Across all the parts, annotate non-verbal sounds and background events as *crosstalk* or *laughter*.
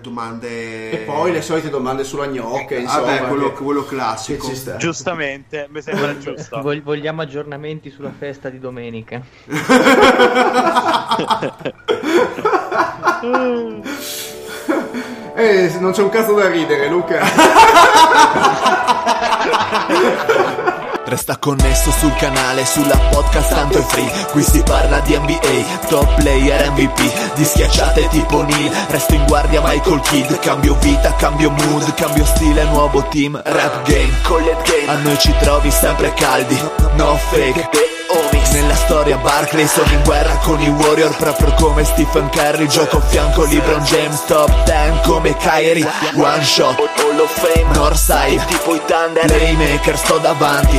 Domande... E poi le solite domande sulla gnocca, insomma. Vabbè, quello, che- quello classico. Giustamente, mi sembra giusto. Vog- vogliamo aggiornamenti sulla festa di domenica. *laughs* Eh, non c'è un cazzo da ridere, Luca. *laughs* Resta connesso sul canale, sulla podcast tanto è free. Qui si parla di NBA, top player MVP Di schiacciate tipo Neil, resto in guardia Michael Kidd. Cambio vita, cambio mood, cambio stile, nuovo team Rap game, collet game, a noi ci trovi sempre caldi No fake, Nella storia Barkley sono in guerra con i Warrior Proprio come Stephen Curry, gioco a fianco LeBron James Top 10 come Kyrie, one shot Hall of Fame, Northside, tipo i Thunder Playmaker, sto davanti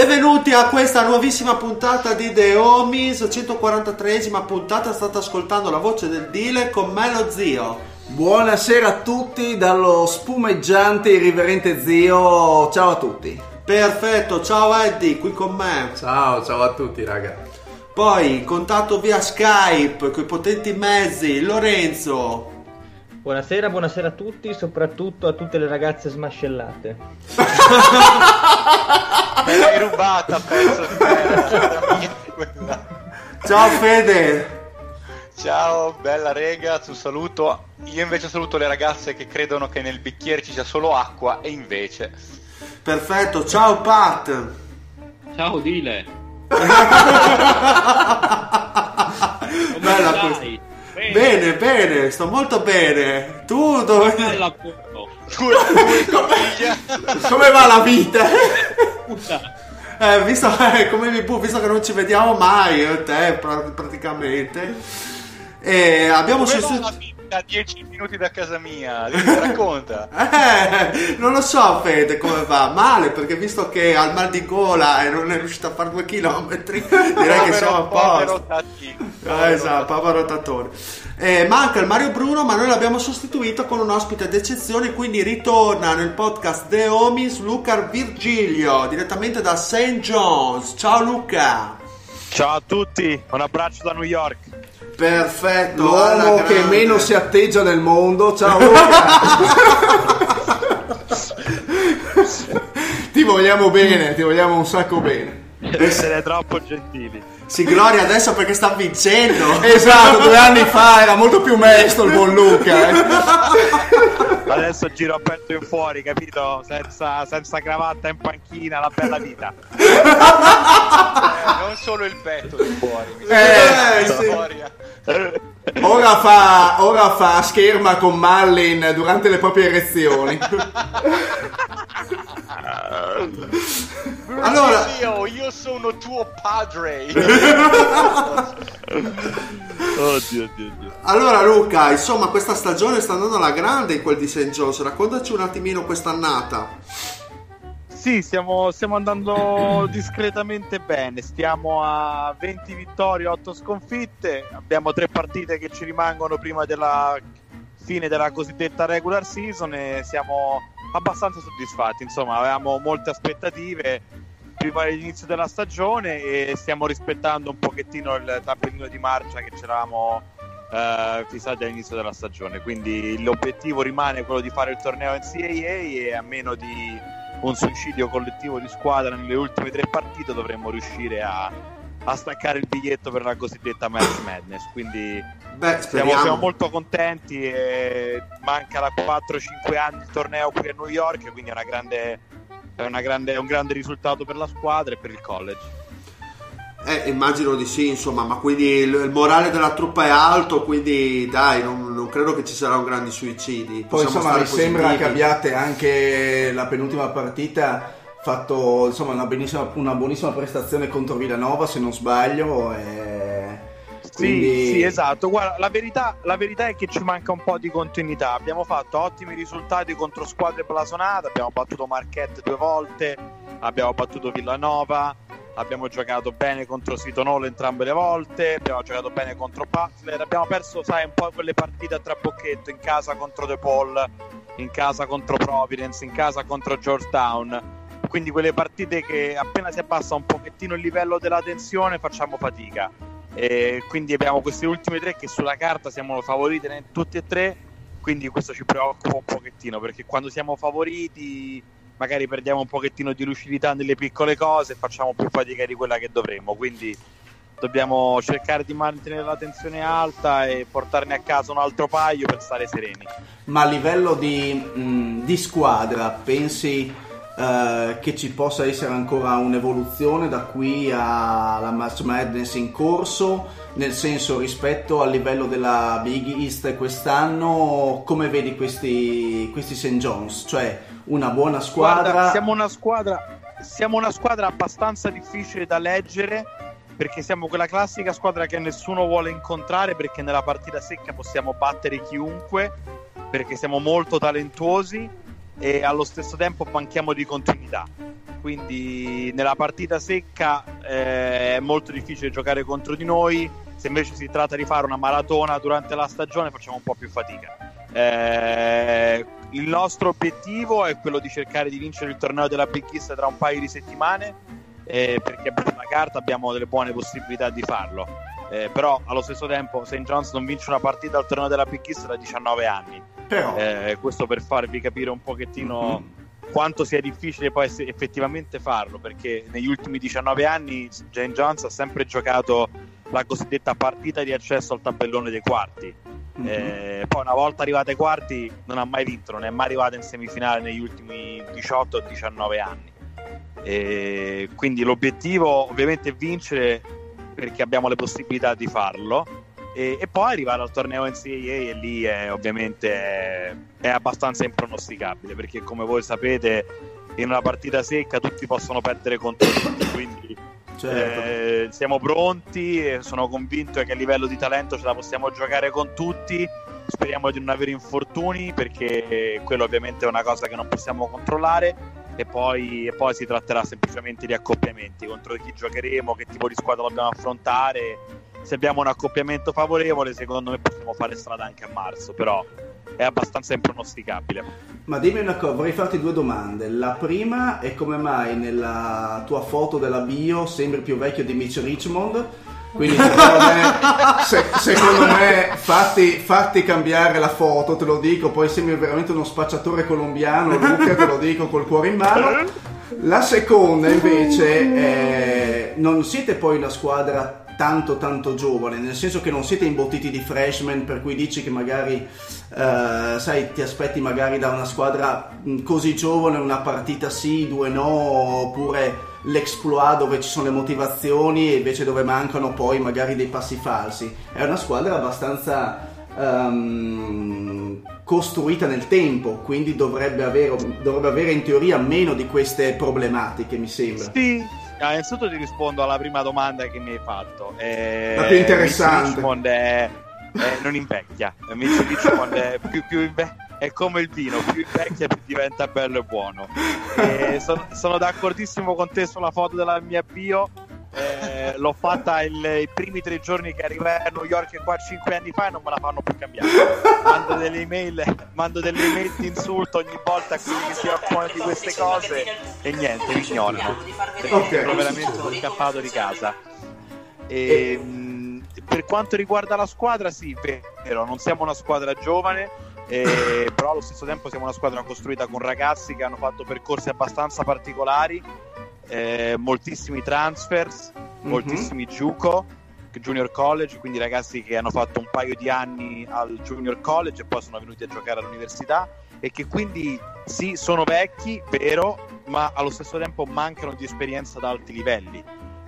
Benvenuti a questa nuovissima puntata di The Homies, 143esima puntata, state ascoltando la voce del Dile con me lo zio. Buonasera a tutti dallo spumeggiante irriverente zio. Ciao a tutti. Perfetto, ciao Eddie, qui con me. Ciao, ciao a tutti raga. Poi contatto via Skype con i potenti mezzi, Lorenzo. Buonasera, buonasera a tutti, soprattutto a tutte le ragazze smascellate. Me l'hai rubata, pezzo di merda. Mia, quella. Ciao Fede. Ciao, bella rega, un saluto. Io invece saluto le ragazze che credono che nel bicchiere ci sia solo acqua e invece... Perfetto, ciao Pat. Ciao Dile, *laughs* Bella questa. Bene, bene, sto molto bene. Tu dove... Come va *laughs* la vita? Eh, visto, eh, come mi pu- visto che non ci vediamo mai, io e te pra- praticamente. E abbiamo Come va sostitu- la vita a 10 minuti da casa mia? Mi racconta. *laughs* Eh, non lo so Fede come va, male perché visto che ha il mal di gola e non è riuscito a fare due chilometri, *laughs* direi che siamo a Povero posto. Eh, esatto, povero rotatore. Eh, manca il Mario Bruno, ma noi l'abbiamo sostituito con un ospite d'eccezione, quindi ritorna nel podcast The Homies Luca Virgilio, direttamente da St. John's. Ciao Luca! Ciao a tutti, un abbraccio da New York. Perfetto, alla L'uomo che meno si atteggia nel mondo. Ciao *laughs* ti vogliamo bene, ti vogliamo un sacco bene. Essere troppo gentili. Si gloria adesso perché sta vincendo. Esatto, due anni fa era molto più mesto il buon Luca. eh. Adesso giro aperto in fuori, capito? Senza, senza cravatta in panchina, la bella vita. *laughs* Eh, non solo il petto di fuori, mi Eh, sembra sì. *laughs* Ora fa, ora fa scherma con Mallin durante le proprie erezioni. Allora- io, io sono tuo padre. *laughs* oddio, oddio, oddio. Allora Luca, insomma questa stagione sta andando alla grande in quel di St. John's, raccontaci un attimino quest'annata. Sì, stiamo, stiamo andando discretamente bene. Stiamo a 20 vittorie, 8 sconfitte. Abbiamo tre partite che ci rimangono prima della fine della cosiddetta regular season e siamo abbastanza soddisfatti. Insomma, avevamo molte aspettative prima dell'inizio della stagione e stiamo rispettando un pochettino il tappellino di marcia che ci eravamo eh, fissati all'inizio della stagione. Quindi l'obiettivo rimane quello di fare il torneo NCAA e a meno di un suicidio collettivo di squadra nelle ultime tre partite dovremmo riuscire a, a staccare il biglietto per la cosiddetta March Madness. Quindi Beh, siamo, siamo molto contenti e manca da 4-5 anni il torneo qui a New York, quindi è, una grande, è, una grande- è un grande risultato per la squadra e per il college. Eh, immagino di sì, insomma, ma quindi il, il morale della truppa è alto, quindi dai, non, non credo che ci saranno grandi suicidi. Poi Possiamo insomma mi sembra positivi. che abbiate anche la penultima partita fatto insomma, una, benissima- una buonissima prestazione contro Villanova se non sbaglio. E... quindi- Sì, sì, esatto. Guarda, la verità, la verità è che ci manca un po' di continuità. Abbiamo fatto ottimi risultati contro squadre blasonate. Abbiamo battuto Marquette due volte, abbiamo battuto Villanova, abbiamo giocato bene contro Sitonolo entrambe le volte, abbiamo giocato bene contro Butler. Abbiamo perso, sai, un po' quelle partite a trabocchetto in casa contro De Paul, in casa contro Providence, in casa contro Georgetown. Quindi quelle partite che appena si abbassa un pochettino il livello della tensione facciamo fatica. E quindi abbiamo queste ultime tre che sulla carta siamo favorite tutte e tre, quindi questo ci preoccupa un pochettino perché quando siamo favoriti magari perdiamo un pochettino di lucidità nelle piccole cose e facciamo più fatica di quella che dovremmo, quindi dobbiamo cercare di mantenere la tensione alta e portarne a casa un altro paio per stare sereni. Ma a livello di, mh, di squadra, pensi eh, che ci possa essere ancora un'evoluzione da qui alla March Madness in corso? Nel senso, rispetto al livello della Big East quest'anno, come vedi questi, questi St. John's? Cioè, una buona squadra. Guarda, siamo una squadra, siamo una squadra abbastanza difficile da leggere perché siamo quella classica squadra che nessuno vuole incontrare perché nella partita secca possiamo battere chiunque perché siamo molto talentuosi e allo stesso tempo manchiamo di continuità. Quindi nella partita secca eh, è molto difficile giocare contro di noi, se invece si tratta di fare una maratona durante la stagione facciamo un po' più fatica. Eh, il nostro obiettivo è quello di cercare di vincere il torneo della Big East tra un paio di settimane eh, perché sulla carta abbiamo delle buone possibilità di farlo. Eh, però allo stesso tempo St. John's non vince una partita al torneo della Big East da 19 anni. Eh, questo per farvi capire un pochettino quanto sia difficile poi effettivamente farlo, perché negli ultimi 19 anni St. John's ha sempre giocato la cosiddetta partita di accesso al tabellone dei quarti. mhm. Eh, poi una volta arrivate ai quarti non ha mai vinto, non è mai arrivata in semifinale negli ultimi 18 o 19 anni. E quindi l'obiettivo ovviamente è vincere perché abbiamo le possibilità di farlo e, e poi arrivare al torneo NCAA e lì è, ovviamente è, è abbastanza impronosticabile perché come voi sapete in una partita secca tutti possono perdere contro tutti quindi certo. eh, siamo pronti e sono convinto che a livello di talento ce la possiamo giocare con tutti. Speriamo di non avere infortuni perché quello ovviamente è una cosa che non possiamo controllare. E poi, e poi si tratterà semplicemente di accoppiamenti contro chi giocheremo, che tipo di squadra dobbiamo affrontare. Se abbiamo un accoppiamento favorevole, secondo me possiamo fare strada anche a marzo, però è abbastanza impronosticabile. Ma dimmi una cosa, vorrei farti due domande. La prima è come mai nella tua foto della bio sembri più vecchio di Mitch Richmond? Quindi secondo me, se- secondo me fatti, fatti cambiare la foto, te lo dico, poi sembri veramente uno spacciatore colombiano, Luca, te lo dico col cuore in mano. La seconda invece è, non siete poi una squadra tanto tanto giovane, nel senso che non siete imbottiti di freshman per cui dici che magari eh, sai ti aspetti magari da una squadra mh, così giovane una partita sì, due no, oppure l'exploit dove ci sono le motivazioni e invece dove mancano poi magari dei passi falsi. È una squadra abbastanza ehm, costruita nel tempo, quindi dovrebbe avere, dovrebbe avere in teoria meno di queste problematiche, mi sembra. Sì, innanzitutto ti rispondo alla prima domanda che mi hai fatto. Eh, La più interessante. Richmond è, è- non invecchia. Mitch Richmond è, più, più inve- è come il vino, più invecchia più diventa bello e buono. Eh, son- sono d'accordissimo con te sulla foto della mia bio. Eh, l'ho fatta il- i primi tre giorni che arrivai a New York qua cinque anni fa e non me la fanno più cambiare. Mando delle email, mando delle email di insulto ogni volta a quelli che si occupano di queste cose e niente, mi ignorano. Perché sono veramente sono scappato di casa. E, mh, per quanto riguarda la squadra, sì, vero, non siamo una squadra giovane, eh, però allo stesso tempo siamo una squadra costruita con ragazzi che hanno fatto percorsi abbastanza particolari, eh, moltissimi transfers, Mhm. moltissimi Juco, Junior College, quindi ragazzi che hanno fatto un paio di anni al Junior College e poi sono venuti a giocare all'università e che quindi sì, sono vecchi, vero, ma allo stesso tempo mancano di esperienza ad alti livelli.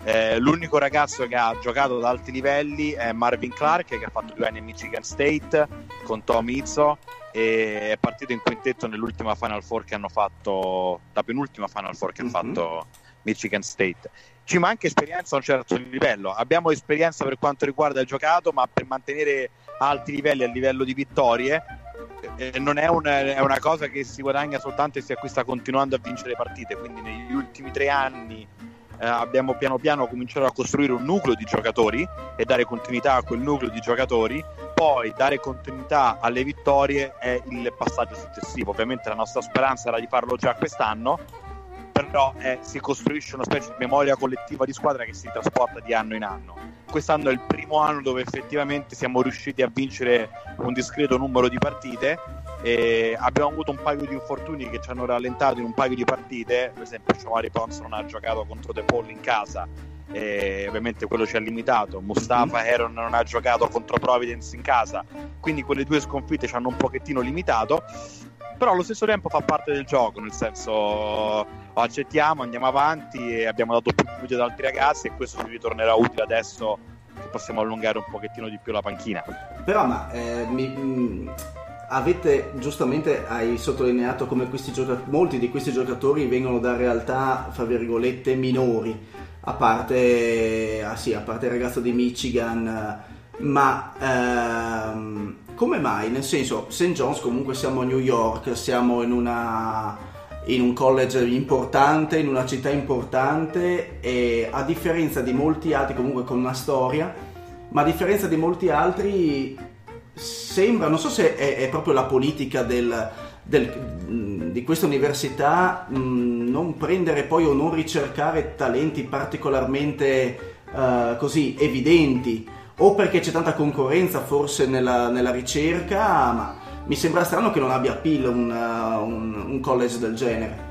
Eh, l'unico ragazzo che ha giocato ad alti livelli è Marvin Clark, che ha fatto due anni a Michigan State con Tom Izzo e è partito in quintetto nell'ultima Final Four che hanno fatto, la penultima Final Four che Mhm. ha fatto Michigan State. Ci manca esperienza a un certo livello. Abbiamo esperienza per quanto riguarda il giocato, ma per mantenere alti livelli a livello di vittorie eh, non è, un- è una cosa che si guadagna soltanto e si acquista continuando a vincere partite. Quindi negli ultimi tre anni eh, abbiamo piano piano cominciato a costruire un nucleo di giocatori e dare continuità a quel nucleo di giocatori. Poi dare continuità alle vittorie è il passaggio successivo. Ovviamente la nostra speranza era di farlo già quest'anno, però eh, si costruisce una specie di memoria collettiva di squadra che si trasporta di anno in anno. Quest'anno è il primo anno dove effettivamente siamo riusciti a vincere un discreto numero di partite. Abbiamo avuto un paio di infortuni che ci hanno rallentato in un paio di partite. Per esempio, Giovanni Pons non ha giocato contro De Paul in casa, e ovviamente quello ci ha limitato. Mustafa Heron non ha giocato contro Providence in casa, quindi quelle due sconfitte ci hanno un pochettino limitato. Però allo stesso tempo fa parte del gioco, nel senso accettiamo, andiamo avanti e abbiamo dato più minuti ad altri ragazzi e questo ci ritornerà utile adesso che possiamo allungare un pochettino di più la panchina. Però, ma eh, mi- mh, avete giustamente hai sottolineato come gioca- molti di questi giocatori vengono da realtà, fra virgolette, minori, a parte, ah sì, a parte il ragazzo di Michigan, ma ehm, come mai? Nel senso, St. John's comunque siamo a New York, siamo in una in un college importante, in una città importante e a differenza di molti altri, comunque con una storia, ma a differenza di molti altri sembra, non so se è, è proprio la politica del, del- mh, di questa università mh, non prendere poi o non ricercare talenti particolarmente eh, così evidenti o perché c'è tanta concorrenza forse nella, nella ricerca, ma mi sembra strano che non abbia appeal un, uh, un- un college del genere.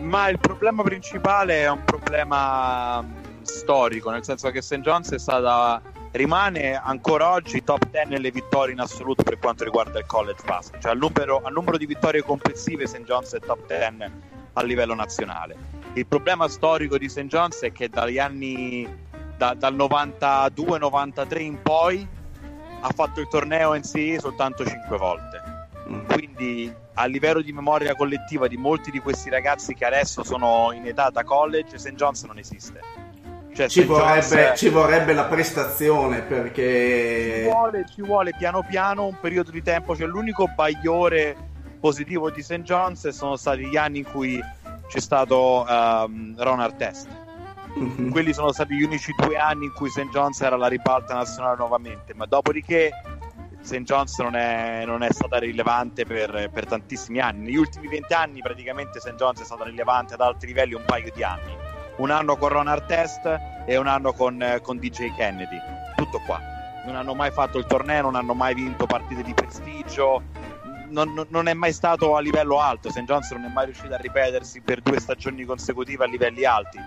Ma il problema principale è un problema mh, storico, nel senso che St. John's è stata rimane ancora oggi top 10 nelle vittorie in assoluto per quanto riguarda il college basket, cioè al numero, al numero di vittorie complessive St. John's è top 10 a livello nazionale. Il problema storico di St. John's è che dagli anni da- dal 92-93 in poi ha fatto il torneo NCAA soltanto 5 volte Mm. quindi a livello di memoria collettiva di molti di questi ragazzi che adesso sono in età da college, St. John's non esiste. Cioè, Ci vorrebbe, è- ci vorrebbe la prestazione ci perché... vuole, ci vuole piano piano un periodo di tempo. Cioè, l'unico bagliore positivo di St. John's sono stati gli anni in cui c'è stato ehm, Ron Artest. *laughs* Quelli sono stati gli unici due anni in cui St. John's era la ribalta nazionale nuovamente, ma dopodiché St. John's non è, non è stata rilevante per, per tantissimi anni. Negli ultimi vent'anni praticamente St. John's è stata rilevante ad alti livelli un paio di anni. Un anno con Ron Artest e un anno con, con DJ Kennedy. Tutto qua. Non hanno mai fatto il torneo, non hanno mai vinto partite di prestigio. Non- non è mai stato a livello alto. St. John's non è mai riuscito a ripetersi per due stagioni consecutive a livelli alti.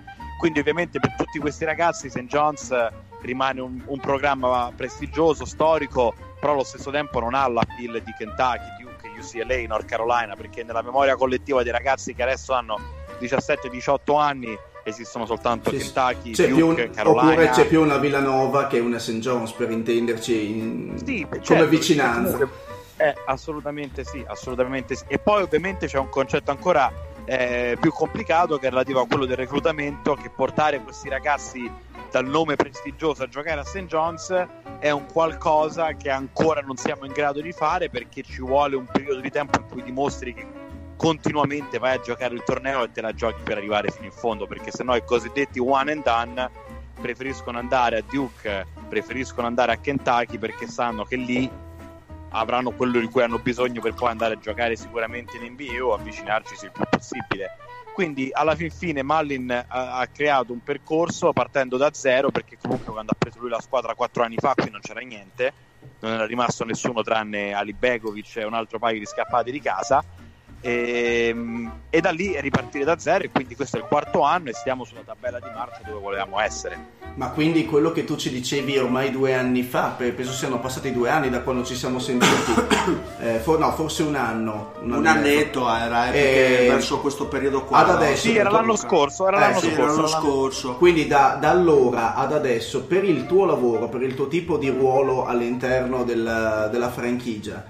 Quindi, ovviamente, per tutti questi ragazzi, St. John's eh, rimane un, un programma prestigioso, storico, però allo stesso tempo non ha l'appeal di Kentucky, Duke, UCLA, North Carolina, perché nella memoria collettiva dei ragazzi che adesso hanno 17-18 anni esistono soltanto Sì, Kentucky, c'è Duke, un- Carolina. oppure c'è più una Villanova che una St. John's per intenderci in- Sì, come certo, vicinanza. Eh, assolutamente sì, assolutamente sì. E poi ovviamente c'è un concetto ancora eh, più complicato che è relativo a quello del reclutamento, che portare questi ragazzi dal nome prestigioso a giocare a St. John's è un qualcosa che ancora non siamo in grado di fare perché ci vuole un periodo di tempo in cui dimostri che continuamente vai a giocare il torneo e te la giochi per arrivare fino in fondo, perché sennò i cosiddetti one and done preferiscono andare a Duke, preferiscono andare a Kentucky perché sanno che lì avranno quello di cui hanno bisogno per poi andare a giocare sicuramente in NBA o avvicinarci il più possibile. Quindi alla fin fine Mallin ha, ha creato un percorso partendo da zero perché comunque quando ha preso lui la squadra quattro anni fa qui non c'era niente, non era rimasto nessuno tranne Ali Begovic e un altro paio di scappati di casa E, e da lì ripartire da zero e quindi questo è il quarto anno e stiamo sulla tabella di marcia dove volevamo essere. Ma quindi quello che tu ci dicevi ormai due anni fa, pe- penso siano passati due anni da quando ci siamo sentiti, *coughs* eh, for- no, forse un anno. Un e mezzo. annetto era, eh, perché Eh, verso questo periodo qua. ad adesso- Sì, era Luca. l'anno scorso, era Eh, l'anno Sì, scorso. era l'anno scorso. Quindi da, da allora ad adesso, per il tuo lavoro, per il tuo tipo di ruolo all'interno del- della franchigia,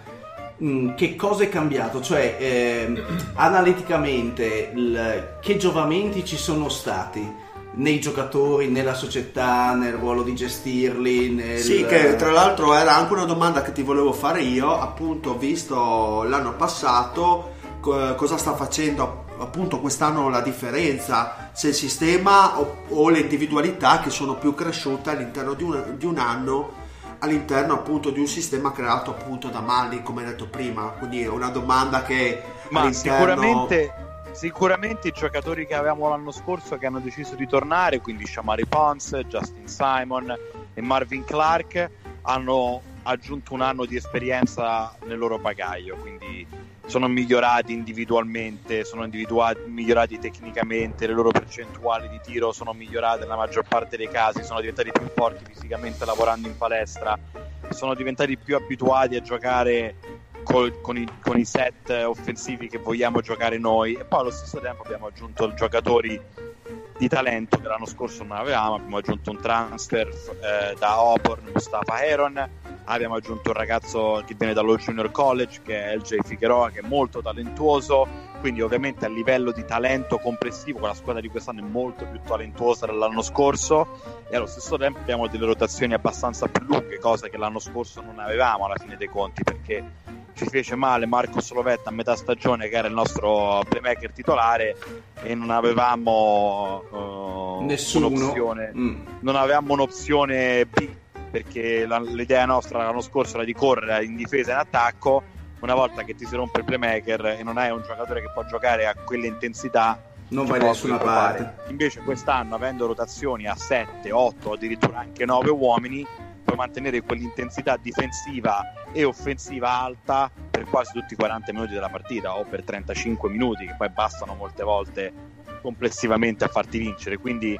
mh, che cosa è cambiato? Cioè, ehm, analiticamente, il- che giovamenti ci sono stati nei giocatori, nella società, nel ruolo di gestirli? Nel... Sì, che tra l'altro era anche una domanda che ti volevo fare io, appunto, visto l'anno passato, co- cosa sta facendo appunto quest'anno la differenza, se il sistema o, o individualità che sono più cresciute all'interno di un, di un anno, all'interno appunto di un sistema creato appunto da Mali, come detto prima. Quindi è una domanda che Ma all'interno- sicuramente, sicuramente i giocatori che avevamo l'anno scorso che hanno deciso di tornare, quindi Shamari Pons, Justin Simon e Marvin Clark, hanno aggiunto un anno di esperienza nel loro bagaglio, quindi sono migliorati individualmente, sono migliorati tecnicamente, le loro percentuali di tiro sono migliorate nella maggior parte dei casi, sono diventati più forti fisicamente lavorando in palestra, sono diventati più abituati a giocare col- con, i, con i set offensivi che vogliamo giocare noi. E poi allo stesso tempo abbiamo aggiunto giocatori di talento che l'anno scorso non avevamo, abbiamo aggiunto un transfer eh, da Auburn, Mustafa Heron, abbiamo aggiunto un ragazzo che viene dallo Junior College che è LJ Figueroa che è molto talentuoso, quindi ovviamente a livello di talento complessivo la squadra di quest'anno è molto più talentuosa dell'anno scorso e allo stesso tempo abbiamo delle rotazioni abbastanza più lunghe, cosa che l'anno scorso non avevamo alla fine dei conti perché ci fece male Marco Slovetta a metà stagione che era il nostro playmaker titolare e non avevamo eh, Nessuno. un'opzione Mm. non avevamo un'opzione B perché la- l'idea nostra l'anno scorso era di correre in difesa e in attacco. Una volta che ti si rompe il playmaker e non hai un giocatore che può giocare a quelle intensità Non vai da nessuna parte. invece quest'anno avendo rotazioni a 7, 8 addirittura anche 9 uomini puoi mantenere quell'intensità difensiva e offensiva alta per quasi tutti i 40 minuti della partita o per 35 minuti che poi bastano molte volte complessivamente a farti vincere. Quindi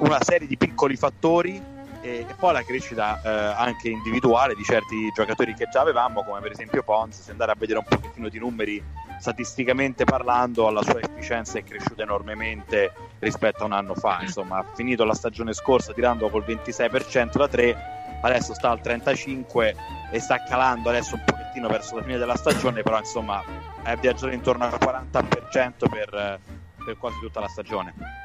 una serie di piccoli fattori e, e poi la crescita eh, anche individuale di certi giocatori che già avevamo come per esempio Pons se andare a vedere un pochettino di numeri statisticamente parlando la sua efficienza è cresciuta enormemente rispetto a un anno fa. Insomma ha finito la stagione scorsa tirando col 26% da 3 adesso sta al 35 e sta calando adesso un pochettino verso la fine della stagione però insomma è viaggiato intorno al 40% per, per quasi tutta la stagione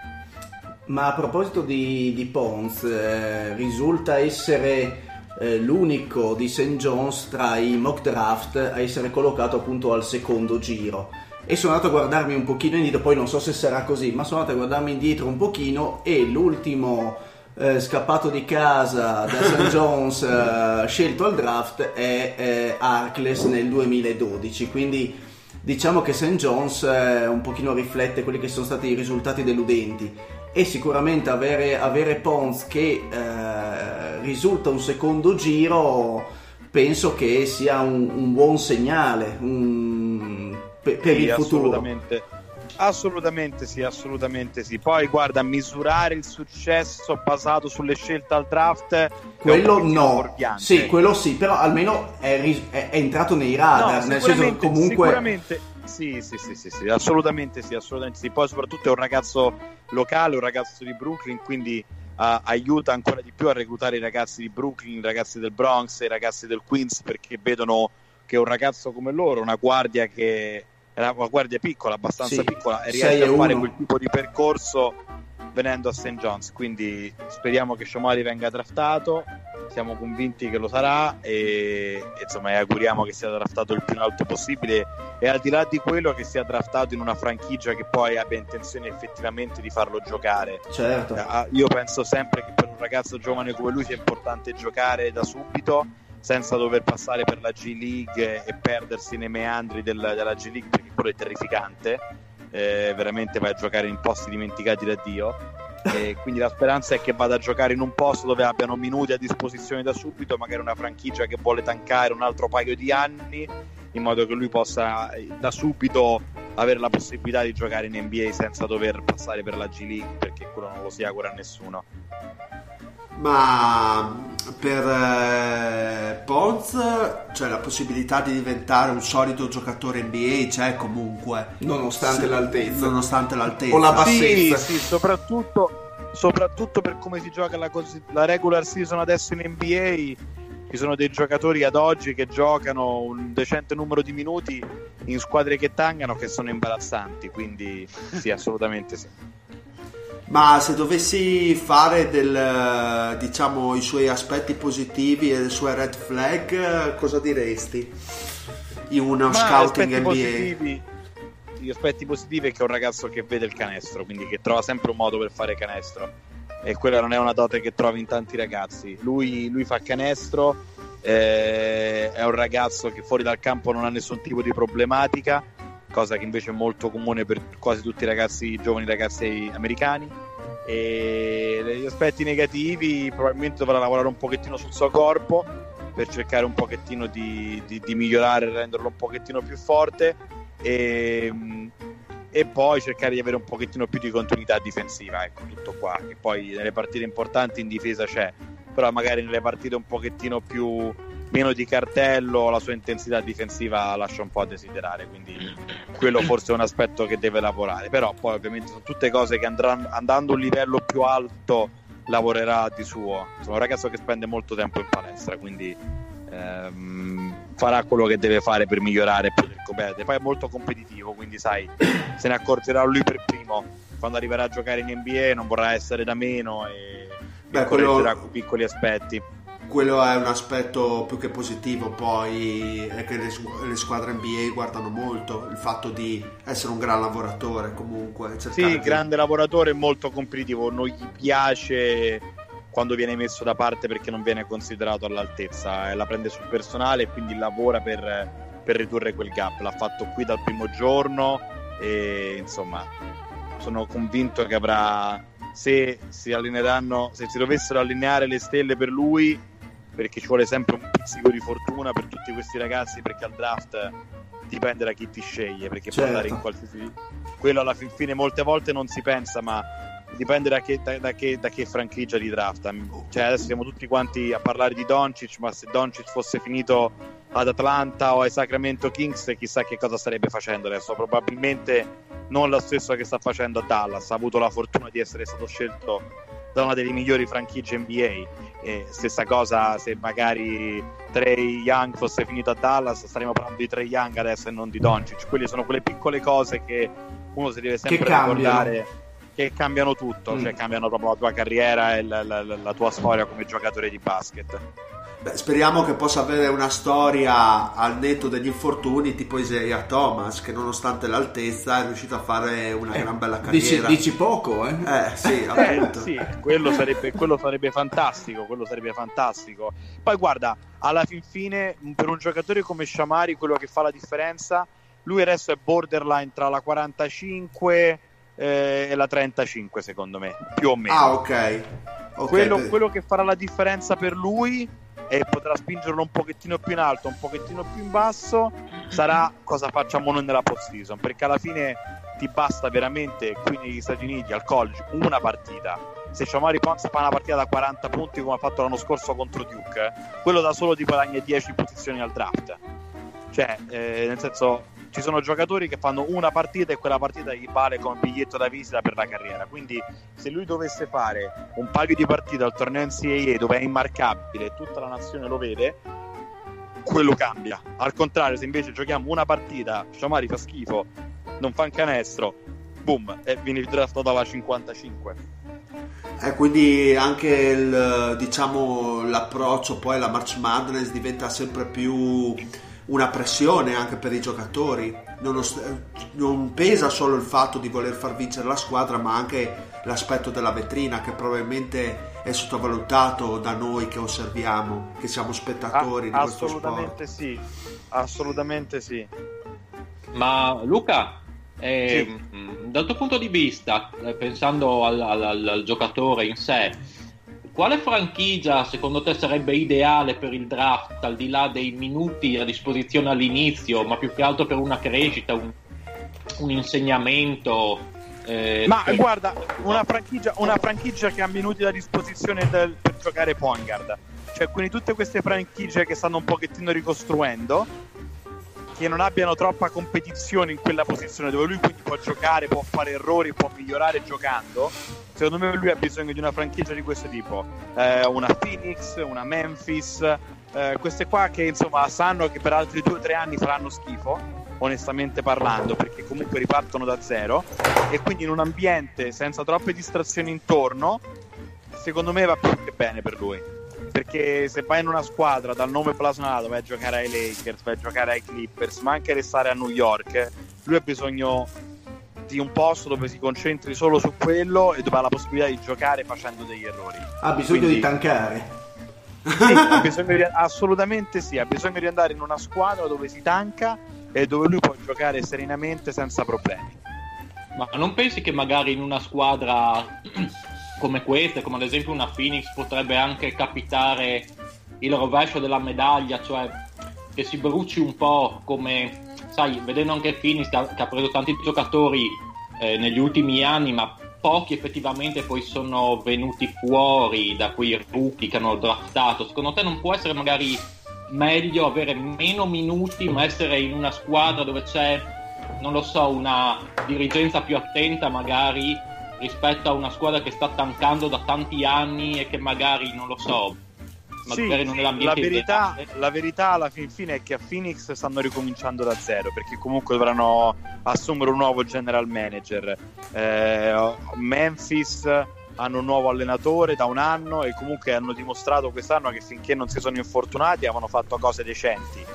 Ma a proposito di, di Pons, eh, risulta essere eh, l'unico di St. John's tra i mock draft a essere collocato appunto al secondo giro. E sono andato a guardarmi un pochino indietro, poi non so se sarà così, ma sono andato a guardarmi indietro un pochino e l'ultimo eh, scappato di casa da St. *laughs* John's eh, scelto al draft è eh, Arcles nel 2012, quindi diciamo che St. John's eh, un pochino riflette quelli che sono stati i risultati deludenti e sicuramente avere, avere Pons che eh, risulta un secondo giro penso che sia un, un buon segnale un- per, per Sì, il futuro assolutamente. Assolutamente sì, assolutamente sì. Poi guarda, misurare il successo basato sulle scelte al draft quello no sì quello sì però almeno è, ris- è- è entrato nei radar No, nel senso comunque sicuramente sì, sì, sì, sì, sì, assolutamente sì, assolutamente sì. Poi soprattutto è un ragazzo locale, un ragazzo di Brooklyn, quindi eh, aiuta ancora di più a reclutare i ragazzi di Brooklyn, i ragazzi del Bronx, i ragazzi del Queens perché vedono che un ragazzo come loro, una guardia che era una guardia piccola, abbastanza Sì, piccola, e 6 riesce a fare 1. quel tipo di percorso venendo a St. John's. Quindi speriamo che Sciomari venga draftato. Siamo convinti che lo sarà e, insomma auguriamo che sia draftato il più in alto possibile e al di là di quello che sia draftato in una franchigia che poi abbia intenzione effettivamente di farlo giocare. certo Eh, Io penso sempre che per un ragazzo giovane come lui sia importante giocare da subito senza dover passare per la G League e perdersi nei meandri del- della G League perché quello è terrificante. Eh, veramente vai a giocare in posti dimenticati da Dio. *laughs* E quindi la speranza è che vada a giocare in un posto dove abbiano minuti a disposizione da subito, magari una franchigia che vuole tankare un altro paio di anni in modo che lui possa eh, da subito avere la possibilità di giocare in NBA senza dover passare per la G League perché quello non lo si augura a nessuno. Ma per eh, Pons c'è la possibilità di diventare un solido giocatore NBA, c'è comunque. Nonostante Sì, l'altezza. Nonostante l'altezza. O la bassa- Sì, Bassezza. sì, soprattutto, soprattutto per come si gioca la, cos- la regular season adesso in NBA. Ci sono dei giocatori ad oggi che giocano un decente numero di minuti in squadre che tangano che sono imbarazzanti, quindi sì, assolutamente sì. Ma se dovessi fare del, diciamo, i suoi aspetti positivi e le sue red flag, cosa diresti? In uno Ma scouting NBA. positivi, gli aspetti positivi è che è un ragazzo che vede il canestro, quindi che trova sempre un modo per fare canestro. E quella non è una dote che trovi in tanti ragazzi. Lui, lui fa canestro, eh, è un ragazzo che fuori dal campo non ha nessun tipo di problematica, cosa che invece è molto comune per quasi tutti i ragazzi, i giovani ragazzi americani. E gli aspetti negativi probabilmente dovrà lavorare un pochettino sul suo corpo per cercare un pochettino di, di- di migliorare renderlo un pochettino più forte e, e poi cercare di avere un pochettino più di continuità difensiva ecco tutto qua che poi nelle partite importanti in difesa c'è però magari nelle partite un pochettino più meno di cartello la sua intensità difensiva lascia un po' a desiderare quindi quello forse è un aspetto che deve lavorare. Però poi ovviamente sono tutte cose che andranno andando a un livello più alto lavorerà di suo. Sono un ragazzo che spende molto tempo in palestra quindi ehm, farà quello che deve fare per migliorare poter competere poi è molto competitivo quindi sai se ne accorgerà lui per primo. Quando arriverà a giocare in NBA non vorrà essere da meno e, Beh, e quello- correggerà piccoli aspetti Quello è un aspetto più che positivo, poi è che le, le squadre NBA guardano molto il fatto di essere un gran lavoratore comunque. Sì, di- grande lavoratore, molto competitivo. Non gli piace quando viene messo da parte perché non viene considerato all'altezza. eh, La prende sul personale e quindi lavora per, per ridurre quel gap. L'ha fatto qui dal primo giorno e insomma sono convinto che avrà. Se si allineeranno, se si dovessero allineare le stelle per lui, perché ci vuole sempre un pizzico di fortuna per tutti questi ragazzi, perché al draft dipende da chi ti sceglie, perché può Certo. andare in qualsiasi quello alla fin fine molte volte non si pensa, ma dipende da che, da, da che, da che franchigia ti drafta. Cioè, adesso siamo tutti quanti a parlare di Doncic, ma se Doncic fosse finito ad Atlanta o ai Sacramento Kings, chissà che cosa starebbe facendo adesso. Probabilmente non lo stesso che sta facendo a Dallas. Ha avuto la fortuna di essere stato scelto da una delle migliori franchigie NBA. E stessa cosa se magari Trey Young fosse finito a Dallas, staremmo parlando di Trey Young adesso e non di Doncic. Quelle sono quelle piccole cose che uno si deve sempre Che ricordare che cambiano tutto, Mm. cioè cambiano proprio la tua carriera e la, la- la- la tua storia come giocatore di basket. Beh, speriamo che possa avere una storia al netto degli infortuni tipo Isaiah Thomas, che nonostante l'altezza è riuscito a fare una Eh, gran bella Dici, carriera. dici poco, eh? Eh sì, *laughs* Eh, appunto. sì, quello sarebbe, quello sarebbe fantastico, quello sarebbe fantastico. Poi guarda, alla fin fine, per un giocatore come Shamari, quello che fa la differenza, lui adesso è borderline tra la 45 eh, e la 35, secondo me, più o meno. Ah, ok. Ok, quello, quello che farà la differenza per lui e potrà spingerlo un pochettino più in alto, un pochettino più in basso, sarà cosa facciamo noi nella post season, perché alla fine ti basta veramente qui negli Stati Uniti al college una partita. Se Shamari Pons fa una partita da 40 punti come ha fatto l'anno scorso contro Duke, quello da solo ti guadagna 10 posizioni al draft. Cioè, eh, nel senso, ci sono giocatori che fanno una partita e quella partita gli vale come biglietto da visita per la carriera. Quindi, se lui dovesse fare un paio di partite al torneo NCAA dove è immarcabile e tutta la nazione lo vede, quello cambia. Al contrario, se invece giochiamo una partita, Shamari fa schifo, non fa un canestro, boom, e vieni draftato alla 55. Eh, quindi anche il, diciamo, l'approccio poi alla March Madness diventa sempre più una pressione anche per i giocatori. Nonost- non pesa solo il fatto di voler far vincere la squadra, ma anche l'aspetto della vetrina che probabilmente è sottovalutato da noi che osserviamo, che siamo spettatori Ah, di questo sport. assolutamente sì, assolutamente sì. Ma Luca, eh, Sì. dal tuo punto di vista, eh, pensando al, al- al- al giocatore in sé, quale franchigia secondo te sarebbe ideale per il draft, al di là dei minuti a disposizione all'inizio, ma più che altro per una crescita, un, un insegnamento? eh, Ma per- guarda, una franchigia, una franchigia che ha minuti a disposizione del- per giocare point guard. Cioè, quindi tutte queste franchigie che stanno un pochettino ricostruendo, che non abbiano troppa competizione in quella posizione dove lui quindi può giocare, può fare errori, può migliorare giocando. Secondo me lui ha bisogno di una franchigia di questo tipo. Eh, una Phoenix, una Memphis, eh, queste qua che insomma sanno che per altri due o tre anni faranno schifo, onestamente parlando, perché comunque ripartono da zero e quindi in un ambiente senza troppe distrazioni intorno, secondo me va più che bene per lui. Perché se vai in una squadra dal nome blasonado, vai a giocare ai Lakers, vai a giocare ai Clippers, ma anche restare a New York, lui ha bisogno di un posto dove si concentri solo su quello e dove ha la possibilità di giocare facendo degli errori. Ha bisogno Quindi- di tankare. Sì, ha *laughs* bisogno di- assolutamente sì, ha bisogno di andare in una squadra dove si tanca e dove lui può giocare serenamente senza problemi. Ma non pensi che magari in una squadra *clears throat* come questa, come ad esempio una Phoenix, potrebbe anche capitare il rovescio della medaglia, cioè che si bruci un po' come, sai, vedendo anche Phoenix che ha, che ha preso tanti giocatori eh, negli ultimi anni, ma pochi effettivamente poi sono venuti fuori da quei rookie che hanno draftato. Secondo te non può essere magari meglio avere meno minuti, ma essere in una squadra dove c'è non lo so, una dirigenza più attenta magari rispetto a una squadra che sta tancando da tanti anni e che magari, non lo so, magari Sì, non è la verità, la verità alla fin fine è che a Phoenix stanno ricominciando da zero perché comunque dovranno assumere un nuovo general manager. Eh, Memphis hanno un nuovo allenatore da un anno e comunque hanno dimostrato quest'anno che finché non si sono infortunati avevano fatto cose decenti.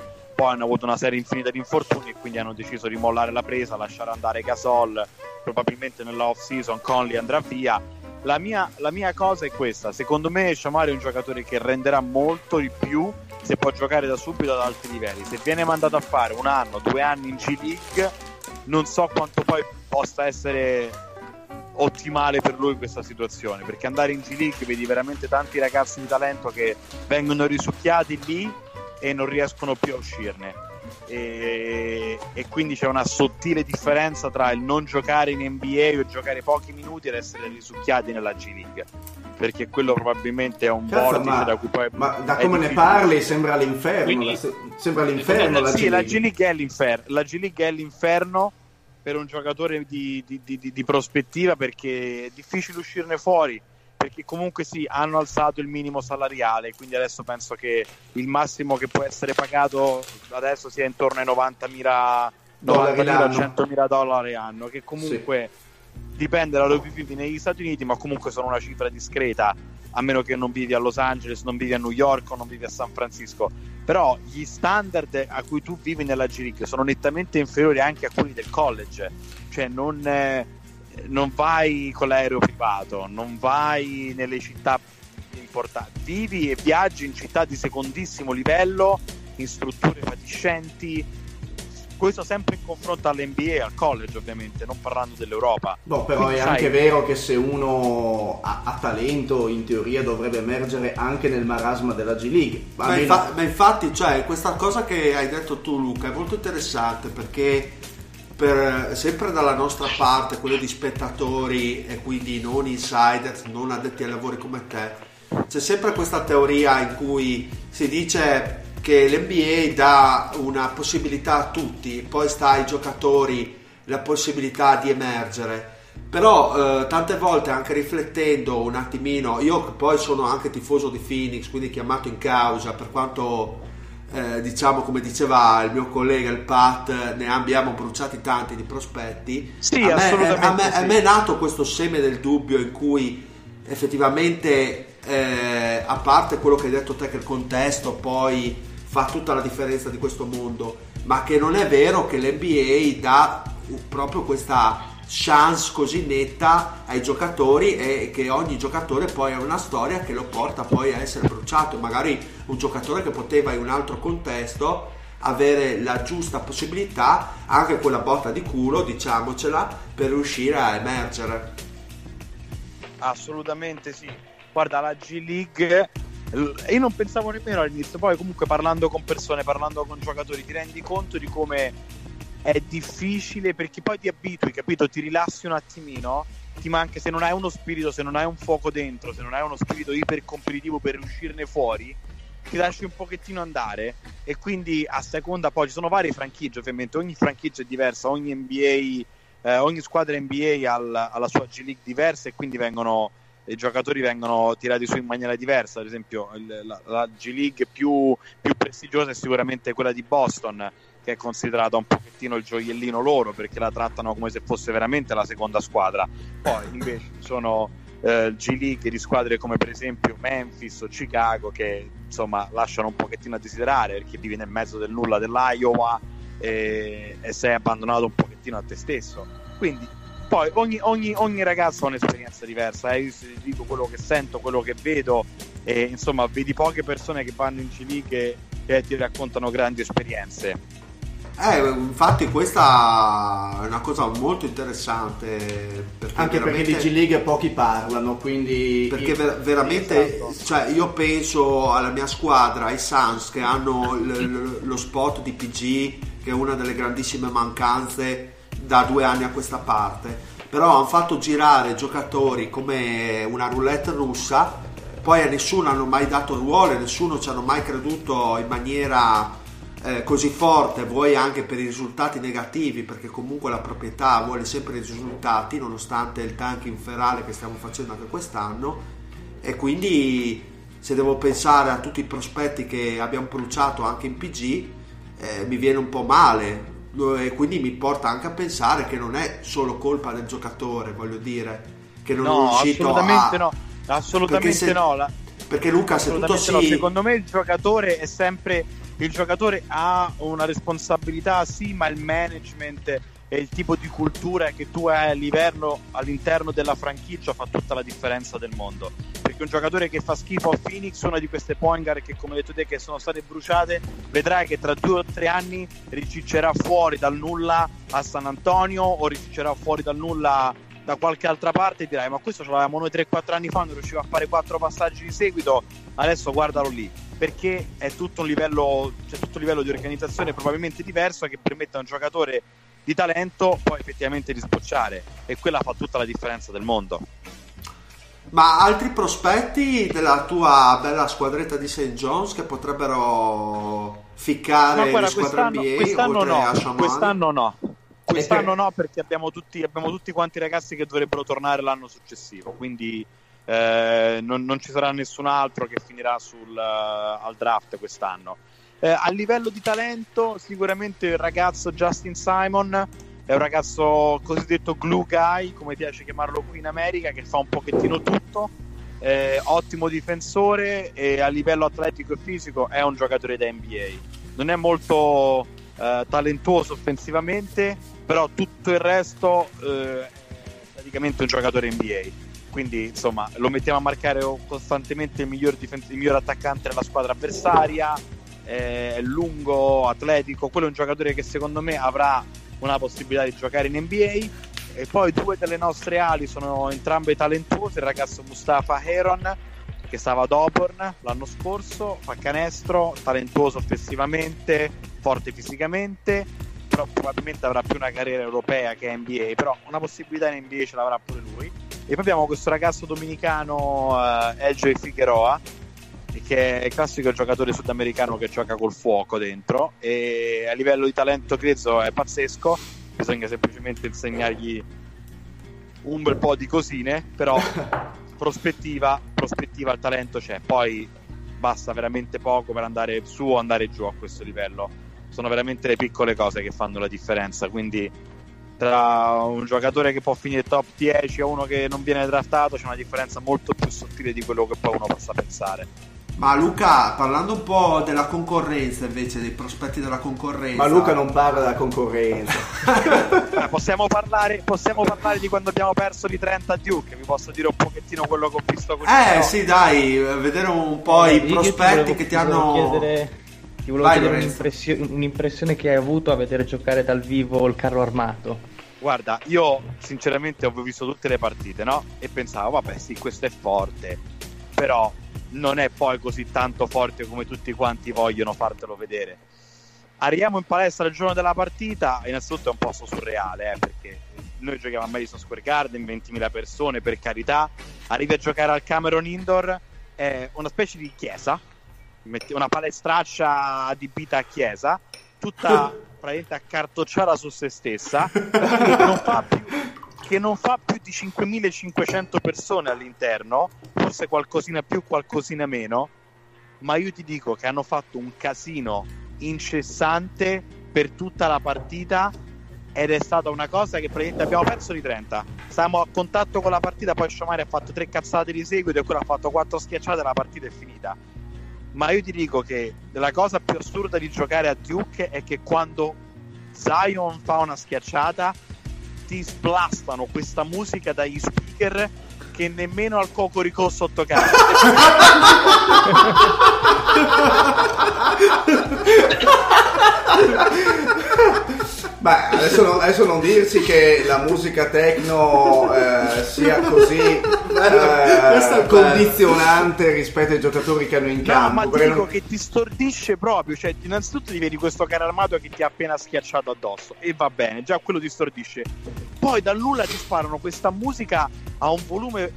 Poi hanno avuto una serie infinita di infortuni e quindi hanno deciso di mollare la presa, lasciare andare Gasol. Probabilmente nella off season Conley andrà via. La mia, la mia cosa è questa: secondo me Shamari è un giocatore che renderà molto di più se può giocare da subito ad alti livelli. Se viene mandato a fare un anno, due anni in G League, non so quanto poi possa essere ottimale per lui questa situazione. Perché andare in G League vedi veramente tanti ragazzi di talento che vengono risucchiati lì e non riescono più a uscirne. E, e quindi c'è una sottile differenza tra il non giocare in NBA o giocare pochi minuti ed essere risucchiati nella G League. Perché quello probabilmente è un Cazzo, vortice ma, da cui poi ma da come ne parli sembra l'inferno. Quindi- la- se- sembra l'inferno la sì, la G League è l'inferno. La G League è l'inferno per un giocatore di, di- di- di- di prospettiva perché è difficile uscirne fuori. Perché comunque sì, hanno alzato il minimo salariale, quindi adesso penso che il massimo che può essere pagato adesso sia intorno ai 90.000 Dollari 90.000 l'anno. 100.000 dollari anno, che comunque dipende da dove vivi negli Stati Uniti, ma comunque sono una cifra discreta, a meno che non vivi a Los Angeles, non vivi a New York o non vivi a San Francisco. Però gli standard a cui tu vivi nella G League sono nettamente inferiori anche a quelli del college, cioè non, eh, non vai con l'aereo privato, non vai nelle città importanti, vivi e viaggi in città di secondissimo livello, in strutture fatiscenti. Questo sempre in confronto all'NBA e al college, ovviamente, non parlando dell'Europa. No, però Quindi, è sai, anche vero che se uno ha, ha talento, in teoria dovrebbe emergere anche nel marasma della G League. Ma, infa- ma infatti, cioè, questa cosa che hai detto tu, Luca, è molto interessante perché per- sempre dalla nostra parte, quello di spettatori e quindi non insiders, non addetti ai lavori come te, c'è sempre questa teoria in cui si dice che l'NBA dà una possibilità a tutti, poi sta ai giocatori la possibilità di emergere. Però eh, tante volte anche riflettendo un attimino, io poi sono anche tifoso di Phoenix, quindi chiamato in causa per quanto eh, diciamo come diceva il mio collega il Pat, ne abbiamo bruciati tanti di prospetti. Sì, a, me, assolutamente a, me, a sì. me è nato questo seme del dubbio in cui effettivamente, eh, a parte quello che hai detto te, che il contesto poi fa tutta la differenza di questo mondo, ma che non è vero che l'NBA dà proprio questa chance così netta ai giocatori e che ogni giocatore poi ha una storia che lo porta poi a essere bruciato magari un giocatore che poteva in un altro contesto avere la giusta possibilità anche quella botta di culo diciamocela per riuscire a emergere Assolutamente sì. guarda la G League io non pensavo nemmeno all'inizio, poi comunque parlando con persone, parlando con giocatori, ti rendi conto di come è difficile perché poi ti abitui, capito? Ti rilassi un attimino, ti manca se non hai uno spirito, se non hai un fuoco dentro, se non hai uno spirito iper competitivo per uscirne fuori, ti lasci un pochettino andare e quindi a seconda poi ci sono varie franchigie, ovviamente ogni franchigia è diversa, ogni NBA eh, ogni squadra NBA ha la sua G League diversa e quindi vengono i giocatori vengono tirati su in maniera diversa. Ad esempio, il, la, la, G League più, più, prestigiosa è sicuramente quella di Boston, che è considerata un pochettino il gioiellino loro perché la trattano come se fosse veramente la seconda squadra. Poi invece ci sono eh, G League di squadre come per esempio Memphis o Chicago che insomma lasciano un pochettino a desiderare perché vivi nel mezzo del nulla dell'Iowa e, e sei abbandonato un pochettino a te stesso. Quindi poi ogni, ogni, ogni, ragazzo ha un'esperienza diversa, eh? io dico quello che sento, quello che vedo e insomma vedi poche persone che vanno in C che, che ti raccontano grandi esperienze. Eh, infatti questa è una cosa molto interessante. Perché Anche perché di G-League pochi parlano, quindi... Perché ver- veramente, esatto. cioè, io penso alla mia squadra, ai Suns, che hanno l- l- lo spot di PG, che è una delle grandissime mancanze da due anni a questa parte, però hanno fatto girare giocatori come una roulette russa, poi a nessuno hanno mai dato ruolo, nessuno ci hanno mai creduto in maniera eh, così forte, vuoi anche per i risultati negativi, perché comunque la proprietà vuole sempre i risultati, nonostante il tank inferale che stiamo facendo anche quest'anno, e quindi se devo pensare a tutti i prospetti che abbiamo bruciato anche in PG, eh, mi viene un po' male e quindi mi porta anche a pensare che non è solo colpa del giocatore, voglio dire, che non no, è riuscito assolutamente a... no, assolutamente se... no. La... Perché Luca, se tutto si... no. Secondo me il giocatore è sempre... Il giocatore ha una responsabilità, sì, ma il management e il tipo di cultura che tu hai all'interno, all'interno della franchigia fa tutta la differenza del mondo. Perché un giocatore che fa schifo a Phoenix, una di queste point guard che come detto te che sono state bruciate, vedrai che tra due o tre anni riciccerà fuori dal nulla a San Antonio o riciccerà fuori dal nulla da qualche altra parte e dirai ma questo ce l'avevamo noi 3-4 anni fa non riusciva a fare 4 passaggi di seguito adesso guardalo lì perché è tutto un livello, c'è tutto un livello di organizzazione probabilmente diverso che permette a un giocatore di talento poi effettivamente di sbocciare e quella fa tutta la differenza del mondo. Ma altri prospetti della tua bella squadretta di St. John's che potrebbero ficcare no, guarda, le squadre NBA quest'anno no, quest'anno no. Quest'anno no perché abbiamo tutti, abbiamo tutti quanti ragazzi che dovrebbero tornare l'anno successivo, quindi eh, non, non, ci sarà nessun altro che finirà sul, uh, al draft quest'anno. Eh, a livello di talento, sicuramente il ragazzo Justin Simon è un ragazzo cosiddetto glue guy, come piace chiamarlo qui in America, che fa un pochettino tutto. Eh, ottimo difensore e a livello atletico e fisico è un giocatore da NBA. Non è molto eh, talentuoso offensivamente, però tutto il resto eh, è praticamente un giocatore NBA. Quindi insomma lo mettiamo a marcare costantemente il miglior, difens- il miglior attaccante della squadra avversaria è lungo, atletico, quello è un giocatore che secondo me avrà una possibilità di giocare in NBA. E poi due delle nostre ali sono entrambe talentuose, il ragazzo Mustafa Heron che stava ad Auburn l'anno scorso, fa canestro, talentuoso offensivamente, forte fisicamente, però probabilmente avrà più una carriera europea che NBA, però una possibilità in NBA ce l'avrà pure lui. E poi abbiamo questo ragazzo dominicano uh, eh, LJ Figueroa che è il classico giocatore sudamericano che gioca col fuoco dentro. E a livello di talento grezzo è pazzesco. Bisogna semplicemente insegnargli un bel po' di cosine però *laughs* prospettiva prospettiva al talento c'è. Poi basta veramente poco per andare su o andare giù a questo livello. Sono veramente le piccole cose che fanno la differenza quindi tra un giocatore che può finire top 10 e uno che non viene draftato c'è una differenza molto più sottile di quello che poi uno possa pensare ma Luca, parlando un po' della concorrenza invece, dei prospetti della concorrenza. Ma Luca non parla della concorrenza. *laughs* eh, possiamo, parlare, possiamo, parlare, di quando abbiamo perso di 30 a Duke, vi posso dire un pochettino quello che ho visto con Eh però. sì, dai, vedere un po' eh, i prospetti volevo, che ti hanno... Chiedere... Ti volevo Vai, chiedere un'impressione, un'impressione che hai avuto a vedere giocare dal vivo il carro armato. Guarda, io sinceramente ho visto tutte le partite, no? E pensavo, vabbè, sì, questo è forte però non è poi così tanto forte come tutti quanti vogliono fartelo vedere. Arriviamo in palestra il giorno della partita, innanzitutto è un posto surreale, eh, perché noi giochiamo a Madison Square Garden, 20.000 persone, per carità, arrivi a giocare al Cameron Indoor, è una specie di chiesa, una palestraccia adibita a chiesa, tutta *laughs* praticamente accartocciata su se stessa, che non fa più, che non fa più di 5.500 persone all'interno, forse qualcosina più, qualcosina meno, ma io ti dico che hanno fatto un casino incessante per tutta la partita ed è stata una cosa che praticamente abbiamo perso di 30. Stavamo a contatto con la partita, poi Sciomari ha fatto tre cazzate di seguito e quello ha fatto quattro schiacciate e la partita è finita. Ma io ti dico che la cosa più assurda di giocare a Duke è che quando Zion fa una schiacciata ti sblastano questa musica dagli speaker che nemmeno al cocorico sotto casa. *laughs* Beh, adesso non, adesso non dirsi che la musica techno eh, sia così *laughs* eh, condizionante rispetto ai giocatori che hanno in campo. No, ma ti dico non... che ti stordisce proprio. Cioè, innanzitutto ti vedi questo caro armato che ti ha appena schiacciato addosso. E va bene, già quello ti stordisce. Poi dal nulla ti sparano questa musica a un volume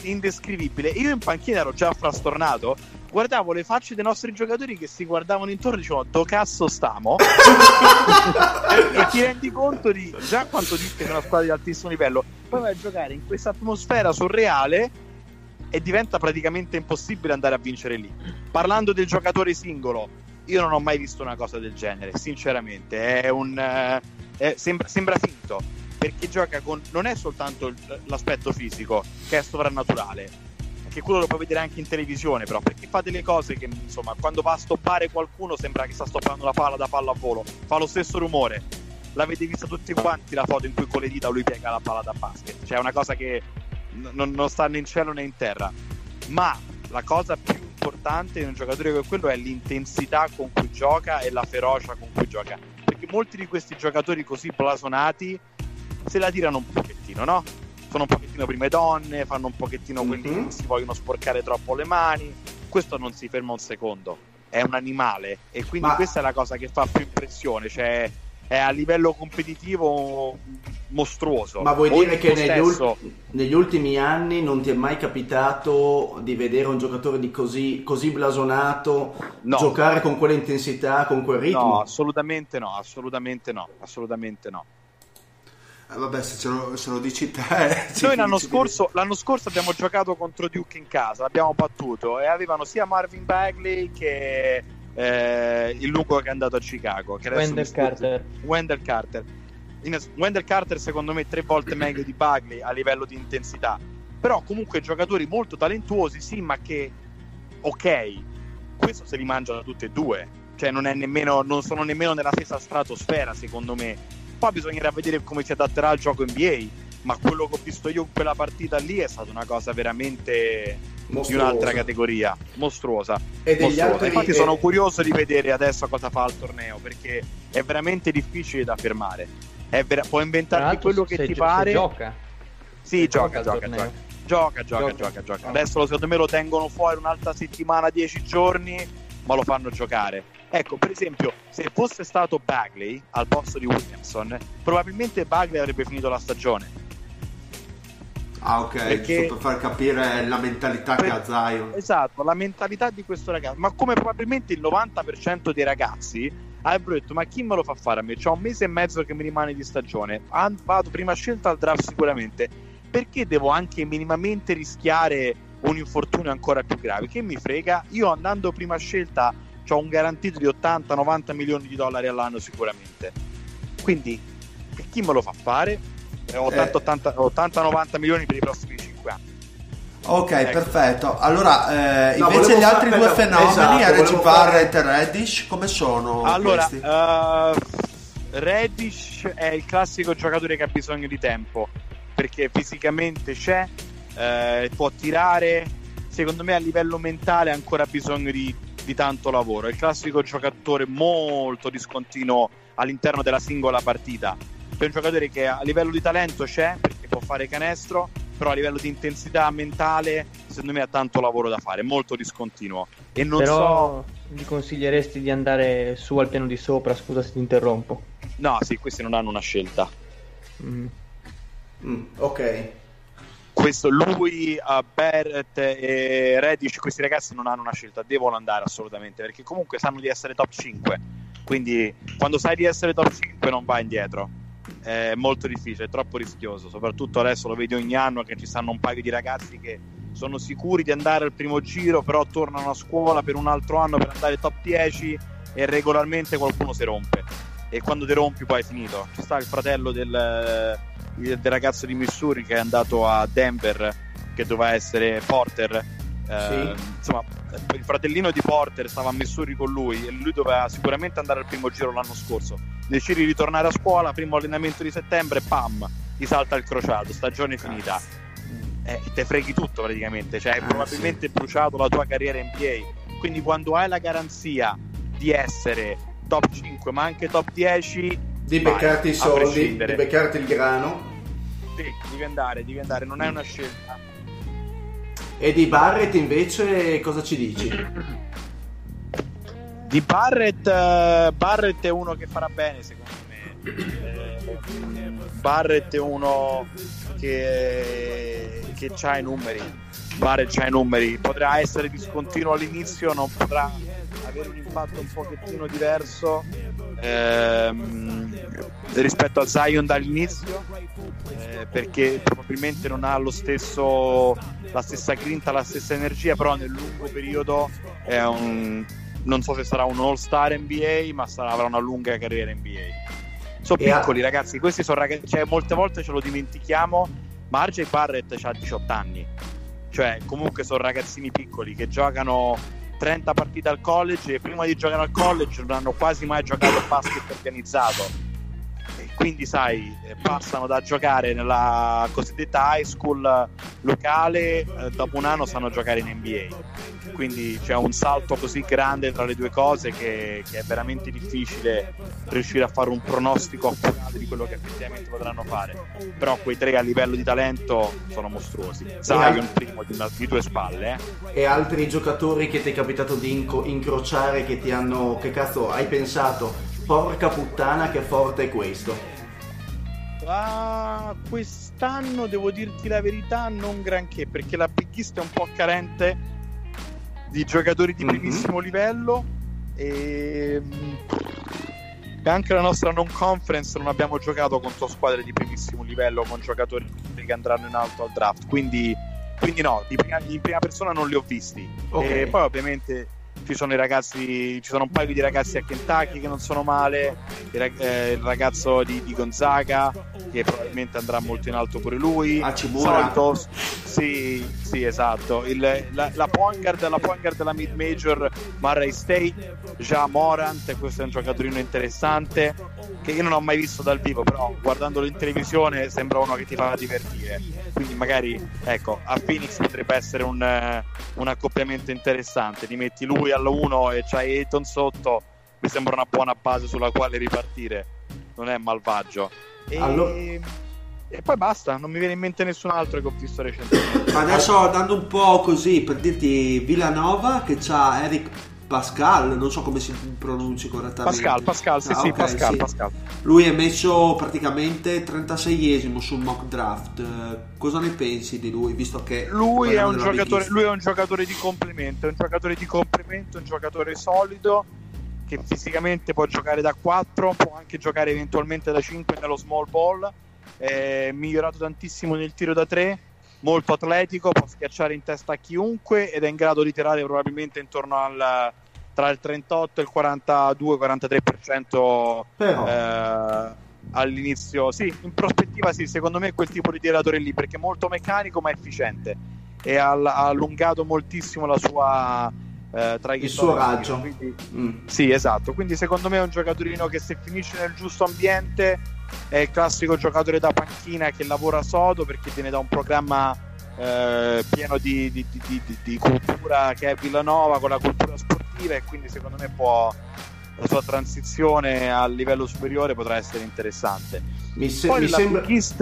indescrivibile. Io in panchina ero già frastornato guardavo le facce dei nostri giocatori che si guardavano intorno e dicevano do cazzo stamo *laughs* e ti rendi conto di già quanto dite che è una squadra di altissimo livello. Poi vai a giocare in questa atmosfera surreale e diventa praticamente impossibile andare a vincere lì. Parlando del giocatore singolo io non ho mai visto una cosa del genere sinceramente. È un eh, sembra, sembra finto perché gioca con non è soltanto l'aspetto fisico che è sovrannaturale che quello lo puoi vedere anche in televisione, però perché fa delle cose che insomma, quando va a stoppare qualcuno sembra che sta stoppando la palla da palla a volo, fa lo stesso rumore. L'avete vista tutti quanti la foto in cui con le dita lui piega la palla da basket, cioè è una cosa che n- non sta né in cielo né in terra. Ma la cosa più importante in un giocatore come quello è l'intensità con cui gioca e la ferocia con cui gioca. Perché molti di questi giocatori così blasonati se la tirano un pochettino, no? Sono un pochettino prime donne, fanno un pochettino mm-hmm. quelli che si vogliono sporcare troppo le mani. Questo non si ferma un secondo, è un animale e quindi Ma... questa è la cosa che fa più impressione, cioè è a livello competitivo mostruoso. Ma vuoi dire che negli, ul- negli, ultimi anni non ti è mai capitato di vedere un giocatore di così, così blasonato no. giocare con quella intensità, con quel ritmo? No, assolutamente no, assolutamente no, assolutamente no. Eh, vabbè, se, ce lo, se lo dici te. *laughs* Noi l'anno scorso, l'anno scorso, abbiamo giocato contro Duke in casa, l'abbiamo battuto e avevano sia Marvin Bagley che eh, il lungo che è andato a Chicago. Che Wendell Carter. Wendell Carter. In, Wendell Carter, secondo me, tre volte *clears throat* meglio di Bagley a livello di intensità. Però, comunque, giocatori molto talentuosi, sì, ma che ok, questo se li mangiano tutti e due. Cioè, non, nemmeno, non sono nemmeno nella stessa stratosfera, secondo me poi bisognerà vedere come si adatterà al gioco NBA. Ma quello che ho visto io in quella partita lì è stata una cosa veramente Mostruosa. di un'altra categoria, mostruosa. E mostruosa. Altri... Infatti, sono curioso di vedere adesso cosa fa al torneo perché è veramente difficile da fermare. Ver... Può inventarti quello che ti pare. Gioca. Sì, se gioca, gioca, gioca, gioca, gioca, gioca, gioca. Adesso secondo me lo tengono fuori un'altra settimana, dieci giorni, ma lo fanno giocare Ecco, per esempio, se fosse stato Bagley al posto di Williamson, probabilmente Bagley avrebbe finito la stagione. Ah, ok, Perché... per far capire la mentalità per... che ha Zion. Esatto, la mentalità di questo ragazzo. Ma come probabilmente il 90% dei ragazzi avrebbero detto: Ma chi me lo fa fare a me? C'ho un mese e mezzo che mi rimane di stagione. Vado prima scelta al draft sicuramente. Perché devo anche minimamente rischiare un infortunio ancora più grave? Che mi frega? Io andando prima scelta ho un garantito di 80-90 milioni di dollari all'anno sicuramente. Quindi, chi me lo fa fare? 80-90 eh. milioni per i prossimi 5 anni. Ok, ecco. perfetto. Allora, eh, no, invece gli altri fare, due fenomeni, esatto, Barrett e Reddish, come sono? Allora, uh, Reddish è il classico giocatore che ha bisogno di tempo perché fisicamente c'è, eh, può tirare. Secondo me, a livello mentale, ha ancora bisogno di di tanto lavoro. È il classico giocatore molto discontinuo all'interno della singola partita. È un giocatore che a livello di talento c'è perché può fare canestro, però a livello di intensità mentale secondo me ha tanto lavoro da fare, molto discontinuo. E non Però so... gli consiglieresti di andare su al piano di sopra, scusa se ti interrompo. No, sì, questi non hanno una scelta. Mm. Mm, ok. Questo, lui, uh, Barrett e Reddish, questi ragazzi non hanno una scelta, devono andare assolutamente, perché comunque sanno di essere top 5. Quindi quando sai di essere top 5 non vai indietro. È molto difficile, è troppo rischioso. Soprattutto adesso lo vedi ogni anno che ci stanno un paio di ragazzi che sono sicuri di andare al primo giro, però tornano a scuola per un altro anno per andare top 10 e regolarmente qualcuno si rompe. E quando ti rompi poi è finito. Ci sta il fratello del, del ragazzo di Missouri che è andato a Denver, che doveva essere Porter. Eh, Sì. Insomma, il fratellino di Porter stava a Missouri con lui e lui doveva sicuramente andare al primo giro l'anno scorso. Decide di ritornare a scuola, primo allenamento di settembre, pam, gli salta il crociato, stagione finita. Eh, te freghi tutto praticamente, cioè hai Ah, probabilmente bruciato la tua carriera NBA. Quindi quando hai la garanzia di essere top 5 ma anche top 10, Di vai, beccarti i soldi, di beccarti il grano. Sì, devi andare, devi andare, non è una scelta. E di Barrett invece cosa ci dici? Di Barrett, eh, Barrett è uno che farà bene secondo me. Eh, Barrett è uno che, che ha i numeri. Barrett ha i numeri. Potrà essere discontinuo all'inizio, non potrà avere un impatto un pochettino diverso ehm, rispetto a Zion dall'inizio. eh, perché probabilmente non ha lo stesso la stessa grinta, la stessa energia, però nel lungo periodo è un non so se sarà un all star NBA, ma sarà, avrà una lunga carriera NBA. Sono piccoli, ragazzi. Questi sono ragazzi. Cioè, molte volte ce lo dimentichiamo. Ma RJ Barrett ha 18 anni. Cioè, comunque sono ragazzini piccoli che giocano 30 partite al college e prima di giocare al college non hanno quasi mai giocato a basket organizzato. E quindi, sai, eh, passano da giocare nella cosiddetta high school locale, eh, dopo un anno sanno giocare in NBA quindi c'è un salto così grande tra le due cose che, che è veramente difficile riuscire a fare un pronostico accurato di quello che effettivamente potranno fare però quei tre a livello di talento sono mostruosi Zion primo di, una- di due spalle eh. E altri giocatori che ti è capitato di inco- incrociare che ti hanno... Che cazzo hai pensato? Porca puttana che forte è questo. Ah, quest'anno devo dirti la verità non granché perché la Big East è un po' carente di giocatori di Mhm. primissimo livello e e anche la nostra non conference non abbiamo giocato contro squadre di primissimo livello con giocatori che andranno in alto al draft quindi, quindi no, di prima- in prima persona non li ho visti Ok. e poi ovviamente ci sono i ragazzi ci sono un paio di ragazzi a Kentucky che non sono male il, eh, il ragazzo di, di Gonzaga che probabilmente andrà molto in alto pure lui Hachimura. Solito- sì, sì, esatto. Il- la, la point guard, la point guard della mid major Murray State, già Morant, questo è un giocatorino interessante che io non ho mai visto dal vivo, però guardandolo in televisione sembra uno che ti fa divertire. Quindi magari, ecco, a Phoenix potrebbe essere un, un accoppiamento interessante. Ti metti lui alla 1 e c'hai Ayton sotto, mi sembra una buona base sulla quale ripartire. Non è malvagio. E... Allora- e poi basta, non mi viene in mente nessun altro che ho visto recentemente. Adesso andando un po' così per dirti Villanova che c'ha Eric Pascal, non so come si pronunci correttamente. Pascal, Pascal, sì, Ah, sì, ok, Pascal, sì. Pascal. Lui è messo praticamente 36esimo sul mock draft. Cosa ne pensi di lui? Visto che Lui è, un lui è un giocatore di complemento, è un giocatore di complemento, un giocatore solido che fisicamente può giocare da 4, può anche giocare eventualmente da 5 nello small ball, è migliorato tantissimo nel tiro da 3, molto atletico, può schiacciare in testa a chiunque ed è in grado di tirare probabilmente intorno al tra il 38 e il 42-43% Però... eh, all'inizio, sì, in prospettiva sì, secondo me è quel tipo di tiratore lì perché è molto meccanico ma efficiente e ha, ha allungato moltissimo la sua eh. Il suo raggio. Quindi- Mm. sì, esatto, quindi secondo me è un giocatorino che se finisce nel giusto ambiente è il classico giocatore da panchina che lavora sodo perché viene da un programma eh, pieno di, di- di- di- cultura che è Villanova con la cultura sportiva e quindi secondo me può, la sua transizione al livello superiore potrà essere interessante. Mi, se- Poi mi nella, sembra... Big East,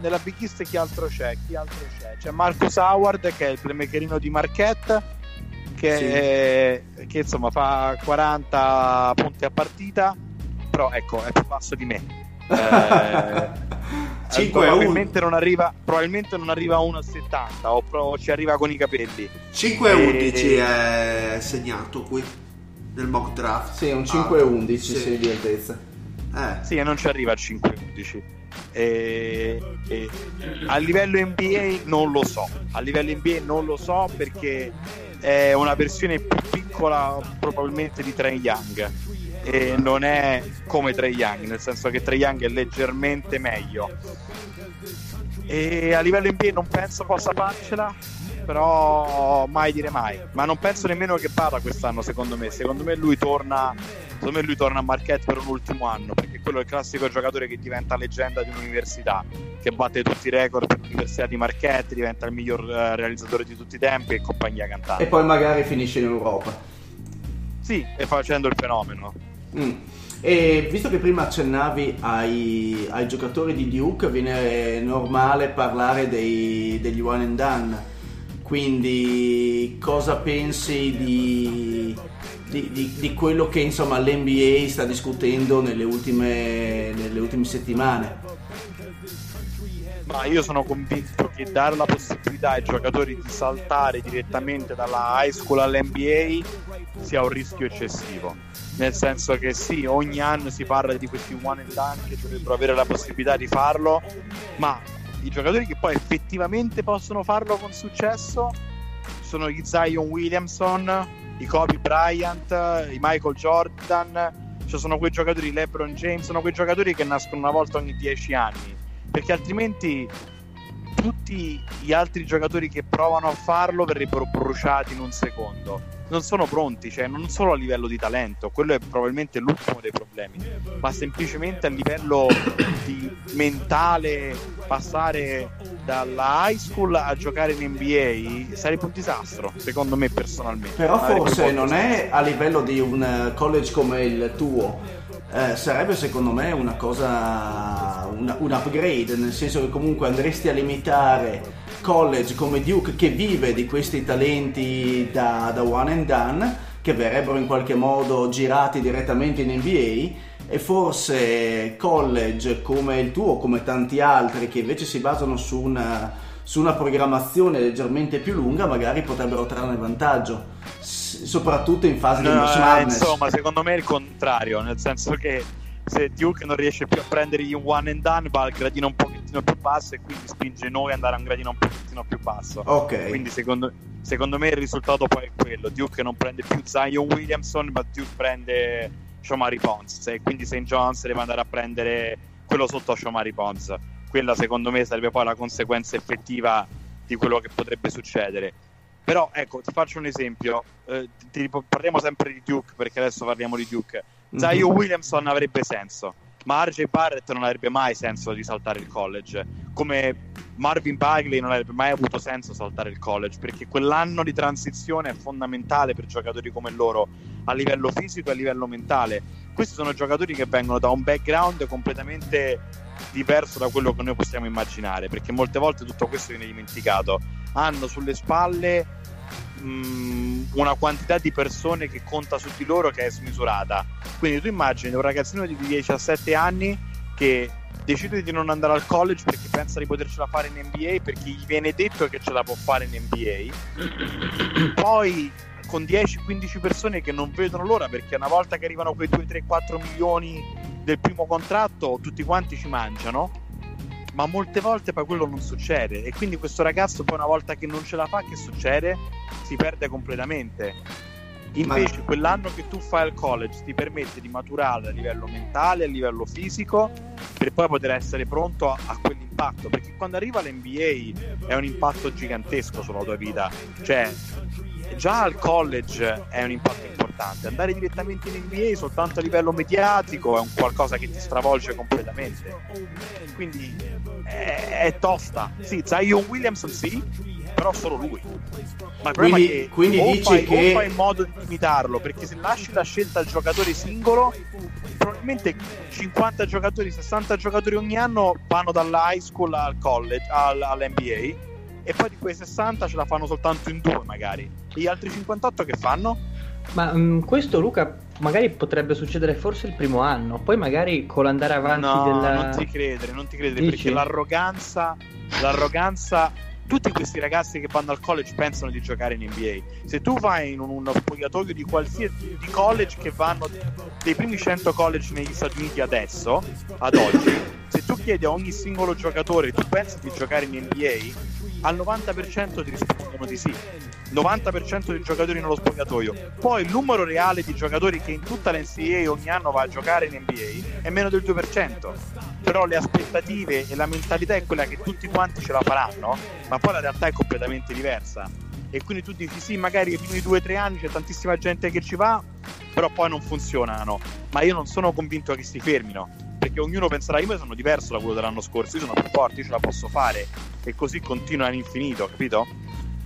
nella Big East chi altro c'è? Chi altro c'è? C'è Marcus Howard che è il playmakerino di Marquette che, che insomma fa 40 punti a partita però ecco è più basso di me eh, 5 probabilmente non arriva probabilmente non arriva a 1,70 o, pro- ci arriva con i capelli 5 e E- 11 è segnato qui nel mock draft. Sì, un Ah, 5-11 sì. sì. di altezza. Eh. Sì, e non ci arriva al 5-11. E, e a livello NBA non lo so. A livello NBA non lo so perché è una versione più piccola probabilmente di Trey Young. E non è come Trey Young, nel senso che Trey Young è leggermente meglio. E a livello NBA non penso possa farcela, però mai dire mai. Ma non penso nemmeno che vada quest'anno, secondo me. Secondo me lui torna. Secondo me lui torna a Marquette per un ultimo anno, perché quello è il classico giocatore che diventa leggenda di un'università, che batte tutti i record per l'università di Marquette, diventa il miglior eh, realizzatore di tutti i tempi e compagnia cantante. E poi magari finisce in Europa. Sì, e facendo il fenomeno. Mm. E visto che prima accennavi ai, ai giocatori di Duke, viene normale parlare dei- degli one and done. Quindi cosa pensi di, di- di- di quello che insomma l'NBA sta discutendo nelle ultime, nelle ultime settimane? Ma io sono convinto che dare la possibilità ai giocatori di saltare direttamente dalla high school all'NBA sia un rischio eccessivo. Nel senso che sì, ogni anno si parla di questi one and done che dovrebbero avere la possibilità di farlo, ma i giocatori che poi effettivamente possono farlo con successo sono gli Zion Williamson, i Kobe Bryant, i Michael Jordan, cioè sono quei giocatori LeBron James, sono quei giocatori che nascono una volta ogni dieci anni, perché altrimenti tutti gli altri giocatori che provano a farlo verrebbero bruciati in un secondo. Non sono pronti, cioè non solo a livello di talento, quello è probabilmente l'ultimo dei problemi, ma semplicemente a livello di mentale passare dalla high school a giocare in NBA sarebbe un disastro, secondo me personalmente. Però forse non è a livello di un eh, college come il tuo, eh, sarebbe secondo me una cosa, una- un upgrade, nel senso che comunque andresti a limitare college come Duke che vive di questi talenti da, da one and done, che verrebbero in qualche modo girati direttamente in NBA. E forse college come il tuo, come tanti altri che invece si basano su una, su una programmazione leggermente più lunga, magari potrebbero trarne vantaggio, S- soprattutto in fase di No, eh, Madness. insomma, secondo me è il contrario, nel senso che se Duke non riesce più a prendere gli one and done va al gradino un pochettino più basso e quindi spinge noi ad andare a un gradino un pochettino più basso. Ok. Quindi secondo, secondo me il risultato poi è quello. Duke non prende più Zion Williamson, ma Duke prende Shomari Pons e quindi St. John's deve andare a prendere quello sotto a Shomari Pons. Quella secondo me sarebbe poi la conseguenza effettiva di quello che potrebbe succedere. Però ecco, ti faccio un esempio, Eh, ti- parliamo sempre di Duke perché adesso parliamo di Duke. Zion Mhm. *laughs* Williamson avrebbe senso, ma RJ Barrett non avrebbe mai senso di saltare il college. Come Marvin Bagley non avrebbe mai avuto senso saltare il college perché quell'anno di transizione è fondamentale per giocatori come loro a livello fisico e a livello mentale. Questi sono giocatori che vengono da un background completamente diverso da quello che noi possiamo immaginare perché molte volte tutto questo viene dimenticato. Hanno sulle spalle mh, una quantità di persone che conta su di loro che è smisurata. Quindi tu immagini un ragazzino di 17 anni che decide di non andare al college perché pensa di potercela fare in NBA perché gli viene detto che ce la può fare in NBA. Poi con 10-15 persone che non vedono l'ora perché una volta che arrivano quei 2, 3, 4 milioni del primo contratto tutti quanti ci mangiano ma molte volte poi quello non succede. E quindi questo ragazzo poi una volta che non ce la fa che succede? Si perde completamente. Invece Ma- quell'anno che tu fai al college ti permette di maturare a livello mentale, a livello fisico per poi poter essere pronto a, a quell'impatto. Perché quando arriva l'NBA è un impatto gigantesco sulla tua vita. Cioè già al college è un impatto importante. Andare direttamente in NBA soltanto a livello mediatico è un qualcosa che ti stravolge completamente. Quindi è, è tosta. Sì Zion Williamson sì però solo lui. Ma il problema Quindi- è che quindi o, dici fai, che- o fai in modo di limitarlo, perché se lasci la scelta al giocatore singolo, probabilmente 50 giocatori, 60 giocatori ogni anno vanno dalla high school al college, al- all'NBA, e poi di quei 60 ce la fanno soltanto in due magari. E gli altri 58 che fanno? Ma mm, questo Luca magari potrebbe succedere forse il primo anno, poi magari con l'andare avanti no, della... non ti credere, non ti credere, Dici? perché l'arroganza, l'arroganza, tutti questi ragazzi che vanno al college pensano di giocare in NBA. Se tu vai in un- uno spogliatoio di qualsiasi di college che vanno dei primi 100 college negli Stati Uniti adesso, ad oggi, se tu chiedi a ogni singolo giocatore tu pensi di giocare in NBA, al 90% ti rispondono di sì. 90% dei giocatori nello spogliatoio. Poi il numero reale di giocatori che in tutta l'NCAA ogni anno va a giocare in NBA è meno del 2%. Però le aspettative e la mentalità è quella che tutti quanti ce la faranno, ma poi la realtà è completamente diversa. E quindi tu dici sì, magari i primi 2-3 anni c'è tantissima gente che ci va, però poi non funzionano. Ma io non sono convinto che si fermino, perché ognuno penserà io sono diverso da quello dell'anno scorso, io sono più forte, io ce la posso fare e così continua all'infinito, capito?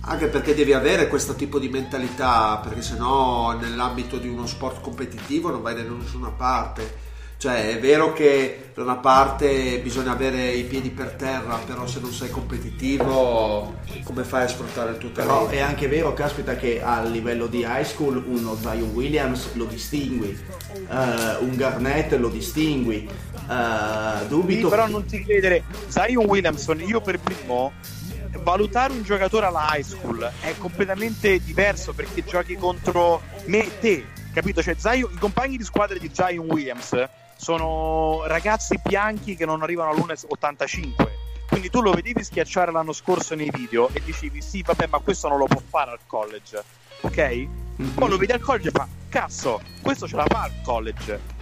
Anche perché devi avere questo tipo di mentalità, perché sennò nell'ambito di uno sport competitivo non vai da nessuna parte. Cioè, è vero che da una parte bisogna avere i piedi per terra, però se non sei competitivo, come fai a sfruttare il tuo Però talento? è anche vero, caspita, che a livello di high school uno Zion Williams lo distingui, eh, un Garnett lo distingui. Sì, dubito. però non ti credere, Zion Williamson, io per primo, valutare un giocatore alla high school è completamente diverso perché giochi contro me e te, capito? Cioè, Zion- i compagni di squadra di Zion Williams sono ragazzi bianchi che non arrivano all'1,85. Quindi tu lo vedevi schiacciare l'anno scorso nei video e dicevi sì, vabbè, ma questo non lo può fare al college, ok? Mhm. Poi lo vedi al college e fa, cazzo, questo ce la fa al college.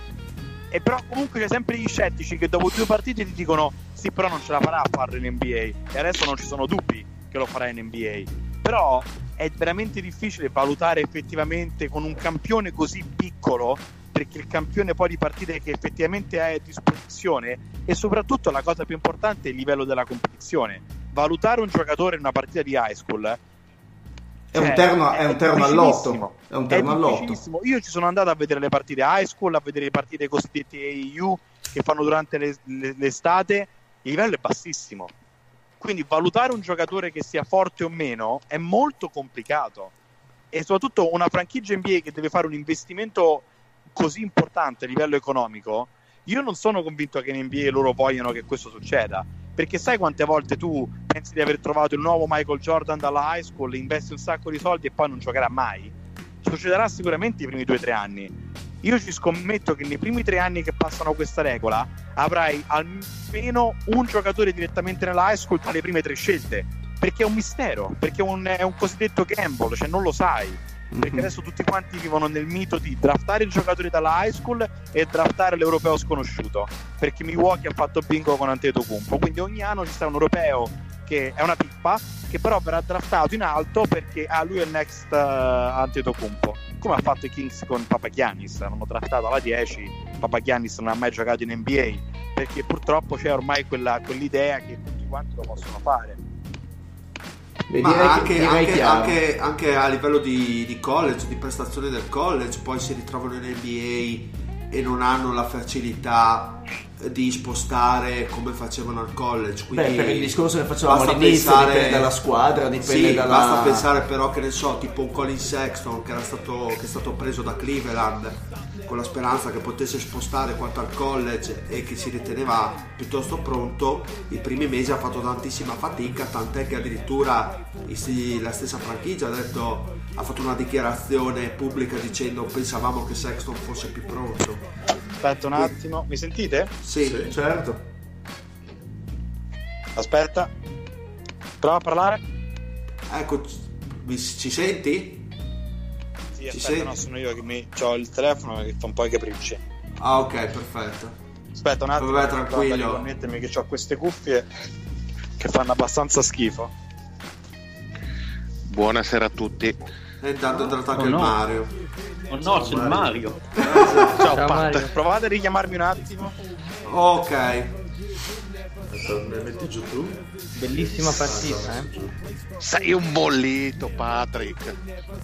E però comunque c'è sempre gli scettici che dopo due partite ti dicono sì, però non ce la farà a farlo in NBA. E adesso non ci sono dubbi che lo farà in NBA. Però è veramente difficile valutare effettivamente con un campione così piccolo, perché il campione poi di partite che effettivamente hai a disposizione e soprattutto la cosa più importante è il livello della competizione. Valutare un giocatore in una partita di high school È un cioè, terno, è un terno all'otto. È un terno È all'otto. Io ci sono andato a vedere le partite high school, a vedere le partite cosiddette AU che fanno durante le- le- l'estate. Il livello è bassissimo. Quindi valutare un giocatore che sia forte o meno è molto complicato. E soprattutto una franchigia NBA che deve fare un investimento così importante a livello economico, io non sono convinto che in NBA loro vogliano che questo succeda. Perché sai quante volte tu pensi di aver trovato il nuovo Michael Jordan dalla high school, investi un sacco di soldi e poi non giocherà mai? Succederà sicuramente i primi due o tre anni. Io ci scommetto che nei primi tre anni che passano questa regola avrai almeno un giocatore direttamente nella high school tra le prime tre scelte. Perché è un mistero, perché è un, è un cosiddetto gamble, cioè non lo sai. Perché Mhm. adesso tutti quanti vivono nel mito di draftare il giocatore dalla high school e draftare l'europeo sconosciuto. Perché Milwaukee ha fatto bingo con Antetokounmpo. Quindi ogni anno ci sarà un europeo che è una pippa, che però verrà draftato in alto perché ah, lui è il next uh, Antetokounmpo. Come ha fatto i Kings con Papagiannis, hanno draftato alla 10, Papagiannis non ha mai giocato in NBA, perché purtroppo c'è ormai quella- quell'idea che tutti quanti lo possono fare. Ma anche, anche- anche- anche a livello di, di college, di prestazioni del college, poi si ritrovano in NBA e non hanno la facilità di spostare come facevano al college. Quindi Beh, per il discorso che facevamo all'inizio, pensare- dipende dalla squadra, dipende Sì, dalla... basta pensare però che ne so, tipo un Colin Sexton che, era stato, che è stato preso da Cleveland con la speranza che potesse spostare quanto al college e che si riteneva piuttosto pronto, i primi mesi ha fatto tantissima fatica, tant'è che addirittura la stessa franchigia ha detto ha fatto una dichiarazione pubblica dicendo pensavamo che Sexton fosse più pronto. Aspetta un attimo, mi sentite? Sì, Sì, certo. Aspetta, prova a parlare. ecco, ci senti? Sì, Ci aspetta, senti? no, sono io che mi ho il telefono che fa un po' i capricci. Ah ok, perfetto. Aspetta un attimo, Vabbè, tranquillo. a riconnettermi che ho queste cuffie che fanno abbastanza schifo. Buonasera a tutti. E intanto è entrato anche Oh, il no. Mario. Oh no, c'è il Mario. Ciao, Ciao, Pat. Mario. Provate a richiamarmi un attimo. Ok. Adesso ne metti giù tu. Bellissima partita, eh. Sei un bollito, Patrick.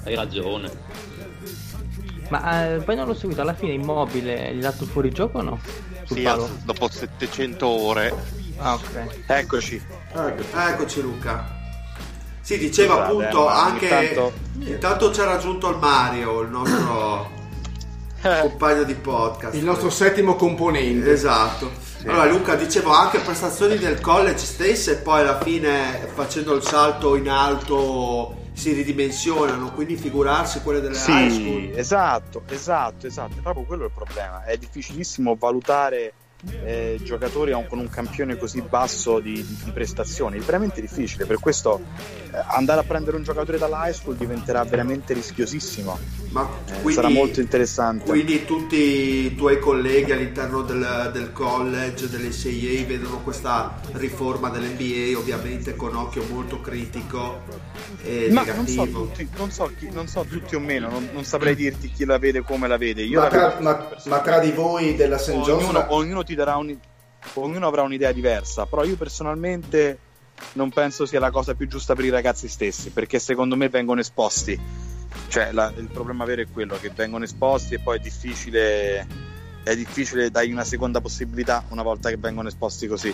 Hai ragione. Ma eh, poi non l'ho seguito, alla fine immobile gli ha dato fuori gioco o no? Sul Sì, palo? dopo 700 ore. Ah, ok. Eccoci. Ecco- Eccoci Luca. Sì, diceva Scusate, appunto ogni anche... tanto- Intanto c'è raggiunto il Mario, il nostro compagno di podcast. Il nostro settimo componente. Esatto. Allora Luca dicevo anche prestazioni del college stesse e poi alla fine facendo il salto in alto si ridimensionano, quindi figurarsi quelle delle high Sì, school. esatto, esatto, esatto. È proprio quello il problema. È difficilissimo valutare eh, giocatori con un campione così basso di, di- prestazioni. È veramente difficile. Per questo eh, andare a prendere un giocatore dalla high school diventerà veramente rischiosissimo. Ma Eh, quindi, sarà molto interessante. quindi tutti i tuoi colleghi all'interno del, del college, dell'SAA vedono questa riforma dell'NBA ovviamente con occhio molto critico e Ma non so, negativo. tutti, non, so chi- non so tutti o meno, non, non saprei dirti chi la vede come la vede. Io Ma la tra, ma- ma tra di voi della St. Ognuno, ognuno ti darà un, ognuno avrà un'idea diversa, però io personalmente non penso sia la cosa più giusta per i ragazzi stessi, perché secondo me vengono esposti. Cioè, la- il problema vero è quello che vengono esposti e poi è difficile è difficile dargli una seconda possibilità una volta che vengono esposti così.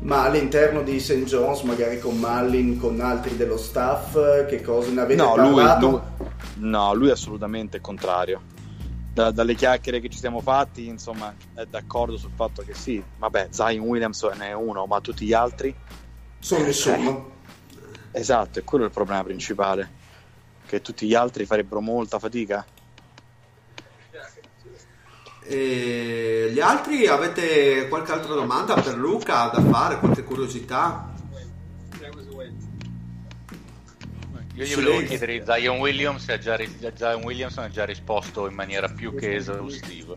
Ma all'interno di St. John's, magari con Mallin, con altri dello staff, che cosa ne avete No, lui, parlato? lui- no, lui è assolutamente il contrario. Da- dalle chiacchiere che ci siamo fatti, insomma, è d'accordo sul fatto che sì, vabbè, Zion Williamson è uno, ma tutti gli altri Sono nessuno. Esatto, è quello il problema principale. Che tutti gli altri farebbero molta fatica. E gli altri avete qualche altra domanda per Luca da fare, qualche curiosità? Io gli volevo chiedere Zion Williams e ha già, Zion Williamson ha già risposto in maniera più che esaustiva.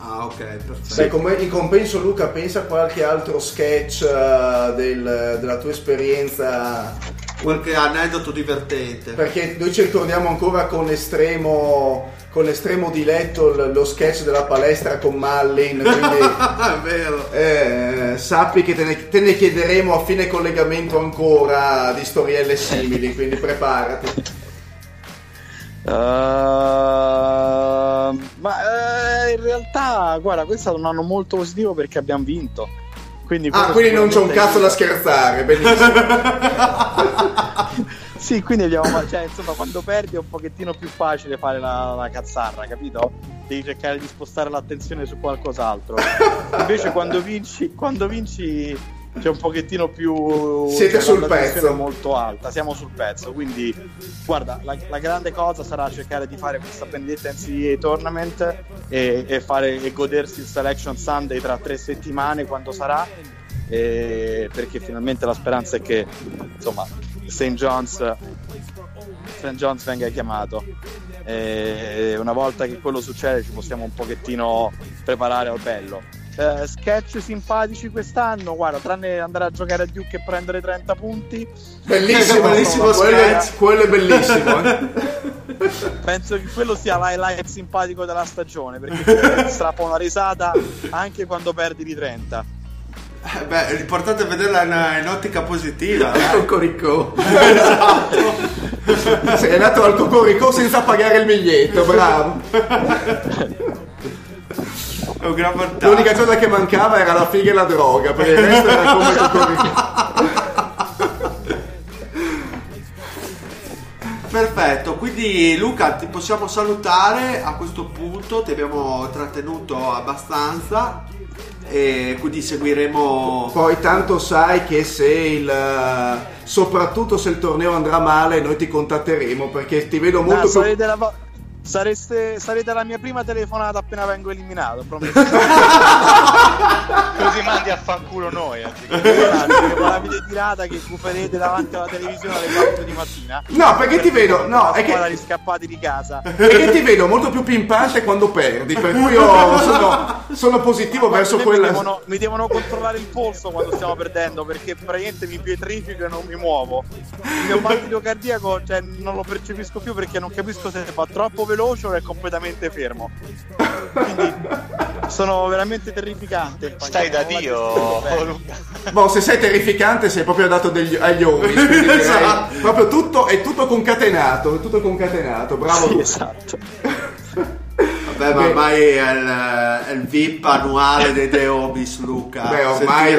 Ah, ok, perfetto. Beh, come- in compenso Luca pensa a qualche altro sketch eh, del- della tua esperienza Qualche aneddoto divertente. perché noi ci ricordiamo ancora con estremo, con estremo diletto l- lo sketch della palestra con Mallin *laughs* quindi è vero. eh, sappi che te ne, te ne chiederemo a fine collegamento ancora di storielle simili quindi preparati Ehm, ma eh, in realtà, guarda, questo è stato un anno molto positivo perché abbiamo vinto. Quindi ah quindi non c'è un cazzo da scherzare benissimo *laughs* Sì, quindi abbiamo, cioè, insomma, quando perdi è un pochettino più facile fare la, la cazzarra, capito? Devi cercare di spostare l'attenzione su qualcos'altro. Invece quando vinci, quando vinci c'è un pochettino più... Siete sul pezzo. molto alta, siamo sul pezzo, quindi guarda, la, la grande cosa sarà cercare di fare questa benedetta NCAA Tournament e, e fare, e godersi il Selection Sunday tra tre settimane quando sarà e- perché finalmente la speranza è che insomma St. John's St. John's venga chiamato e una volta che quello succede ci possiamo un pochettino preparare al bello Eh, sketch simpatici quest'anno guarda tranne andare a giocare a Duke e prendere 30 punti bellissimo *laughs* Bellissimo quello, quello è bellissimo eh. *laughs* penso che quello sia l'highlight simpatico della stagione perché *laughs* strappa una risata anche quando perdi di 30 Eh, beh, l'importante è vederla in, in ottica positiva. eh. Cocorico sei andato al Cocorico senza pagare il biglietto bravo È un gran vantaggio. l'unica cosa che mancava era la figa e la droga per il resto era come *laughs* Cocorico Perfetto, quindi Luca ti possiamo salutare a questo punto, ti abbiamo trattenuto abbastanza e quindi seguiremo... poi tanto sai che se il soprattutto se il torneo andrà male noi ti contatteremo perché ti vedo molto la, vo- sareste- sarete la mia prima telefonata appena vengo eliminato prometto *laughs* Così mandi a vaffanculo noi. la video tirata che cuperete davanti alla televisione alle 4 di mattina. No, perché ti vedo, no, è che, che scappati di casa. è che ti vedo molto più pimpante quando perdi, per cui io sono, sono positivo verso Mi quella... devono, mi devono controllare il polso quando stiamo perdendo perché praticamente mi pietrifico e non mi muovo. Il mio battito cardiaco cioè, non lo percepisco più perché non capisco se va troppo veloce o è completamente fermo. Quindi sono veramente terrificante. Stai da Dio, Beh. *laughs* Boh, se sei terrificante sei proprio dato degli, agli *laughs* direi Esatto. proprio tutto, è tutto concatenato, è tutto concatenato, bravo Sì, Luca. esatto. *laughs* Vabbè, ma ormai è il, è il VIP annuale dei The Homies, Luca. Beh, ormai,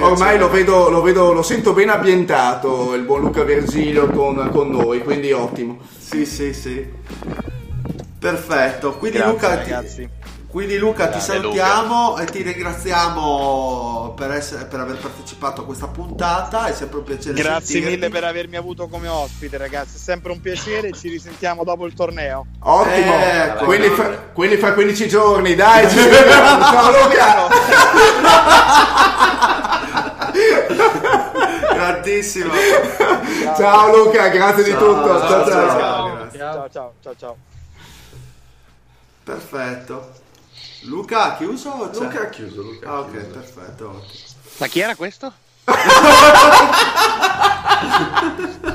ormai lo, vedo, lo vedo, lo sento ben ambientato il buon Luca Vergilio con, con noi, quindi ottimo. Sì, sì, sì. Perfetto. Quindi Grazie, Luca, ti, quindi Luca, ti salutiamo e ti ringraziamo per, essere- per aver partecipato a questa puntata. È sempre un piacere Grazie sentirti. mille per avermi avuto come ospite, ragazzi. È sempre un piacere. Ci risentiamo dopo il torneo. Ottimo, Ecco, quindi, no. fra, quindi fra 15 giorni, dai, ci *laughs* vediamo. Ciao Luca! Grandissimo. Ciao Luca, grazie di Ciao, tutto. ciao, Ciao, ciao. ciao. Ciao, ciao, ciao, ciao, ciao. Perfetto. Luca, ha chiuso? o c'è? Luca ha chiuso, Luca ha Ah, ok, chiuso. perfetto. ottimo. Ma chi era questo?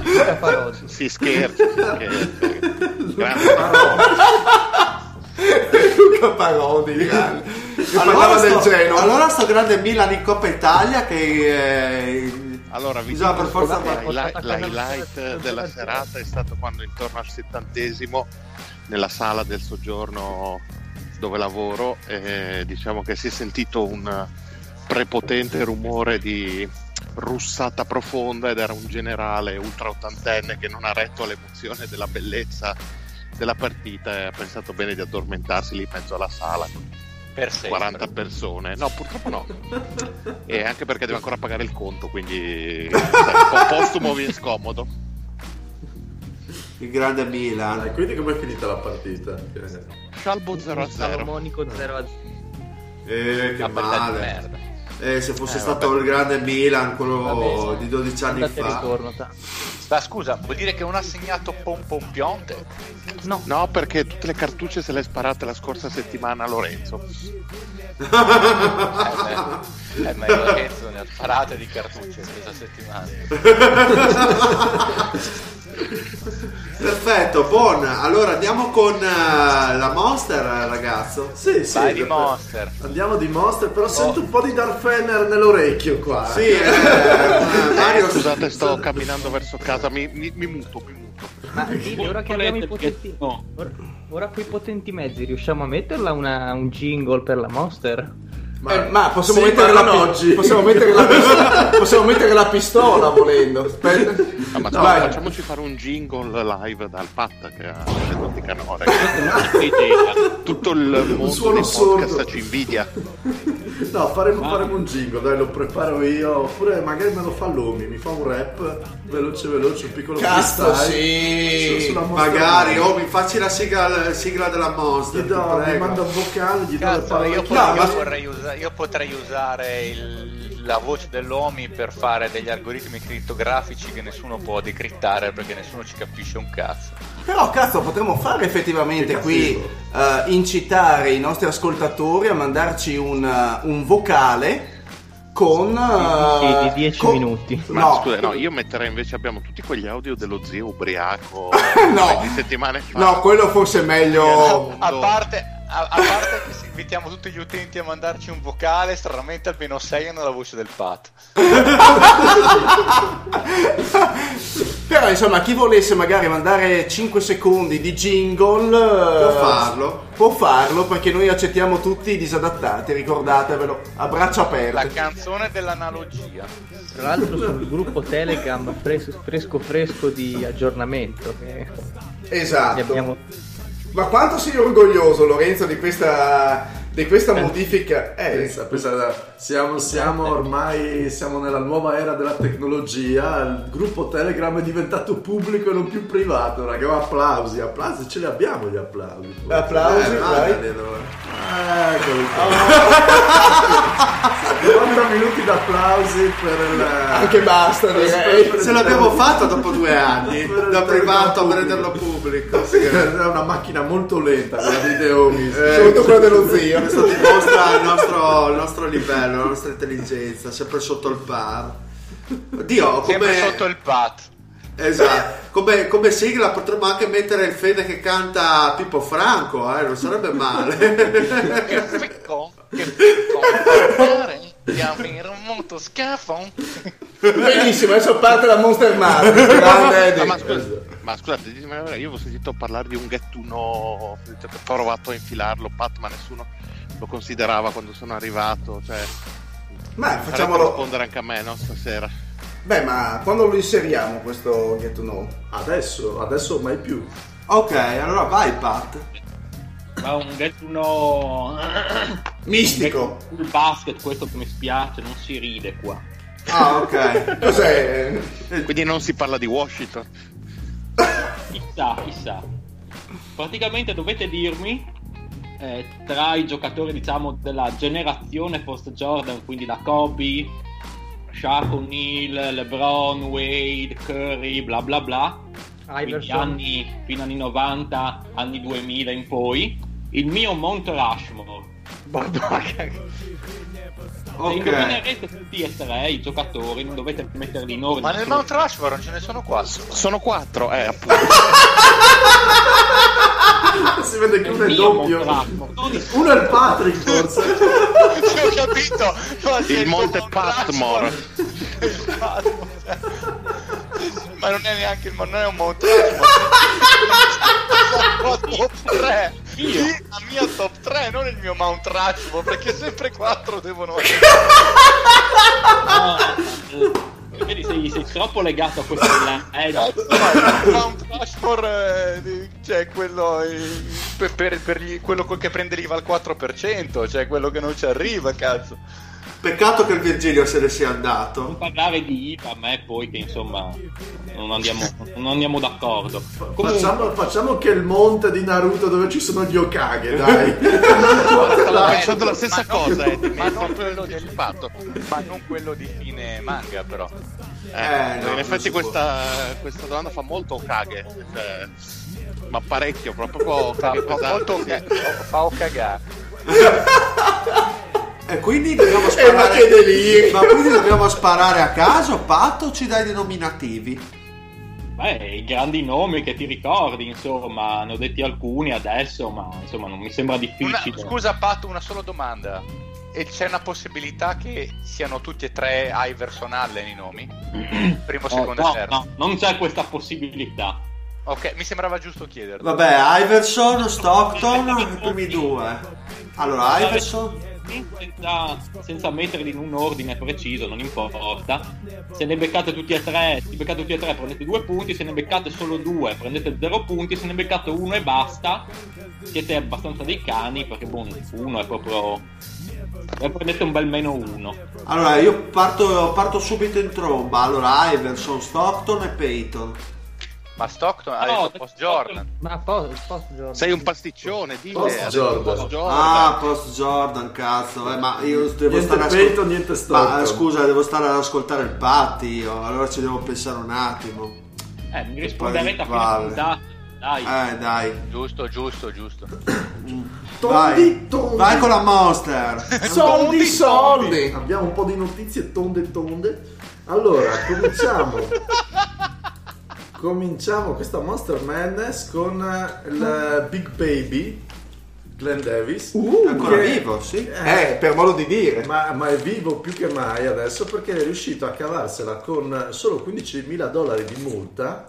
Luca Parodi. Si scherza. Grande. Luca Parodi, grande. Del sto, Genoa. allora sto grande Milan in Coppa Italia che eh, Allora, vi Bisogna per forza che fare- l'hi- l'highlight della serata è stato quando intorno al settantesimo nella sala del soggiorno dove lavoro eh, diciamo che si è sentito un prepotente rumore di russata profonda ed era un generale ultra ottantenne che non ha retto all'emozione della bellezza della partita e ha pensato bene di addormentarsi lì in mezzo alla sala con Per sempre. 40 persone. No, purtroppo no. E anche perché deve ancora pagare il conto, quindi *laughs* sai, un po' postumo viene scomodo. Il grande Milan. Dai, quindi com'è finita la partita? Scialbo 0 a 0. Salomonico 0 a 0. Eh, che male. merda. Eh, se fosse Eh, stato vabbè. il grande Milan, quello Vabbè, di 12 anni Andate e fa. ritorno, ta. Ma scusa, vuol dire che non ha segnato Pompompionte? No, No, perché tutte le cartucce se le hai sparate la scorsa settimana a Lorenzo. Eh, *laughs* beh, eh, ma Lorenzo ne ha sparate di cartucce questa settimana. *laughs* Perfetto, buon. Allora andiamo con eh, la Monster, ragazzo. Sì, sì. Vai di. Monster. Andiamo di Monster, però sento un po' di Darth Fener nell'orecchio qua. Sì, eh, eh, *laughs* Mario. Scusate, sto camminando verso casa, mi, mi, mi muto, mi muto. ma dilli, ora che abbiamo i potenti... No. Ora, ora con i potenti mezzi riusciamo a metterla una- un jingle per la Monster? Eh, ma possiamo, Sì, mettere ma la, oggi. possiamo, *laughs* mettere la pistola, *laughs* possiamo mettere la pistola volendo. Aspetta. Ah, ma Vai. facciamoci fare un jingle live dal Pat che ha le di canore. *laughs* idea. Tutto il mondo suono dei podcast sordo. ci invidia. No, faremo, faremo un jingle, dai, lo preparo io. Oppure magari me lo fa Lomi, mi fa un rap veloce veloce, un piccolo Cazzo, freestyle. sì. Magari, oh, mi facci la sigla, la sigla della Monster. Gli ti do, mi prego. manda un vocale, gli do le Cazzo, parole io, chiave. io vorrei usa- io potrei usare il- la voce dell'OMI per fare degli algoritmi crittografici che nessuno può decrittare perché nessuno ci capisce un cazzo. Però cazzo potremmo fare effettivamente qui eh, incitare i nostri ascoltatori a mandarci un, eh, un vocale con... Sì, eh, di 10 con- minuti. Ma No, scusa, no, io metterei invece abbiamo tutti quegli audio dello zio ubriaco *laughs* No. di settimane fa. no, quello forse è meglio... *laughs* A parte, a, a parte che se invitiamo tutti gli utenti a mandarci un vocale, stranamente almeno 6 hanno la voce del Pat. *laughs* Però insomma chi volesse magari mandare 5 secondi di jingle Può eh, farlo. Può farlo perché noi accettiamo tutti i disadattati, ricordatevelo, a braccia La aperte. canzone dell'analogia. Tra l'altro sul gruppo Telegram fres- fresco fresco di aggiornamento. Che Esatto. abbiamo... Ma quanto sei orgoglioso Lorenzo di questa, di questa modifica? Eh, Pensa, pensa, siamo, siamo ormai siamo nella nuova era della tecnologia. Il gruppo Telegram è diventato pubblico e non più privato. Raga, applausi, applausi, ce li abbiamo gli applausi. applausi, Eh, vai. Eccoli qua. 90 minuti d'applausi per il... Anche basta, direi. per- Se l'abbiamo fatto dopo due anni, da privato a renderlo pubblico. Sì, è una macchina molto lenta quella di The Homies. Soprattutto quello dello zio. Questo dimostra il nostro, il nostro livello, la nostra intelligenza, sempre sotto il par. Oddio, Sempre come, sotto il pat. esatto, come, come sigla potremmo anche mettere il Fede che canta Pippo Franco, eh, non sarebbe male. *laughs* Che ficco, che. Pare di avere un motoscafo. Benissimo, adesso parte la Monster Mart. *laughs* Grande ma, scusa, ma scusate, io avevo sentito parlare di un Get-Uno, ho provato a infilarlo, Pat, ma nessuno lo considerava quando sono arrivato. Cioè, Ma facciamo facciamolo. rispondere anche a me, no, stasera. Beh, ma quando lo inseriamo questo Get to Know? Adesso, adesso mai più. ok, allora vai Pat. Ma un get uno *coughs* Mistico. il basket, questo che mi spiace, non si ride qua. Ah, ok. *laughs* Cos'è? Quindi non si parla di Washington. Chissà, chissà. Praticamente dovete dirmi eh, tra i giocatori, diciamo, della generazione post Jordan, quindi da Kobe, Shaq O'Neal, LeBron, Wade, Curry, bla bla bla, quindi anni, fino agli anni 90, anni 2000 in poi, il mio Mount Rushmore. *laughs* Se Ok. indovinerete tutti e tre i giocatori, non dovete metterli in ordine. Ma nel Mount Rushmore non ce ne sono quattro. Sono quattro, eh, appunto. *laughs* *laughs* Si vede che uno è doppio. Uno è il Patrick forse. *laughs* Ho capito. *laughs* Ma Il Monte Patmore. Patmore. Ma non è neanche il non è un top 3. Io? La mia top 3, non il mio Mount Rushmore, perché sempre 4 devono essere. No, eh, vedi, sei, sei troppo legato a questo eh, no. il Mount Rushmore, eh, cioè quello, eh, per, per- per gli- quello che prende l'IVA al 4%, cioè quello che non ci arriva, cazzo. Peccato che il Virgilio se ne sia non andato. parlare di IVA a me poi che insomma non andiamo, non andiamo d'accordo comunque Facciamo, facciamo che il monte di Naruto dove ci sono gli Okage, dai. *laughs* Eh, pensando *laughs* la stessa ma non- cosa, Eddie, mi ma non quello di- anticipato. Ma non quello di fine manga, però. Eh, Eh, no, in non effetti questa, questa domanda fa molto Okage, cioè, ma parecchio, proprio Fa, Okage fa pesante. molto sì. fa cagare. *laughs* E quindi dobbiamo *laughs* Eh, ma sparare. deliri! Ma quindi dobbiamo sparare a caso, Pat, o ci dai dei nominativi? beh, i grandi nomi che ti ricordi insomma ne ho detti alcuni adesso ma insomma non mi sembra Una- difficile scusa Pat, una sola domanda. E c'è una possibilità che siano tutti e tre Iverson Allen i nomi? *clears throat* Primo, Eh, secondo e no, terzo. no, non c'è questa possibilità Ok, mi sembrava giusto chiederlo. Vabbè, Iverson, Stockton, i primi due. Allora, Iverson. Senza, senza metterli in un ordine preciso, non importa. Se ne beccate tutti e tre, se beccate tutti e tre prendete due punti, se ne beccate solo due prendete zero punti, se ne beccate uno e basta, siete abbastanza dei cani perché boh, uno è proprio... e prendete un bel meno uno. Allora, io parto, parto subito in tromba. Allora, Iverson, Stockton e Peyton. Ma Stockton ha No, detto post Jordan. Ma post, post Jordan. Sei un pasticcione, dille. Post Jordan. post Jordan. Ah, post Jordan, cazzo. Eh, ma io devo Niente stare a Peyton, niente Stockton. Ma scusa, devo stare ad ascoltare il Patti io. Allora ci devo pensare un attimo. Eh, mi risponderete a fine puntata. Dai. Eh, dai. Giusto, giusto, giusto. Vai. Tondi, tondi. Vai con la Monster. Soldi, soldi! Abbiamo un po' di notizie tonde tonde. Allora, cominciamo. *laughs* cominciamo questa Monster Madness con eh, il Big Baby Glenn Davis. È ancora che- vivo, sì. Eh, per modo di dire. Ma, ma è vivo più che mai adesso perché è riuscito a cavarsela con solo 15.000 dollari di multa,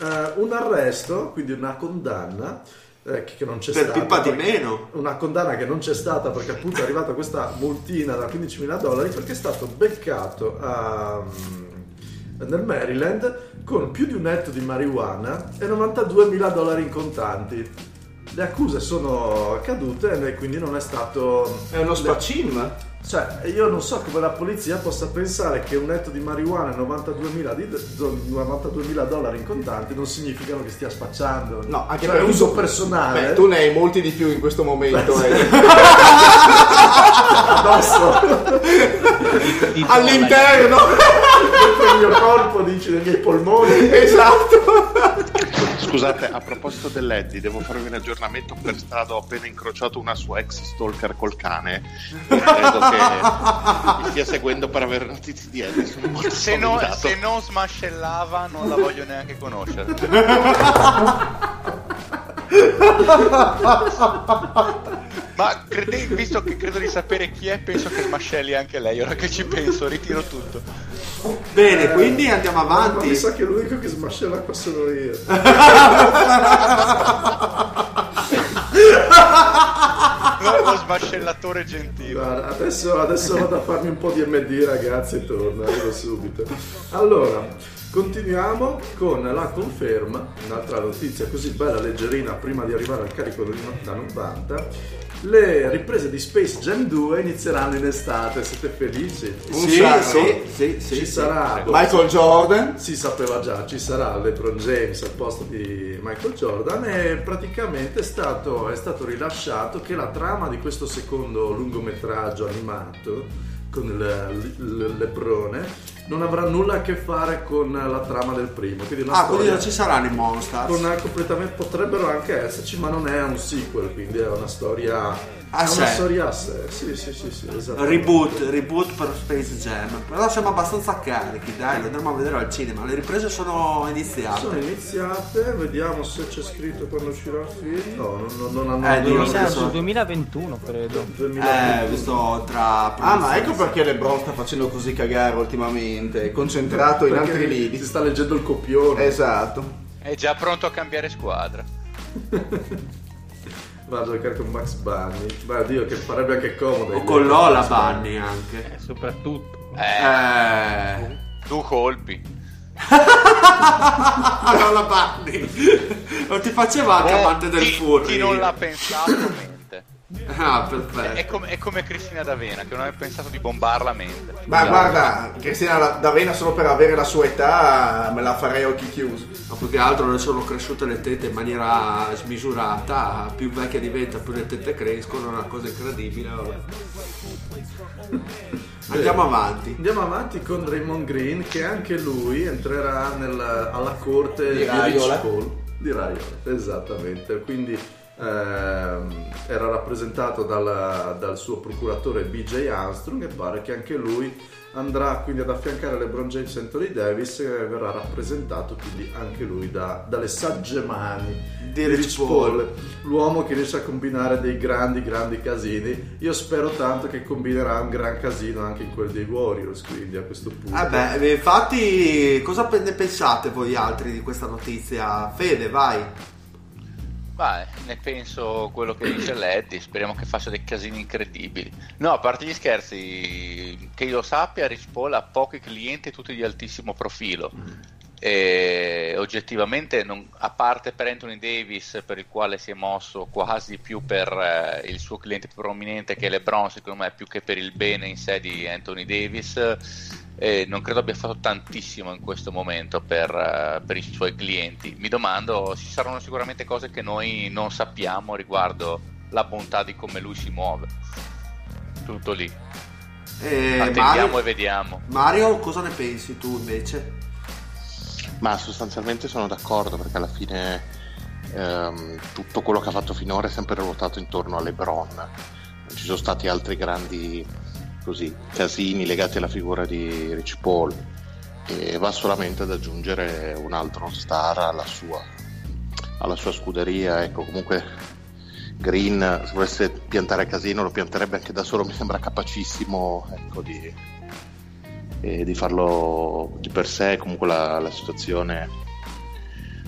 eh, un arresto, quindi una condanna eh, che non c'è Per stata. pippa di meno. Una condanna che non c'è stata perché appunto è arrivata questa multina da 15.000 dollari perché è stato beccato a, mm, nel Maryland con più di un etto di marijuana e 92.000 dollari in contanti. Le accuse sono cadute e quindi non è stato... È uno spacim? Cioè, io non so come la polizia possa pensare che un netto di marijuana e 92.000, di, do- 92.000 dollari in contanti non significano che stia spacciando. No, anche cioè, per uso personale. Beh, tu ne hai molti di più in questo momento. eh. Addosso. all'interno Dentro il mio corpo, dici, nei miei polmoni. esatto Scusate, a proposito dell'Eddie, devo farvi un aggiornamento. Per strada ho appena incrociato una sua ex stalker col cane. Credo che mi stia seguendo per avere notizie di Eddie. Sono molto Se, no- se non smascellava non la voglio neanche conoscere. *laughs* Ma crede- visto che credo di sapere chi è, penso che smascelli anche lei. Ora che ci penso, ritiro tutto. Bene, quindi andiamo Ma avanti. mi sa che l'unico che smascella qua sono io. No, lo smascellatore gentile. Guarda, adesso, adesso vado a farmi un po' di MD ragazzi e torno, arrivo subito. Allora, continuiamo con la conferma, un'altra notizia così bella, leggerina, prima di arrivare al carico da 90. Le riprese di Space Jam 2 inizieranno in estate, siete felici? Un Sì, sì, sì, sì, Ci sarà Michael Jordan si sapeva già, ci sarà LeBron James al posto di Michael Jordan e praticamente è stato, è stato rilasciato che la trama di questo secondo lungometraggio animato con il, il Lebrone non avrà nulla a che fare con la trama del primo. Quindi Ah, quindi non ci saranno i Monsters. con una completamente potrebbero anche esserci, ma non è un sequel, quindi è una storia A è una storia a sé. Sì, sì, sì, sì, esatto. Reboot, reboot per Space Jam. Però siamo abbastanza carichi, dai, lo andremo a vedere al cinema. Le riprese sono iniziate. Sono iniziate, vediamo se c'è scritto quando uscirà il film. No, non, non, hanno Eh, non sul 2021 credo. 2020. Eh, visto tra. Ah, ma ecco perché LeBron sta facendo così cagare ultimamente, è concentrato in Perché altri Si lidi. sta leggendo il copione. Esatto. È già pronto a cambiare squadra. *laughs* Va a giocare con Max Bunny. Beh, Dio, che farebbe anche comodo. O con Lola Bunny anche. Eh, soprattutto. Eh, Eh. tu colpi. *laughs* Lola Bunny. Non ti faceva anche amante del chi, furry? chi non l'ha pensato *laughs* Ah, È, perfetto. come, è come Cristina D'Avena che non ha pensato di bombarla a mente. Ma guarda, Cristina D'Avena solo per avere la sua età me la farei a occhi chiusi. Ma più che altro le sono cresciute le tette in maniera smisurata. Più vecchia diventa, più le tette crescono. È una cosa incredibile. vabbè. *laughs* Andiamo avanti. Andiamo avanti con Raymond Green che anche lui entrerà nel- alla corte Di di, Raiola. Rich Paul. Di Raiola, esattamente. Quindi ehm, era rappresentato dal, dal suo procuratore BJ Armstrong e pare che anche lui andrà quindi ad affiancare LeBron James e Anthony Davis e verrà rappresentato quindi anche lui da- dalle sagge mani Di Rich Paul. l'uomo che riesce a combinare dei grandi grandi casini io spero tanto che combinerà un gran casino anche in quelli dei Warriors quindi a questo punto eh, infatti, cosa ne pensate voi altri di questa notizia? Fede, vai. Beh, ne penso quello che dice Leddy, speriamo che faccia dei casini incredibili. No, a parte gli scherzi, che io sappia, Rich Paul ha pochi clienti, tutti di altissimo profilo. E oggettivamente, non- a parte per Anthony Davis, per il quale si è mosso quasi più per eh, il suo cliente più prominente che è LeBron, secondo me, più che per il bene in sé di Anthony Davis, eh, non credo abbia fatto tantissimo in questo momento per, eh, per i suoi clienti. Mi domando, ci saranno sicuramente cose che noi non sappiamo riguardo la bontà di come lui si muove. Tutto lì. Eh, Attendiamo Mario, e vediamo. Mario, cosa ne pensi tu invece? Ma sostanzialmente sono d'accordo perché alla fine ehm, tutto quello che ha fatto finora è sempre ruotato intorno a LeBron. Non ci sono stati altri grandi così, casini legati alla figura di Rich Paul e va solamente ad aggiungere un altro star alla sua, alla sua scuderia. Ecco, comunque Green se volesse piantare casino lo pianterebbe anche da solo, mi sembra capacissimo ecco, di, e di farlo di per sé. Comunque la, la situazione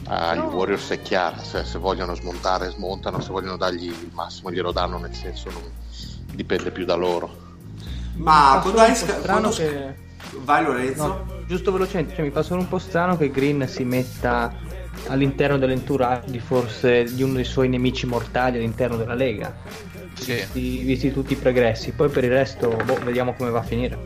agli Warriors è chiara se, se vogliono smontare smontano se vogliono dargli il massimo glielo danno nel senso non dipende più da loro Ma quando hai un po' sca- strano quando sca- che- Vai Lorenzo. No, giusto velocemente, cioè, mi fa solo un po' strano che Green si metta all'interno dell'entourage di forse di uno dei suoi nemici mortali all'interno della Lega. Sì. visti, visti tutti i progressi. Poi per il resto, boh, vediamo come va a finire.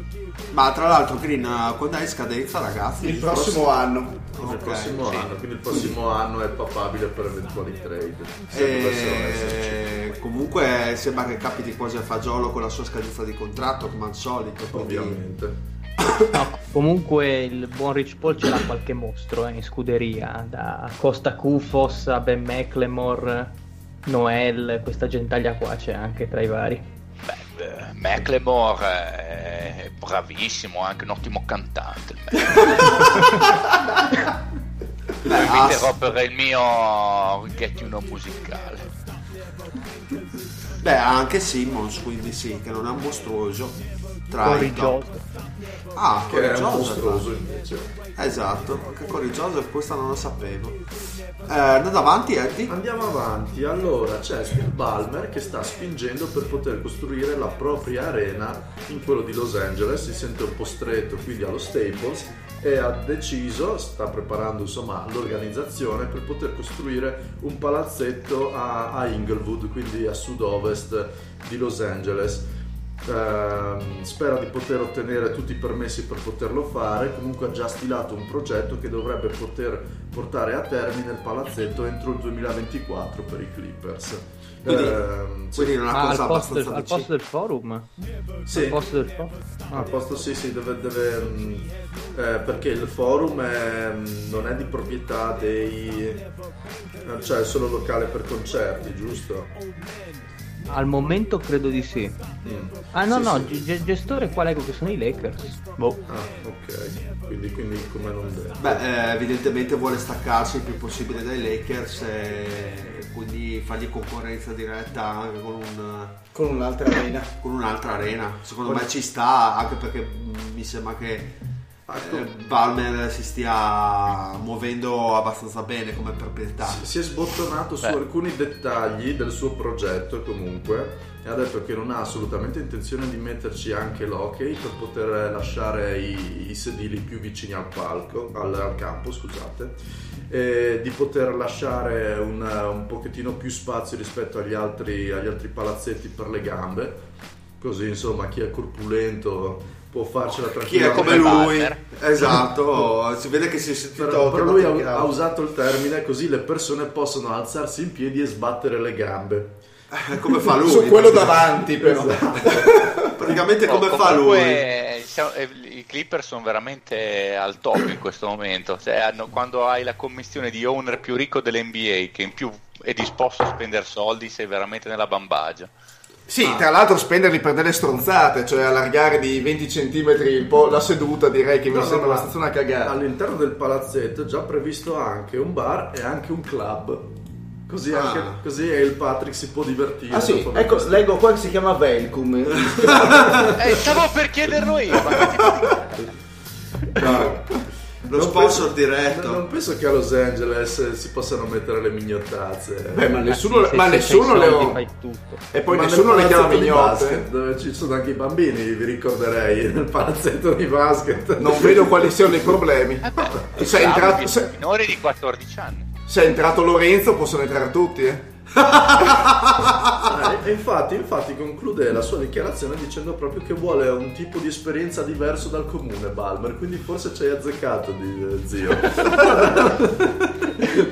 Ma tra l'altro, Green, quando hai scadenza, ragazzi? Il prossimo anno. Il Ok, prossimo sì. anno, quindi il prossimo anno è papabile per eventuali trade. E comunque sembra che capiti quasi a fagiolo con la sua scadenza di contratto, come al solito. quindi- Ovviamente. *coughs* No, comunque il buon Rich Paul ce l'ha qualche mostro eh, in scuderia, da Costa Kufos a Ben McLemore, Noel, questa gentaglia qua c'è anche tra i vari. Eh, Macklemore è bravissimo, è anche un ottimo cantante. *laughs* Lo inviterò per il mio Know musicale. Beh, anche Simmons, quindi sì, che non è un mostruoso. Tra i Corey top. Ah, Che Corey un Joseph. mostruoso invece. Esatto, anche Corey Joseph, questa non lo sapevo. Eh, andiamo avanti, Eddie. Andiamo avanti, allora c'è Steve Ballmer che sta spingendo per poter costruire la propria arena in quello di Los Angeles, si sente un po' stretto quindi allo Staples e ha deciso, sta preparando insomma l'organizzazione per poter costruire un palazzetto a, a Inglewood, quindi a sud-ovest di Los Angeles. Ehm, spera di poter ottenere tutti i permessi per poterlo fare. Comunque ha già stilato un progetto che dovrebbe poter portare a termine il palazzetto entro il 2024 per i Clippers. Quindi- sì. Quindi è una Ma cosa al posto, del, abbastanza al posto del forum? Sì. Al posto del forum? Ah. A posto sì, sì, deve, deve, mm, eh, perché il forum è, mm, non è di proprietà dei... eh, cioè è solo locale per concerti, giusto? Al momento credo di sì. Mm. Ah no Sì, no, sì. ge- gestore qua leggo che sono i Lakers. Boh. Ah, ok, quindi, quindi come non deve. Beh, eh, evidentemente vuole staccarsi il più possibile dai Lakers e quindi fargli concorrenza diretta anche con, un, Con un'altra arena. con un'altra arena. Secondo me ci sta, anche perché mm, mi sembra che eh, Balmer si stia muovendo abbastanza bene come proprietà. Si è sbottonato su Beh. alcuni dettagli del suo progetto comunque e ha detto che non ha assolutamente intenzione di metterci anche l'hockey per poter lasciare i, i sedili più vicini al palco, al, al campo, scusate, e di poter lasciare un, un pochettino più spazio rispetto agli altri, agli altri palazzetti per le gambe, così insomma chi è corpulento può farcela Chi è tranquillamente. come lui? Esatto, si vede che si è sentito Però, però lui ha, ha usato il termine così le persone possono alzarsi in piedi e sbattere le gambe. Eh, come fa lui? Su quello davanti però. *laughs* Praticamente No, come fa lui? siamo- eh, I Clippers sono veramente al top in questo momento. Cioè, hanno- quando hai la commissione di owner più ricco dell'NBA che in più è disposto a spendere soldi, sei veramente nella bambagia. Sì, tra l'altro spenderli per delle stronzate, cioè allargare di 20 cm la seduta direi che mi No, no, sembra abbastanza una cagata. All'interno del palazzetto è già previsto anche un bar e anche un club. Così, Ah. anche, così il Patrick si può divertire. Ah sì, ecco, questo- leggo qua che si chiama Velcum. *laughs* Eh, stavo per chiederlo io, ma che No, Lo non sponsor penso- diretto. Non penso che a Los Angeles si possano mettere le mignottazze. Beh, ma Ah, nessuno, sì, se- ma se nessuno le soldi ho... fai tutto. E poi Ma nessuno le chiama mignotte. Dove ci sono anche i bambini, vi ricorderei, *laughs* nel palazzetto di basket. Non vedo quali siano i problemi. Eh Se è entrato, se- minori di 14 anni. se è entrato Lorenzo possono entrare tutti, eh. Ah, e infatti, infatti conclude la sua dichiarazione dicendo proprio che vuole un tipo di esperienza diverso dal comune Balmer, quindi forse ci hai azzeccato di, eh, zio. *laughs*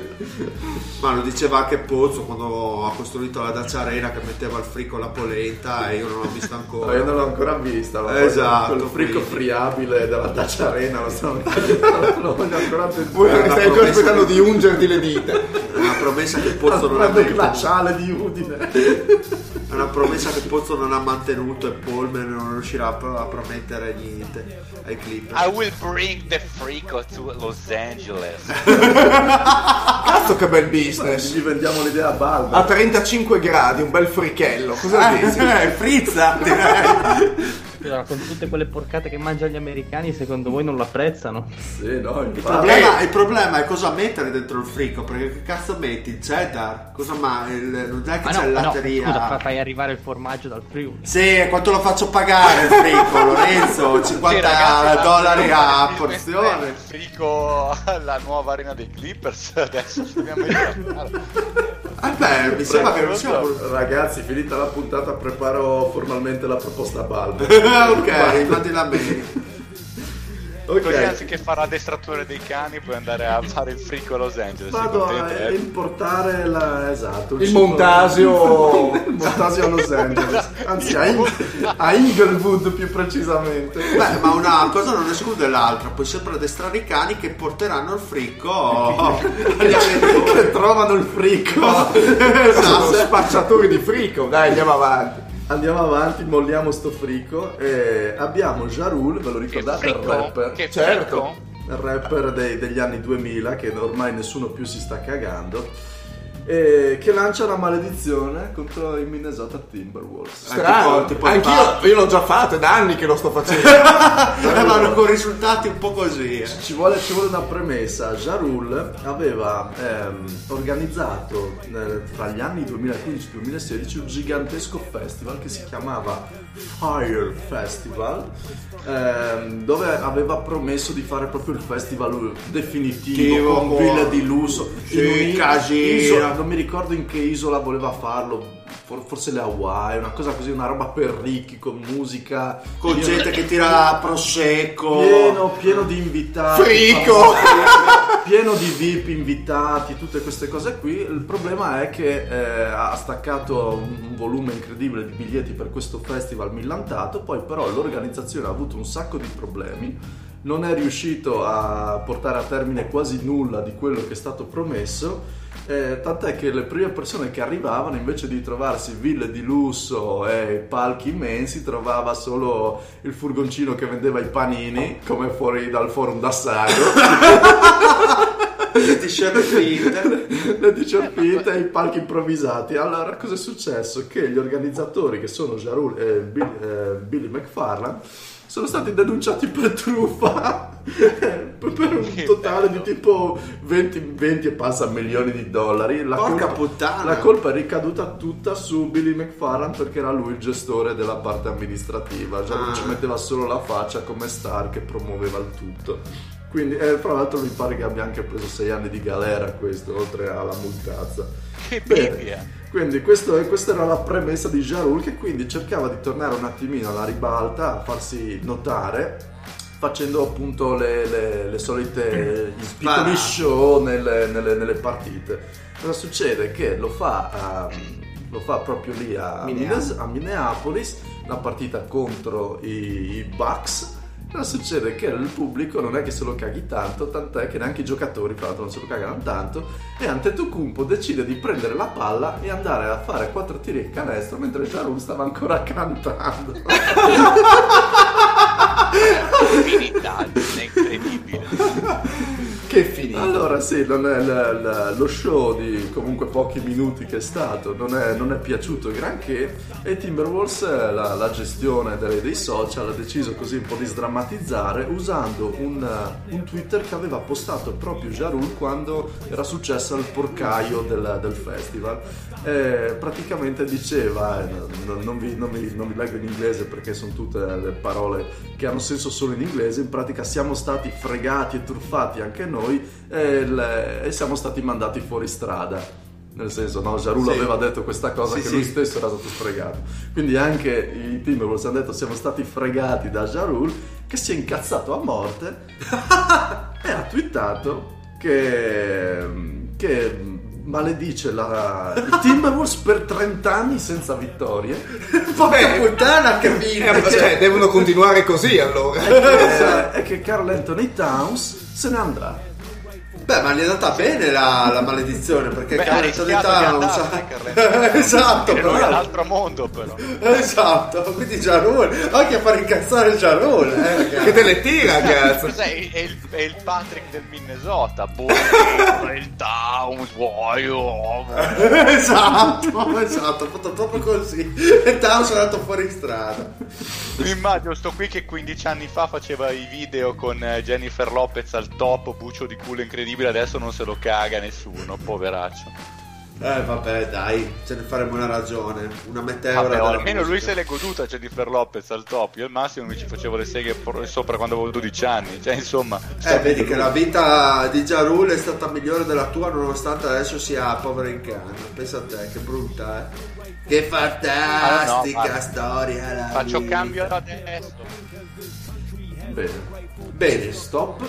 Ma lo diceva anche Pozzo quando ha costruito la Dacia Arena che metteva il frico alla polenta e io non l'ho visto Ma ancora. io non l'ho ancora vista, ma Esatto, quel frico quindi. friabile della Dacia Arena lo, sto- *laughs* lo voglio ancora Voi stai ancora aspettando di ungerti le dita. È una promessa che Pozzo non ha il mantenuto. glaciale di Udine. È *laughs* una promessa che Pozzo non ha mantenuto e Polmer non riuscirà a promettere niente ai clip. I will bring the frico to Los Angeles. *laughs* Cazzo che bel business. Gli vendiamo l'idea a Balmer. A 35 gradi, un bel frichello. Cosa dici? Eh, *laughs* frizza! *laughs* Scusa, con tutte quelle porcate che mangiano gli americani, secondo voi non lo apprezzano? Sì, no, Il problema, il problema è cosa mettere dentro il frico, perché che cazzo metti? Il cheddar? Cosa mai? Il, non è che Ma c'è no, il ma no, latteria. scusa, fa- fai arrivare il formaggio dal Friuli. Sì, quanto lo faccio pagare il frico, *laughs* Lorenzo? 50 Sì, ragazzi, dollari ma- a il- porzione. Il frico alla nuova arena dei Clippers. Adesso ci dobbiamo immaginare. Eh beh, mi sembra che non sia... Ragazzi, finita la puntata, preparo formalmente la proposta a Balbo. *laughs* ok, mandi la mail. Ok. Così anziché fare addestratore dei cani puoi andare a fare il frico a Los Angeles. Vado contento, a eh? importare la, esatto, Il cibo- Montasio. il *laughs* Montasio a Los Angeles, anzi a, In- a Inglewood più precisamente. Beh, ma una cosa non esclude l'altra, puoi sempre addestrare i cani che porteranno il fricco agli avventori. che trovano il fricco. Sono esatto. spacciatori di frico. Dai, andiamo avanti. Andiamo avanti, molliamo sto frico e abbiamo Jarul, ve lo ricordate il rapper? Che Certo. frico? il rapper dei- degli anni 2000 che ormai nessuno più si sta cagando e che lancia una maledizione contro i Minnesota Timberwolves Strano. tipo- tipo Anch'io io l'ho già fatto, è da anni che lo sto facendo. *laughs* Eh, vanno con risultati un po' così. eh. ci vuole, ci vuole una premessa Jarul aveva ehm, organizzato eh, tra gli anni 2015-2016 un gigantesco festival che si chiamava Fire Festival ehm, dove aveva promesso di fare proprio il festival definitivo Tivo, con ville di lusso Sì, un- casino. Non mi ricordo in che isola voleva farlo for- forse le Hawaii una cosa così una roba per ricchi con musica Con pieno- gente che tira prosecco. pieno, pieno di invitati Frico! *laughs* pieno di VIP invitati tutte queste cose qui il problema è che eh, ha staccato un volume incredibile di biglietti per questo festival millantato poi però l'organizzazione ha avuto un sacco di problemi non è riuscito a portare a termine quasi nulla di quello che è stato promesso eh, tant'è che le prime persone che arrivavano invece di trovarsi ville di lusso e palchi immensi trovava solo il furgoncino che vendeva i panini come fuori dal forum d'assago *laughs* Le t-shirt finte. le t-shirt finte e i palchi improvvisati allora cosa è successo? che gli organizzatori che sono Jarul e Bill- eh, Billy McFarland sono stati denunciati per truffa *laughs* per un Che totale bello. di tipo 20, 20 e passa milioni di dollari la Porca colpa- puttana. la colpa è ricaduta tutta su Billy McFarland perché era lui il gestore della parte amministrativa già Ah. ci metteva solo la faccia come star che promuoveva il tutto quindi eh, fra l'altro mi pare che abbia anche preso 6 anni di galera questo oltre alla multazza Che Bene. Bibbia. quindi questo- questa era la premessa di Jarul che quindi cercava di tornare un attimino alla ribalta, a farsi notare facendo appunto le, le- le solite gli piccoli show nelle, nelle- nelle partite. Cosa succede? Che lo fa, a- lo fa proprio lì a, Minneapolis. a Minneapolis, la partita contro i, i Bucks. Cosa succede? Che il pubblico non è che se lo caghi tanto, tant'è che neanche i giocatori, fra l'altro, non se lo cagano tanto. E Antetokounmpo decide di prendere la palla e andare a fare quattro tiri di canestro mentre Jarul stava ancora *laughs* cantando. *laughs* Finitaggine incredibile. che finito. Allora sì, non è l- l- lo show di comunque pochi minuti che è stato non è, non è piaciuto granché e Timberwolves eh, la, la gestione dei, dei social ha deciso così un po' di sdrammatizzare usando un, eh, un Twitter che aveva postato proprio Jarul quando era successo il porcaio del, del festival Eh, praticamente diceva eh, non, non vi, non vi- non vi leggo in inglese perché sono tutte le parole che hanno senso solo in inglese in pratica siamo stati fregati e truffati anche noi e, le- e siamo stati mandati fuori strada nel senso no Jarul Sì. aveva detto questa cosa Sì, che sì. lui stesso era stato fregato quindi anche i Timberwolves hanno detto siamo stati fregati da Jarul che si è incazzato a morte *laughs* e ha twittato che, che maledice la, i Timberwolves per 30 anni senza vittorie *laughs* Porca puttana che vinta. Eh, cioè, devono continuare così allora. e, e che Carl Anthony Towns se ne andrà Beh, ma gli è andata bene la, la maledizione perché Beh, Carl Anthony Towns. esatto, non però. è l'altro mondo però. Esatto, quindi Jarul, anche a far incazzare Jarul, eh, che te le tira, cazzo. Cos'è? È il, è il Patrick del Minnesota. Boh, *laughs* il Towns, vuoi? oh, esatto, esatto, fatto proprio così. E Towns è andato fuori strada. Mi immagino sto qui che 15 anni fa faceva i video con eh, Jennifer Lopez al top, buccio di culo incredibile, adesso non se lo caga nessuno, poveraccio. Eh vabbè dai, ce ne faremo una ragione. Una meteora. Vabbè, almeno lui musica. se l'è goduta Jennifer Lopez al top. Io al massimo mi ci facevo le seghe sopra quando avevo 12 anni. Cioè, insomma, Eh, vedi che la vita di Jarul è stata migliore della tua nonostante adesso sia povero in canna. Pensa a te, che brutta, eh. Che fantastica Ah, no, storia. la faccio vita. cambio adesso. Bene. Bene, Stop.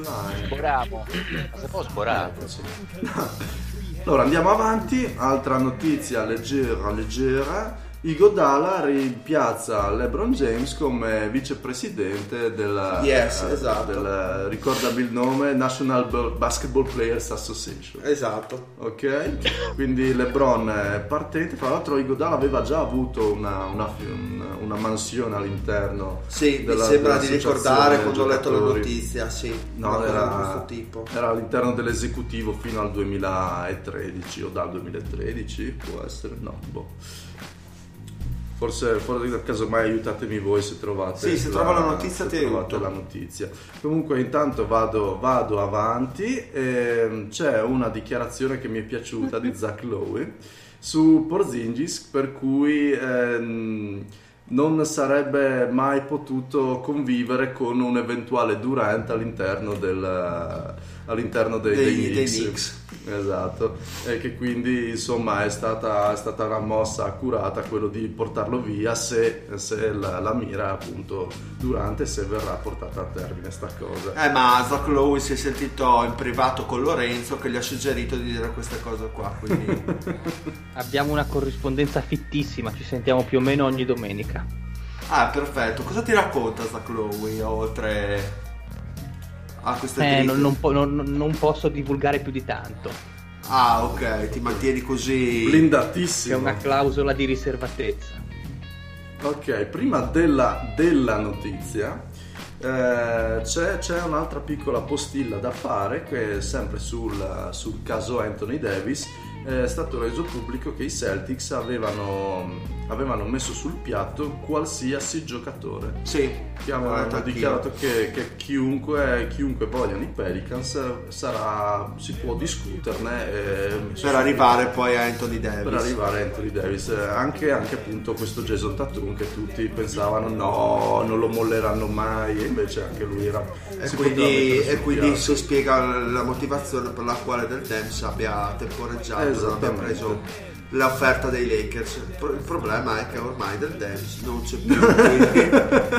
Line. Sboramo. Ma se può sborare. *laughs* Allora andiamo avanti, altra notizia leggera, leggera. Igodala rimpiazza LeBron James come vicepresidente del, Yes, eh, esatto. del ricordabil nome National Ba- Basketball Players Association. Esatto. Ok, quindi LeBron è partente. Tra l'altro, Igodala aveva già avuto una, una- una- mansione all'interno. Sì, della- mi sembra di ricordare quando ho letto la notizia, sì. No, era, questo tipo. era all'interno dell'esecutivo fino al 2013 o dal 2013, può essere, no, boh. Forse, forse casomai aiutatemi voi se trovate Sì, se trovo la notizia se ti trovate la notizia. Comunque intanto vado, vado avanti, ehm, c'è una dichiarazione che mi è piaciuta di *laughs* Zach Lowe su Porzingis per cui ehm, non sarebbe mai potuto convivere con un eventuale Durant all'interno, del, all'interno dei, Dei- dei dei Knicks. Knicks. Esatto, e che quindi insomma è stata, è stata una mossa accurata quello di portarlo via se, se la, la mira appunto durante se verrà portata a termine sta cosa. Eh, ma Zach Lowe si è sentito in privato con Lorenzo che gli ha suggerito di dire queste cose qua, quindi... *laughs* Abbiamo una corrispondenza fittissima, ci sentiamo più o meno ogni domenica. ah, perfetto. Cosa ti racconta Zach Lowe oltre a queste Eh, non, non po- non- non posso divulgare più di tanto. Ah, ok, ti mantieni così... C'è Blindatissimo. una clausola di riservatezza. Ok, prima della, della notizia eh, c'è, c'è un'altra piccola postilla da fare che è sempre sul, sul caso Anthony Davis è stato reso pubblico che i Celtics avevano, avevano messo sul piatto qualsiasi giocatore. Sì, che avevano dichiarato che, che chiunque, chiunque vogliano i Pelicans sarà, si può discuterne Per arrivare poi a Anthony Davis. per arrivare a Anthony Davis. Anche, anche appunto questo Jason Tatum che tutti pensavano no non lo molleranno mai e invece anche lui era E quindi, e quindi piatto. si spiega la motivazione per la quale Del Dems abbia temporeggiato, non abbia preso l'offerta dei Lakers. Il pro- Il problema è che ormai Del Dems non c'è più. *laughs* quindi-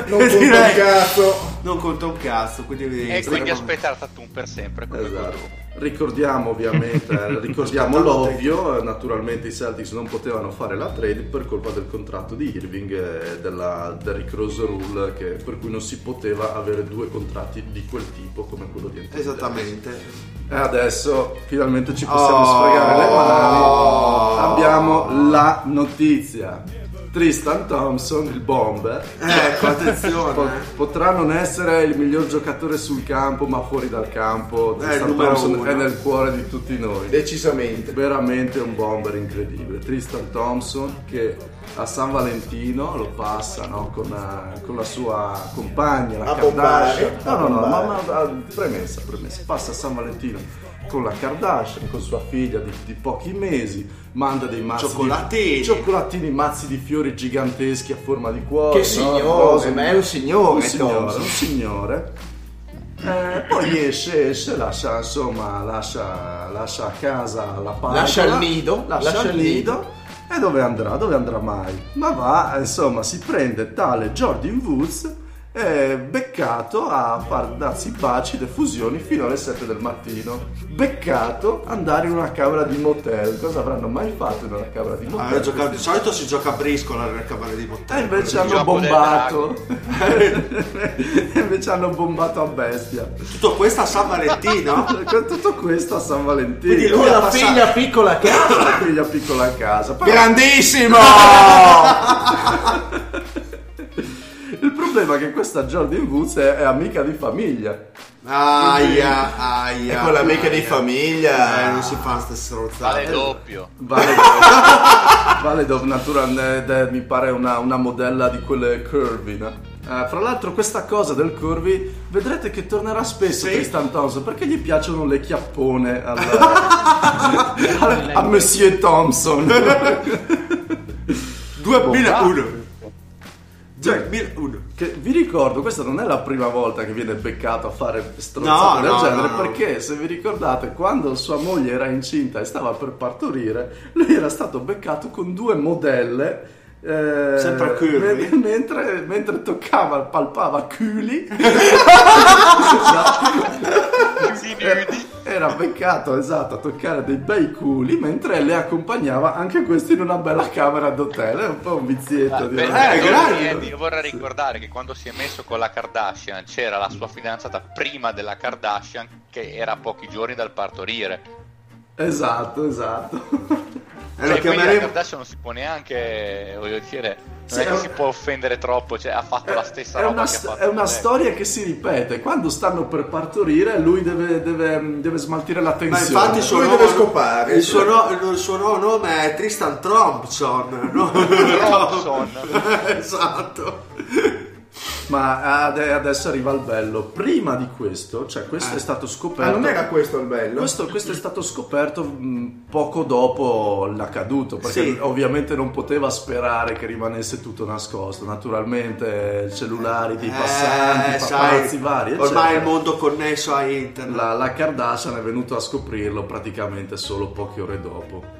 Non *laughs* conta un cazzo. Non conta un cazzo, quindi E quindi staremo- aspettare Tatum per sempre come Esatto. Ricordiamo ovviamente, *laughs* ricordiamo l'ovvio, naturalmente i Celtics non potevano fare la trade per colpa del contratto di Irving e della Derrick Rose Rule che- per cui non si poteva avere due contratti di quel tipo come quello di Anthony. Esattamente. E adesso finalmente ci possiamo Oh. sfregare le mani. Abbiamo la notizia. Tristan Thompson, il bomber, Ecco, attenzione. po- potrà non essere il miglior giocatore sul campo, ma fuori dal campo. È il Tristan numero Thompson uno. è nel cuore di tutti noi. Decisamente. Veramente un bomber incredibile. Tristan Thompson che a San Valentino lo passa no? con, eh, con la sua compagna, la A Kardashian. bombare, No, no, no, ma, ma- premessa, premessa. Passa a San Valentino con la Kardashian, con sua figlia di, di pochi mesi, manda dei mazzi Cioccolatini. di cioccolatini, mazzi di fiori giganteschi a forma di cuore. Che no? signore, ma è un signore, un signore, un signore. Eh, poi esce, esce, lascia insomma, lascia, lascia a casa la parola, Lascia il nido, lascia, lascia il il nido. E dove andrà? Dove andrà mai? Ma va, insomma, si prende tale Jordan Woods è beccato a far darsi baci e fusioni fino alle 7 del mattino. Beccato andare in una camera di motel. Cosa avranno mai fatto in una camera di motel? Ah, gioca- di solito si gioca a briscola nelle camere di E motello. invece hanno bombato. E *laughs* invece hanno bombato a bestia. Tutto questo a San Valentino? Con tutto questo a San Valentino. Quindi lui la passato- figlia piccola che ha. la figlia piccola a casa. Però Grandissimo! *laughs* il problema è che questa Jordan Woods è, è amica di famiglia. Aia, aia. È quell'amica di aia. famiglia. Eh, non si fa queste stronzate. Vale doppio. Vale, vale dove naturalmente mi pare una, una modella di quelle curvy, no? Eh, fra l'altro questa cosa del curvy vedrete che tornerà spesso Sì. Tristan Thompson perché gli piacciono le chiappone al- *laughs* a, a Monsieur Thompson. 2001. 2001. Che vi ricordo, questa non è la prima volta che viene beccato a fare No, stronzate del no, genere, no, no. perché se vi ricordate, quando sua moglie era incinta e stava per partorire, lui era stato beccato con due modelle. eh, Sempre curvy. me- mentre, mentre toccava, palpava culi, Chiudi nudi. Era beccato esatto a toccare dei bei culi mentre le accompagnava anche questo in una bella camera d'hotel. È un po' un vizietto. Ah, di una- Eh. Andy, io vorrei ricordare che quando si è messo con la Kardashian c'era la sua fidanzata prima della Kardashian che era a pochi giorni dal partorire. Esatto, esatto. E lo Cioè, quindi la chiameremo. Kardashian non si può neanche, voglio dire, non Sì, è che è- si può offendere troppo, cioè ha fatto la stessa È roba una, che st- ha fatto è una lei. storia che si ripete. Quando stanno per partorire, lui deve, deve- deve smaltire la Ma tensione. infatti il suo, Lui nome, deve scopare. il, suo no- il suo nuovo nome è Tristan Thompson. No? *laughs* Thompson. *laughs* esatto. Ma ade- adesso arriva il bello. Prima di questo, cioè questo Eh. è stato Ma scoperto. non era questo il bello? Questo, questo è stato scoperto mh, poco dopo l'accaduto, perché Sì. ovviamente non poteva sperare che rimanesse tutto nascosto. Naturalmente cellulari di Eh, passanti, paparazzi vari, ormai eccetera. il mondo connesso a internet. La, la Kardashian è venuta a scoprirlo praticamente solo poche ore dopo.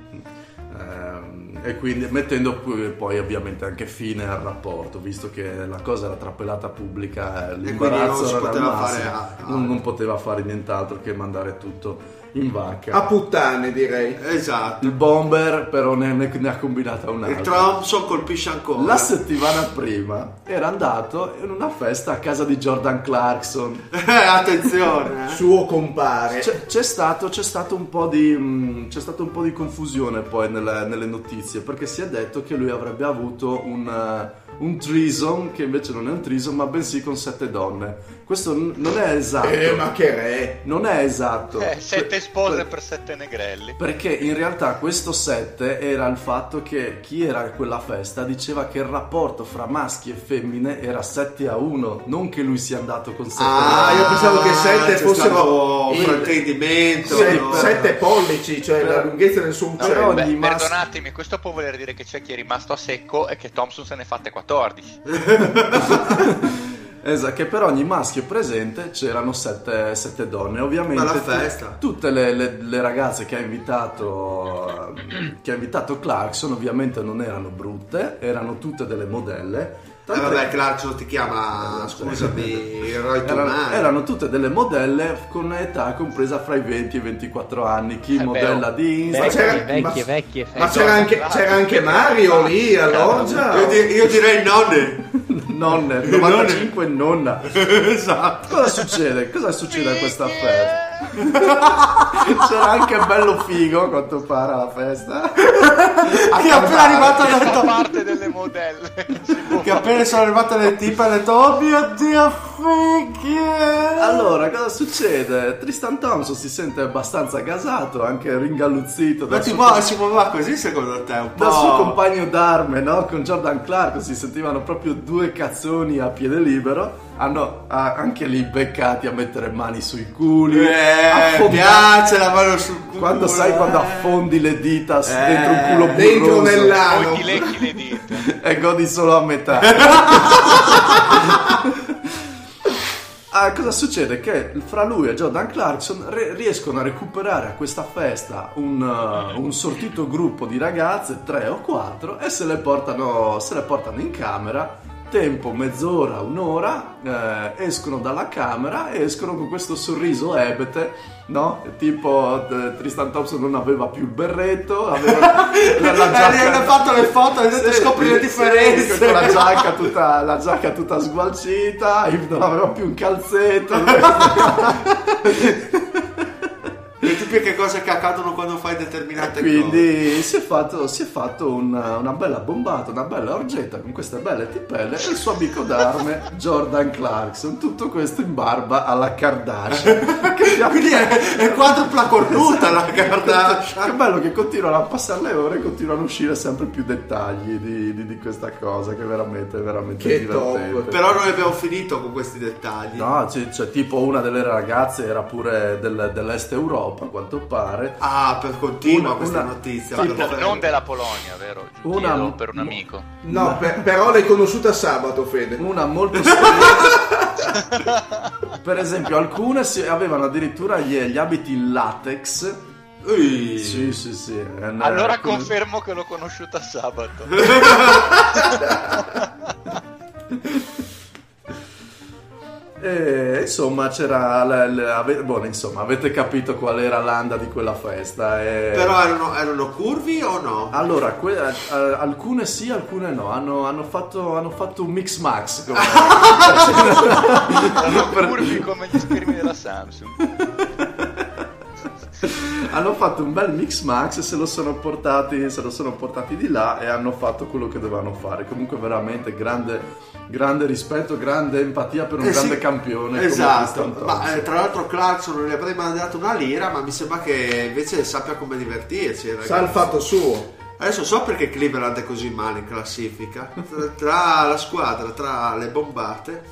E quindi mettendo poi, ovviamente anche fine al rapporto, visto che la cosa era trappelata pubblica, eh, l'imbarazzo non era poteva massimo, fare a- non, non poteva fare nient'altro che mandare tutto in vacca. A puttane direi. Esatto. Il bomber però ne, ne- ne ha combinata Il un'altra. Thompson colpisce ancora. La settimana prima era andato in una festa a casa di Jordan Clarkson. *laughs* Eh, attenzione. eh. Suo compare. C'è, c'è stato, c'è stato un po' di mh, c'è stato un po' di confusione poi nelle, nelle notizie perché si è detto che lui avrebbe avuto un, eh, un threesome che invece non è un threesome ma bensì con sette donne questo n- non è esatto Eh, ma che re. non è esatto Eh, sette Per- spose per- per sette negrelli. perché in realtà questo 7 era il fatto che chi era a quella festa diceva che il rapporto fra maschi e femmine era 7 a 1, non che lui sia andato con 7 Ah, io pensavo che sette c'è fossero un fraintendimento. Se- no? sette pollici, cioè la lunghezza del suo No, uccello. beh, ogni mas- perdonatemi, questo può voler dire che c'è chi è rimasto a secco e che Thompson se ne fatte 14. *laughs* *laughs* Esatto, che per ogni maschio presente c'erano sette, sette donne. Ovviamente Bella festa. tutte le, le- le ragazze che ha invitato che ha invitato Clarkson ovviamente non erano brutte, erano tutte delle modelle. Eh, Tant'è vabbè, che- Clarkson ti chiama, scusami, Roy erano, erano tutte delle modelle con età compresa fra i 20 e i 24 anni. Chi Eh beh, modella oh. di Insta, Ma c'era- Vecchie, vecchie, ma- vecchie. Ma c'era anche, c'era anche Mario lì a Loggia. Io, di- io direi nonne. *laughs* nonne, 95 nonna. *laughs* esatto. Cosa succede? Cosa succede a questa festa? *laughs* C'era anche bello figo quanto pare alla festa. Che è appena arrivato ha detto parte delle modelle. Può *laughs* che appena sono arrivate le tipe ha detto oh mio dio fighe Allora, cosa succede? Tristan Thompson si sente abbastanza gasato, anche ringalluzzito ma si, suo, muove, si muoveva così secondo te un po' dal suo compagno d'arme, no? Con Jordan Clark si sentivano proprio due cazzoni a piede libero. Hanno ah, anche lì beccati a mettere mani sui culi. eh, piace la mano sul culo Quando sai eh. quando affondi le dita Eh, dentro un culo Dentro burroso nell'ano. Poi ti lecchi le dita. *laughs* e godi solo a metà. *laughs* Ah, cosa succede? Che fra lui e Jordan Clarkson re- riescono a recuperare a questa festa un, uh, un sortito gruppo di ragazze, tre o quattro, e se le portano, se le portano in camera. Tempo, mezz'ora, un'ora, eh, escono dalla camera e escono con questo sorriso ebete, no? Tipo eh, Tristan Thompson non aveva più il berretto, aveva *laughs* la, la Eh, gli hanno fatto le foto e Sì, scopri le sì, differenze con la giacca tutta, la giacca tutta sgualcita, non aveva più un calzetto. *laughs* le tipiche cose che accadono quando fai determinate cose. Quindi si è fatto, si è fatto una, una bella bombata, una bella orgetta con queste belle tipelle e il suo amico d'arme *laughs* Jordan Clarkson. Tutto questo in barba alla Kardashian. *laughs* Che Quindi è, è quadrupla cornuta la Kardashian. Che bello che continuano a passare le ore e continuano a uscire sempre più dettagli di, di- di questa cosa che è veramente, veramente Che divertente. top. Però noi abbiamo finito con questi dettagli. No, c'è, c'è tipo una delle ragazze era pure del- dell'est Europa, a quanto pare. Ah, per continua Una- questa una- notizia. sì, perfetto. Non della Polonia, vero? Una- Chiedo per un amico. No, per- però l'hai conosciuta sabato, Fede. Una molto *laughs* Per esempio, alcune si- avevano addirittura gli, gli abiti in latex. Ui. Sì, sì, sì. Eh, no, Allora alcune- confermo che l'ho conosciuta sabato. *laughs* *laughs* E, insomma, c'era. la- la- ave- buono, insomma, avete capito qual era l'anda di quella festa. e- Però erano, erano curvi o no? Allora, que- eh, alcune sì, alcune no. Hanno, hanno fatto, hanno fatto un mix max. come- *laughs* Erano curvi come gli schermi della Samsung. *laughs* hanno fatto un bel mix max e se lo sono portati, se lo sono portati di là e hanno fatto quello che dovevano fare. Comunque, veramente grande, grande rispetto, grande empatia per un Eh, grande sì. campione. Esatto, ma eh, tra l'altro Clarkson non gli avrei mandato una lira, ma mi sembra che invece sappia come divertirsi. ragazzi. Sa il fatto suo. Adesso so perché Cleveland è così male in classifica. Tra, tra la squadra, tra le bombate.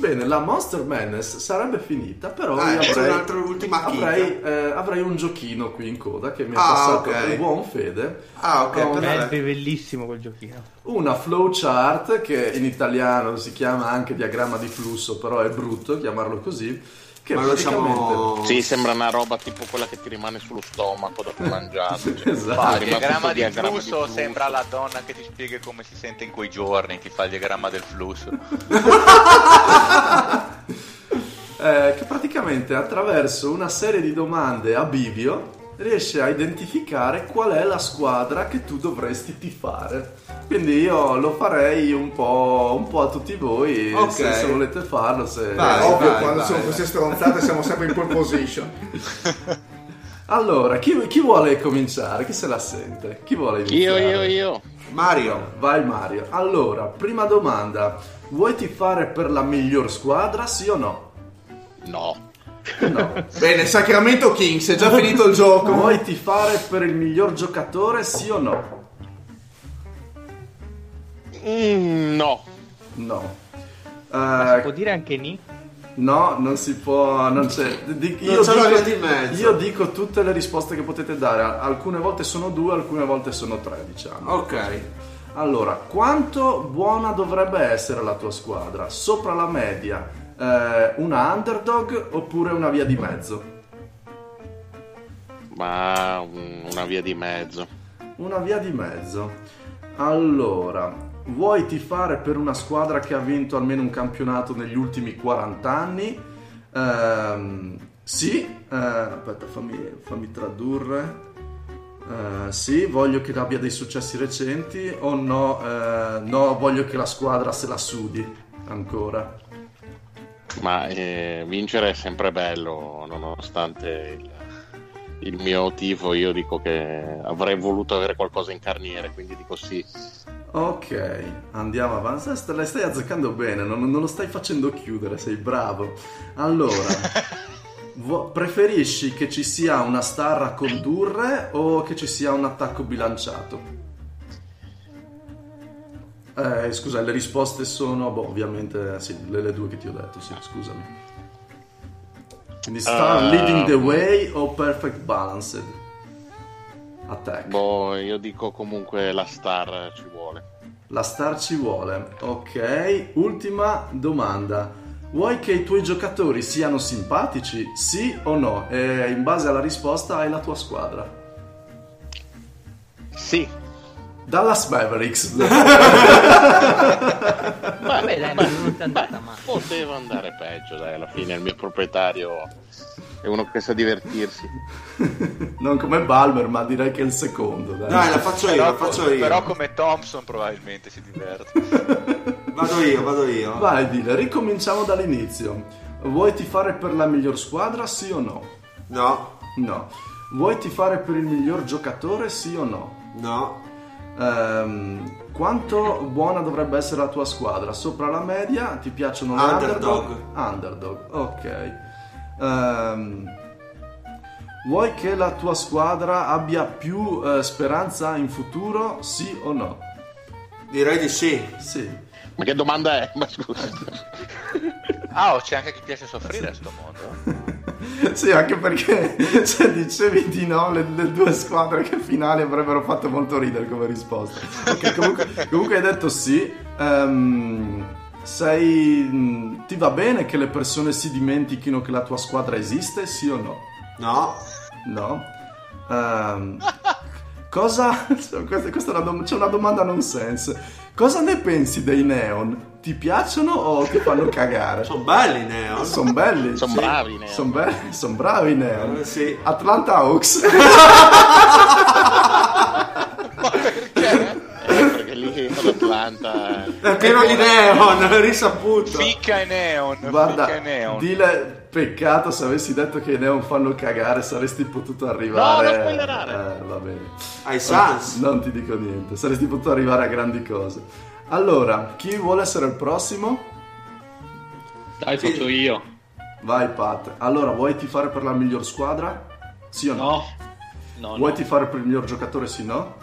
Bene, la Monster Madness sarebbe finita, però Ah, io avrei, un'altra avrei, eh, avrei un giochino qui in coda che mi ha Ah, passato ok. il buon Fede. Ah, ok, Con. È bellissimo quel giochino. una flowchart che in italiano si chiama anche diagramma di flusso, però è brutto chiamarlo così. Che Ma lo praticamente diciamo... Sì, sembra una roba tipo quella che ti rimane sullo stomaco dopo mangiato. *laughs* Cioè, Esatto. Ma è il diagramma di flusso di sembra la donna che ti spiega come si sente in quei giorni, ti fa il diagramma del flusso. *laughs* *laughs* eh, che praticamente attraverso una serie di domande a bivio riesce a identificare qual è la squadra che tu dovresti tifare. Quindi io lo farei un po', un po' a tutti voi, Ok. se, se volete farlo. Se... Vai, Ovvio, vai, quando vai, sono vai. queste stronzate siamo sempre in pole *laughs* position. Allora, chi, chi vuole cominciare? Chi se la sente? Chi vuole Io, iniziare? io, io. Mario, Vai Mario. Allora, prima domanda. Vuoi tifare per la miglior squadra, sì o no? No. No. Bene, Sacramento Kings, è già finito il gioco. Vuoi tifare per il miglior giocatore, sì o no? Mm, no. No. Ma si Eh, può dire anche Ni? no, non si può. Non c'è. di- Non io, c'è dico, via di mezzo. io dico tutte le risposte che potete dare. Alcune volte sono due, alcune volte sono tre, diciamo. ok. Allora, quanto buona dovrebbe essere la tua squadra? Sopra la media, eh, una underdog oppure una via di mezzo? Ma una via di mezzo. Una via di mezzo. Allora, vuoi tifare per una squadra che ha vinto almeno un campionato negli ultimi 40 anni? Ehm, sì, eh, aspetta, fammi, fammi tradurre. Eh, sì, voglio che abbia dei successi recenti o no, eh, no, voglio che la squadra se la sudi ancora. Ma eh, vincere è sempre bello, nonostante il, il mio tifo. Io dico che avrei voluto avere qualcosa in carniere, quindi dico sì. Ok, andiamo avanti. La stai azzeccando bene, non, non lo stai facendo chiudere, sei bravo. Allora, *laughs* preferisci che ci sia una star a condurre o che ci sia un attacco bilanciato? Eh, scusa, le risposte sono, boh, ovviamente, sì, le, le due che ti ho detto, sì, scusami. Quindi star Ehm. leading the way o perfect balanced? Attack. Boh, io dico comunque la star ci vuole. La star ci vuole. Ok, ultima domanda. Vuoi che i tuoi giocatori siano simpatici? Sì o no? E in base alla risposta hai la tua squadra. Sì, Dallas Mavericks. *laughs* Vabbè, dai, non non ti è andata male. poteva andare peggio, dai, alla fine il mio proprietario è uno che sa divertirsi. non come Balmer, ma direi che è il secondo. Dai. Dai, la faccio io, la faccio io. però come Thompson probabilmente si diverte. *laughs* Vado io, vado io. Vai, Dile, ricominciamo dall'inizio. Vuoi tifare per la miglior squadra? Sì o no? No. No. Vuoi tifare per il miglior giocatore, sì o no? No. Ehm, quanto buona dovrebbe essere la tua squadra? Sopra la media? Ti piacciono le Underdog. underdog? Underdog, ok. Ehm, vuoi che la tua squadra abbia più eh, speranza in futuro? Sì o no? Direi di sì. Sì. Ma che domanda è? Ma scusa. Ah, oh, c'è anche chi piace soffrire a sto mondo. *laughs* *laughs* Sì, anche perché *laughs* se dicevi di no, le, le due squadre che finali avrebbero fatto molto ridere come risposta. Ok, comunque, *laughs* comunque hai detto sì. Ehm, sei, mh, ti va bene che le persone si dimentichino che la tua squadra esiste, sì o no? No. No. Ehm, cosa... Questa, questa è una dom- c'è una domanda non sense. Cosa ne pensi dei neon? Ti piacciono o ti fanno cagare? Sono belli, Neo. Sono belli. Sono bravi, Neo. Sono belli, son bravi i neon. Eh, sì. Atlanta Hawks. *laughs* Eh, perché lì ad Atlanta... È pieno di neon, risaputo. Ficca e neon. Guarda, ficca e neon. dile peccato se avessi detto che i neon fanno cagare, saresti potuto arrivare. No, non spoilerare. Eh, va bene. Ai Suns. Non ti dico niente, saresti potuto arrivare a grandi cose. Allora, chi vuole essere il prossimo? Dai, faccio io. Vai Pat. Allora, vuoi tifare per la miglior squadra? Sì o no? No. No, Vuoi no. tifare per il miglior giocatore? Sì o no?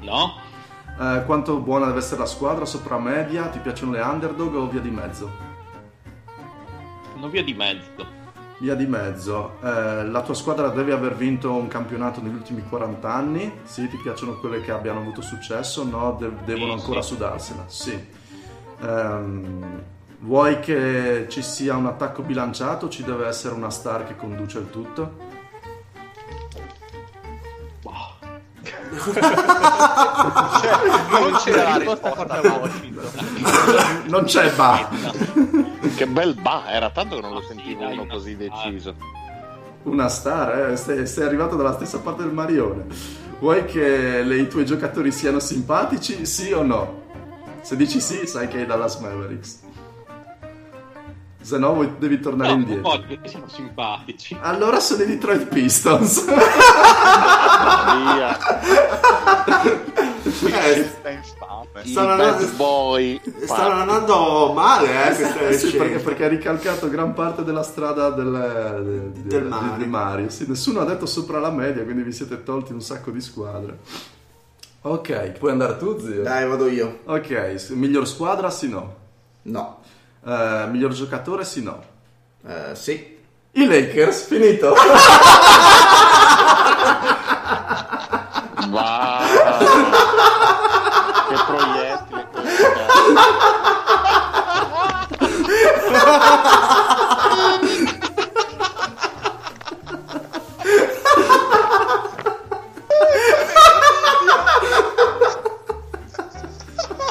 No. Eh, quanto buona deve essere la squadra? Sopra media? Ti piacciono le underdog o via di mezzo? Sono via di mezzo. Via di mezzo. Eh, la tua squadra deve aver vinto un campionato negli ultimi 40 anni? Sì, ti piacciono quelle che abbiano avuto successo? No, de- devono Sì, ancora sì. sudarsela. Sì. Ehm, vuoi che ci sia un attacco bilanciato? Ci deve essere una star che conduce il tutto? Non c'era la risposta portavoce. Non c'è ba. Che bel ba, era tanto che non lo sentivo uno una così star. deciso. Una star, eh? sei, sei arrivato dalla stessa parte del Marione. Vuoi che le- i tuoi giocatori siano simpatici? Sì o no? Se dici sì, sai che hai Dallas Mavericks. Se no, vuoi- devi tornare No, indietro. voglio che siano simpatici. Allora sono i Detroit Pistons. *laughs* Via, Eh, È infame. i Stanno andando- boy. stanno andando male, eh, *laughs* queste sì, perché, perché ha ricalcato gran parte della strada del, de- de- Del di- Mario. di Mario. Sì, nessuno ha detto sopra la media, quindi vi siete tolti un sacco di squadre. Ok, puoi andare tu, zio? Dai, vado io. Ok, miglior squadra, sì no. No. Eh, miglior giocatore, sì no. Eh, sì. I Lakers, finito. *laughs* Va. che proiettile questo.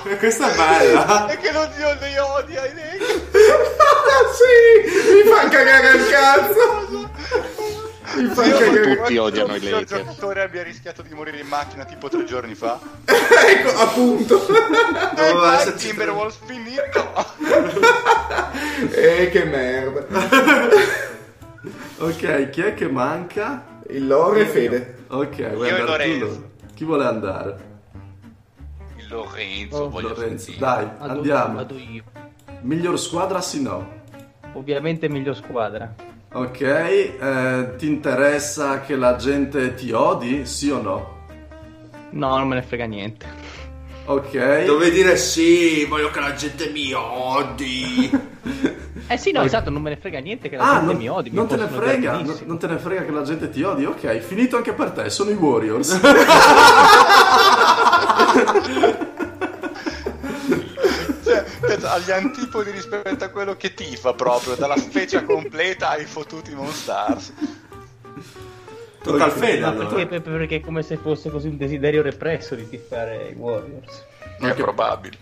E questa è bella. E che lo zio li odia i Lakers. sì, mi fa cagare il cazzo. Tutti quanto odiano i il Lakers. giocatore abbia rischiato di morire in macchina tipo tre giorni fa. *laughs* ecco, appunto. Doveva esserci- Timberwolves finito. *laughs* Eh, che merda. *laughs* Ok, chi è che manca? Il Lore e Fede. Ok, vuoi Io andare? Chi vuole andare? Il Lorenzo, Oh, voglio Lorenzo, sentire. dai, Vado- andiamo. Vado io. Miglior squadra, sì no. Ovviamente miglior squadra. Ok, eh, ti interessa che la gente ti odi, sì o no? No, non me ne frega niente. Ok. Dovevi dire sì, voglio che la gente mi odi. Eh sì, no, esatto, non me ne frega niente che la Ah, gente non, mi odi. mi non te ne frega, non, non te ne frega che la gente ti odi? Ok, finito anche per te, sono i Warriors. *laughs* Agli antipodi rispetto a quello che tifa proprio, dalla specie completa ai fottuti Monstars. Tocca al Fede allora. perché, per- perché è come se fosse così un desiderio represso di tifare i Warriors. È probabile.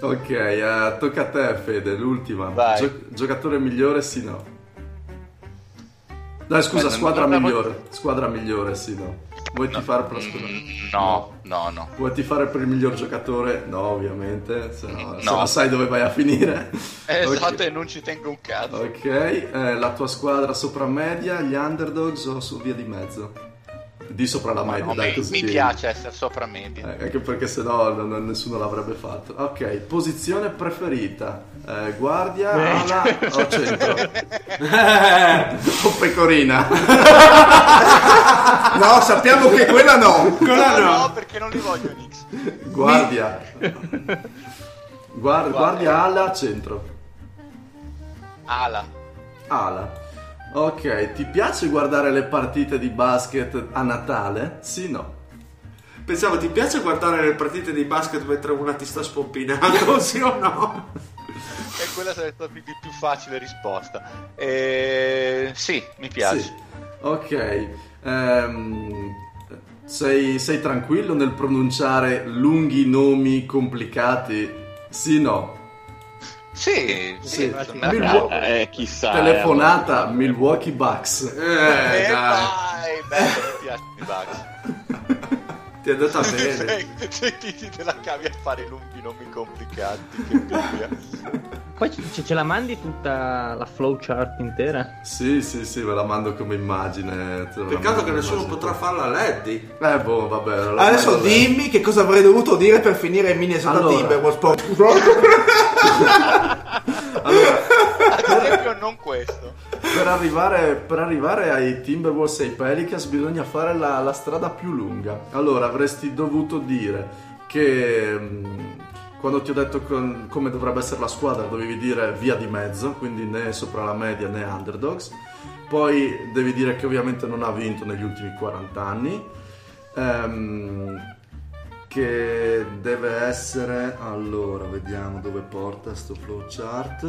ok, eh, tocca a te Fede, l'ultima. Vai. Gio- giocatore migliore, sì no. Dai, scusa, Beh, squadra migliore. Squadra migliore, sì no. Vuoi No, tifare per la mm, squadra? No, no, no. Vuoi tifare per il miglior giocatore? No, ovviamente, se no, se No. no sai dove vai a finire. *laughs* Esatto, Ok. e non ci tengo un cazzo. Ok, eh, la tua squadra sopra media, gli underdogs o su via di mezzo? Di sopra la media, No, dai, mi, così. mi piace essere sopra media. Eh, anche perché sennò non- non- nessuno l'avrebbe fatto. Ok, posizione preferita. Eh, guardia, ala o *laughs* centro? o pecorina? *laughs* No, sappiamo che quella no. Quella no, no. perché non li voglio Knicks. Guardia. Guar- guardia, ala, centro. Ala. Ala. Ok, ti piace guardare le partite di basket a Natale? Sì, no. Pensavo, ti piace guardare le partite di basket mentre una ti sta spompinando, *laughs* sì o no? E quella sarebbe stata di più facile risposta. Eh, sì, mi piace. Sì. Ok. ehm, sei, sei tranquillo nel pronunciare lunghi nomi complicati? Sì, no. Sì, sì, Sì. la Milwaukee-. Eh, chissà. Telefonata Milwaukee Bucks. Eh, Eh, dai, dai, bello, mi piace i Bucks. *laughs* ti è andata bene. Sei, sei ti te la cavi a fare lunghi nomi complicati. Che via. Poi ce, ce la mandi tutta la flowchart intera? Sì, sì, sì, ve la mando come immagine. Peccato che nessuno immagine. potrà farla a Leddy. Eh, boh, vabbè. Adesso dimmi che cosa avrei dovuto dire per finire in Minnesota Allora. Timberwolves. Allora, Ad esempio, non questo. Per arrivare, per arrivare ai Timberwolves e ai Pelicans bisogna fare la, la strada più lunga. Allora, avresti dovuto dire che mh, quando ti ho detto con- come dovrebbe essere la squadra, dovevi dire via di mezzo, quindi né sopra la media né underdogs. Poi devi dire che ovviamente non ha vinto negli ultimi 40 anni. Ehm, che deve essere allora vediamo dove porta sto flowchart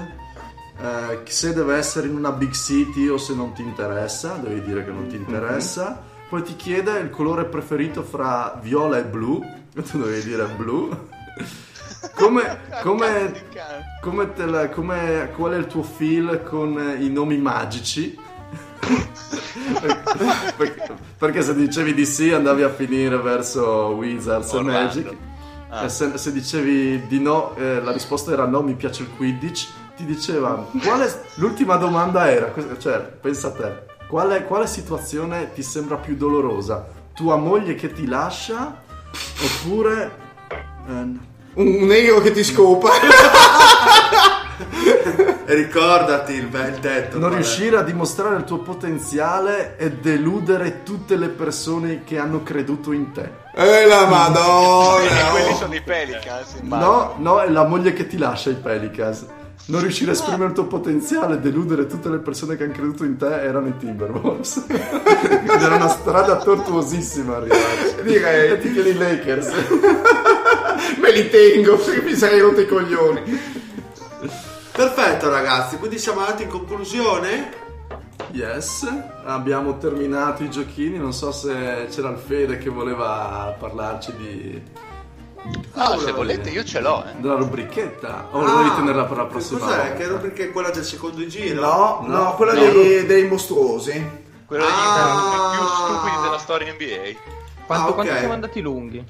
eh, se deve essere in una big city o se non ti interessa devi dire che non ti interessa. Poi ti chiede il colore preferito fra viola e blu e *laughs* tu devi dire blu. *laughs* Come, come, come te la- come- qual è il tuo feel con eh, i nomi magici? *laughs* Perché, perché se dicevi di sì andavi a finire verso Wizards e. Magic. Ah. e se, se dicevi di no eh, la risposta era no mi piace il Quidditch ti diceva quale, l'ultima domanda era cioè pensa a te quale, quale situazione ti sembra più dolorosa tua moglie che ti lascia oppure eh, Un negro che ti scopa. E *laughs* ricordati il bel detto. non riuscire a dimostrare il tuo potenziale e deludere tutte le persone che hanno creduto in te. Eh la E madonna. *laughs* quelli oh. sono i Pelicans. No, no, è la moglie che ti lascia i Pelicans. Non riuscire a esprimere il tuo potenziale deludere tutte le persone che hanno creduto in te erano i Timberwolves. *laughs* Era una strada tortuosissima arrivare. Direi. E ti chiedi i Lakers. *laughs* Me li tengo perché mi sarei rotto i coglioni. Perfetto ragazzi, quindi siamo andati in conclusione. Yes, abbiamo terminato i giochini. Non so se c'era il Fede che voleva parlarci di, No, se volete io ce l'ho, eh. della rubrichetta. O Ah, volevi tenerla per la prossima Cos'è? volta? Che rubrica è quella del secondo giro? No, no, No, quella no. Dei, dei mostruosi. Quello degli Ah. più stupidi della storia NBA. Quanto, Ah, ok. quanto siamo andati lunghi?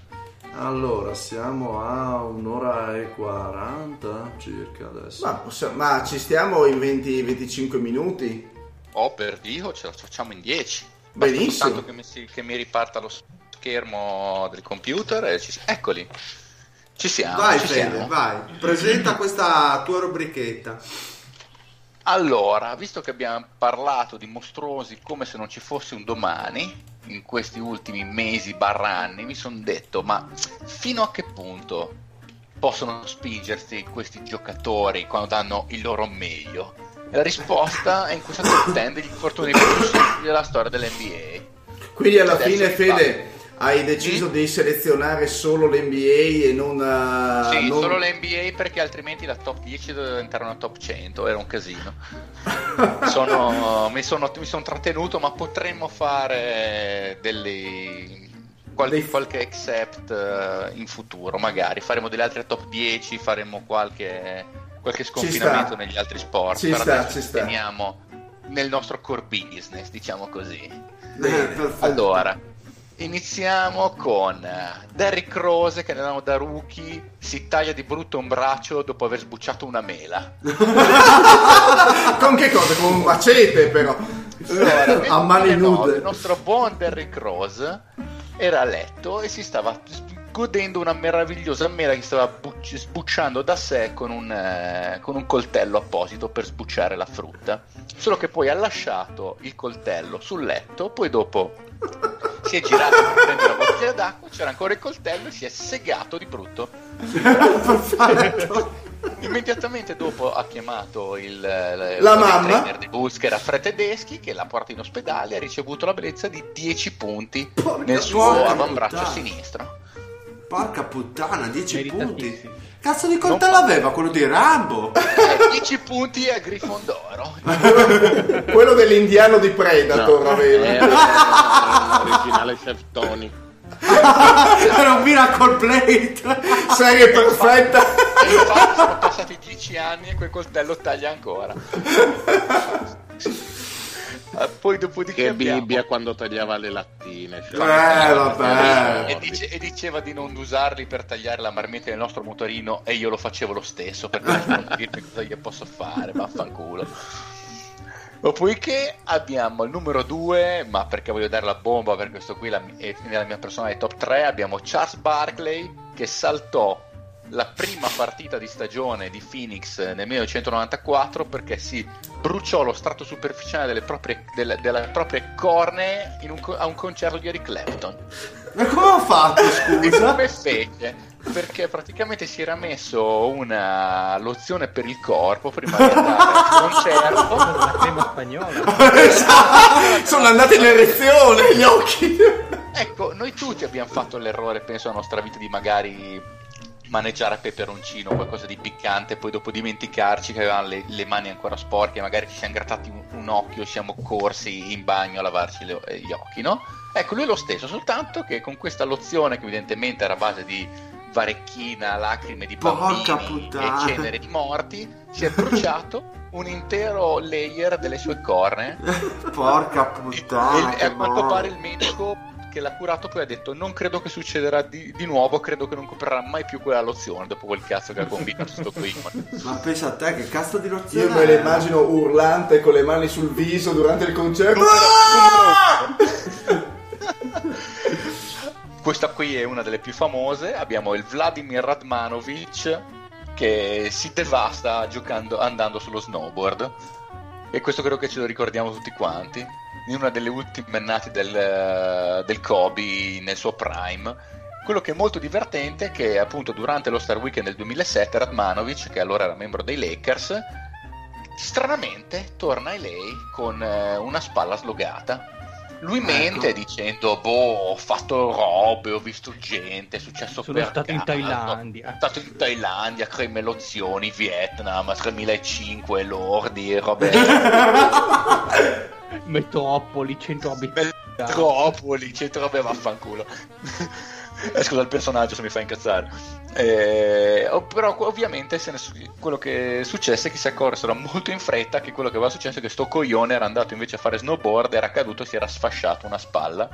Allora, siamo a un'ora e 40 circa adesso. Ma, possi- ma ci stiamo in 20-25 minuti. Oh, per Dio, ce la facciamo in 10. Benissimo. Tanto che mi, si- che mi riparta lo schermo del computer e ci Eccoli. Ci siamo. Vai ci Fede, siamo. vai. Presenta questa tua rubrichetta. Allora, visto che abbiamo parlato di mostruosi come se non ci fosse un domani, in questi ultimi mesi barra anni, mi sono detto, ma fino a che punto possono spingersi questi giocatori quando danno il loro meglio? E la risposta è in questa top 10 degli infortuni più della storia dell'NBA. Quindi alla Adesso fine, Fede, hai deciso Mm? di selezionare solo l'NBA e non... eh, Sì, non- solo l'NBA perché altrimenti la top 10 doveva diventare una top 100, era un casino. *laughs* Sono- mi, sono, mi sono trattenuto, ma potremmo fare delle, qualche, qualche accept eh, in futuro, magari. Faremo delle altre top 10, faremo qualche, qualche sconfinamento negli altri sport. Ci per sta, adesso ci teniamo nel nostro core business, diciamo così. Bene. perfetto. Allora, Iniziamo con eh, Derrick Rose che nell'anno da rookie si taglia di brutto un braccio dopo aver sbucciato una mela. *laughs* Con che cosa? Con un macete però. Allora, A mani nel 2009 nude. Il nostro buon Derrick Rose era a letto e si stava godendo una meravigliosa mela che stava bucci- sbucciando da sé con un, eh, con un coltello apposito per sbucciare la frutta. Solo che poi ha lasciato il coltello sul letto, poi dopo si è girato per prendere una bottiglia d'acqua, c'era ancora il coltello e si è segato di brutto. Immediatamente dopo ha chiamato il, il- La il mamma? trainer di bus che era Fred Tedeschi che l'ha portato in ospedale e ha ricevuto la bellezza di 10 punti nel suo porca avambraccio puttana. sinistro. Porca puttana, 10 punti. Cazzo di coltello aveva quello di Rambo? Eh, 10 punti a Grifondoro. *laughs* Quello dell'indiano di Predator No, aveva. era *laughs* l'originale Chef Tony. *laughs* Era un Miracle Plate. Serie perfetta. E infatti sono passati 10 anni e quel coltello taglia ancora. Ah, Poi dopodiché Che abbiamo- Bibbia quando tagliava le lattine. cioè. Eh, vabbè. E, dice- e diceva di non usarli per tagliare la marmita del nostro motorino e io lo facevo lo stesso perché non dirmi cosa gli posso fare, vaffanculo. Dopodiché abbiamo il numero 2, ma perché voglio dare la bomba per questo qui la è nella mia personale top 3, abbiamo Charles Barkley che saltò la prima partita di stagione di Phoenix nel 1994 perché si bruciò lo strato superficiale delle proprie, delle, delle proprie cornee in un a un concerto di Eric Clapton. Ma come ho fatto, *laughs* scusa? come fece? Perché praticamente si era messo una lozione per il corpo prima di andare al *laughs* concerto. La crema spagnola. Esatto. Sono andati in erezione gli occhi. Ecco, noi tutti abbiamo fatto l'errore, penso, nella nostra vita di magari maneggiare peperoncino, qualcosa di piccante, poi dopo dimenticarci che avevamo le, le mani ancora sporche, magari ci siamo grattati un, un occhio e siamo corsi in bagno a lavarci le- eh, gli occhi, no? Ecco, lui è lo stesso, soltanto che con questa lozione, che evidentemente era a base di varecchina, lacrime di Porca bambini e cenere di morti, si è bruciato *laughs* un intero layer delle sue cornee Porca e, puttana. e che a quanto pare il medico che l'ha curato poi ha detto non credo che succederà di, di nuovo, credo che non comprerà mai più quella lozione dopo quel cazzo che ha combinato *laughs* sto qui. Ma pensa a te che cazzo di lozione Io me è? immagino urlante con le mani sul viso durante il concerto. *laughs* Questa qui è una delle più famose, abbiamo il Vladimir Radmanovic che si devasta giocando, andando sullo snowboard e questo credo che ce lo ricordiamo tutti quanti in una delle ultime annate del, del Kobe nel suo prime. Quello che è molto divertente è che appunto durante lo Star Weekend del 2007 Radmanovic che allora era membro dei Lakers stranamente torna ai lei con eh, una spalla slogata lui Ecco. mente dicendo boh ho fatto robe ho visto gente è successo Sono per stato in caso." Thailandia. Sono stato in Thailandia, creme lozioni, Vietnam, 3005, lordi, robe *laughs* Metropoli, centro abitato. Metropoli, centro robe vaffanculo. Eh, Scusa il personaggio se mi fa incazzare. Eh, oh, però ovviamente ne quello che è successo è che si accorsero molto in fretta che quello che aveva successo è che sto coglione era andato invece a fare snowboard, era caduto e si era sfasciato una spalla.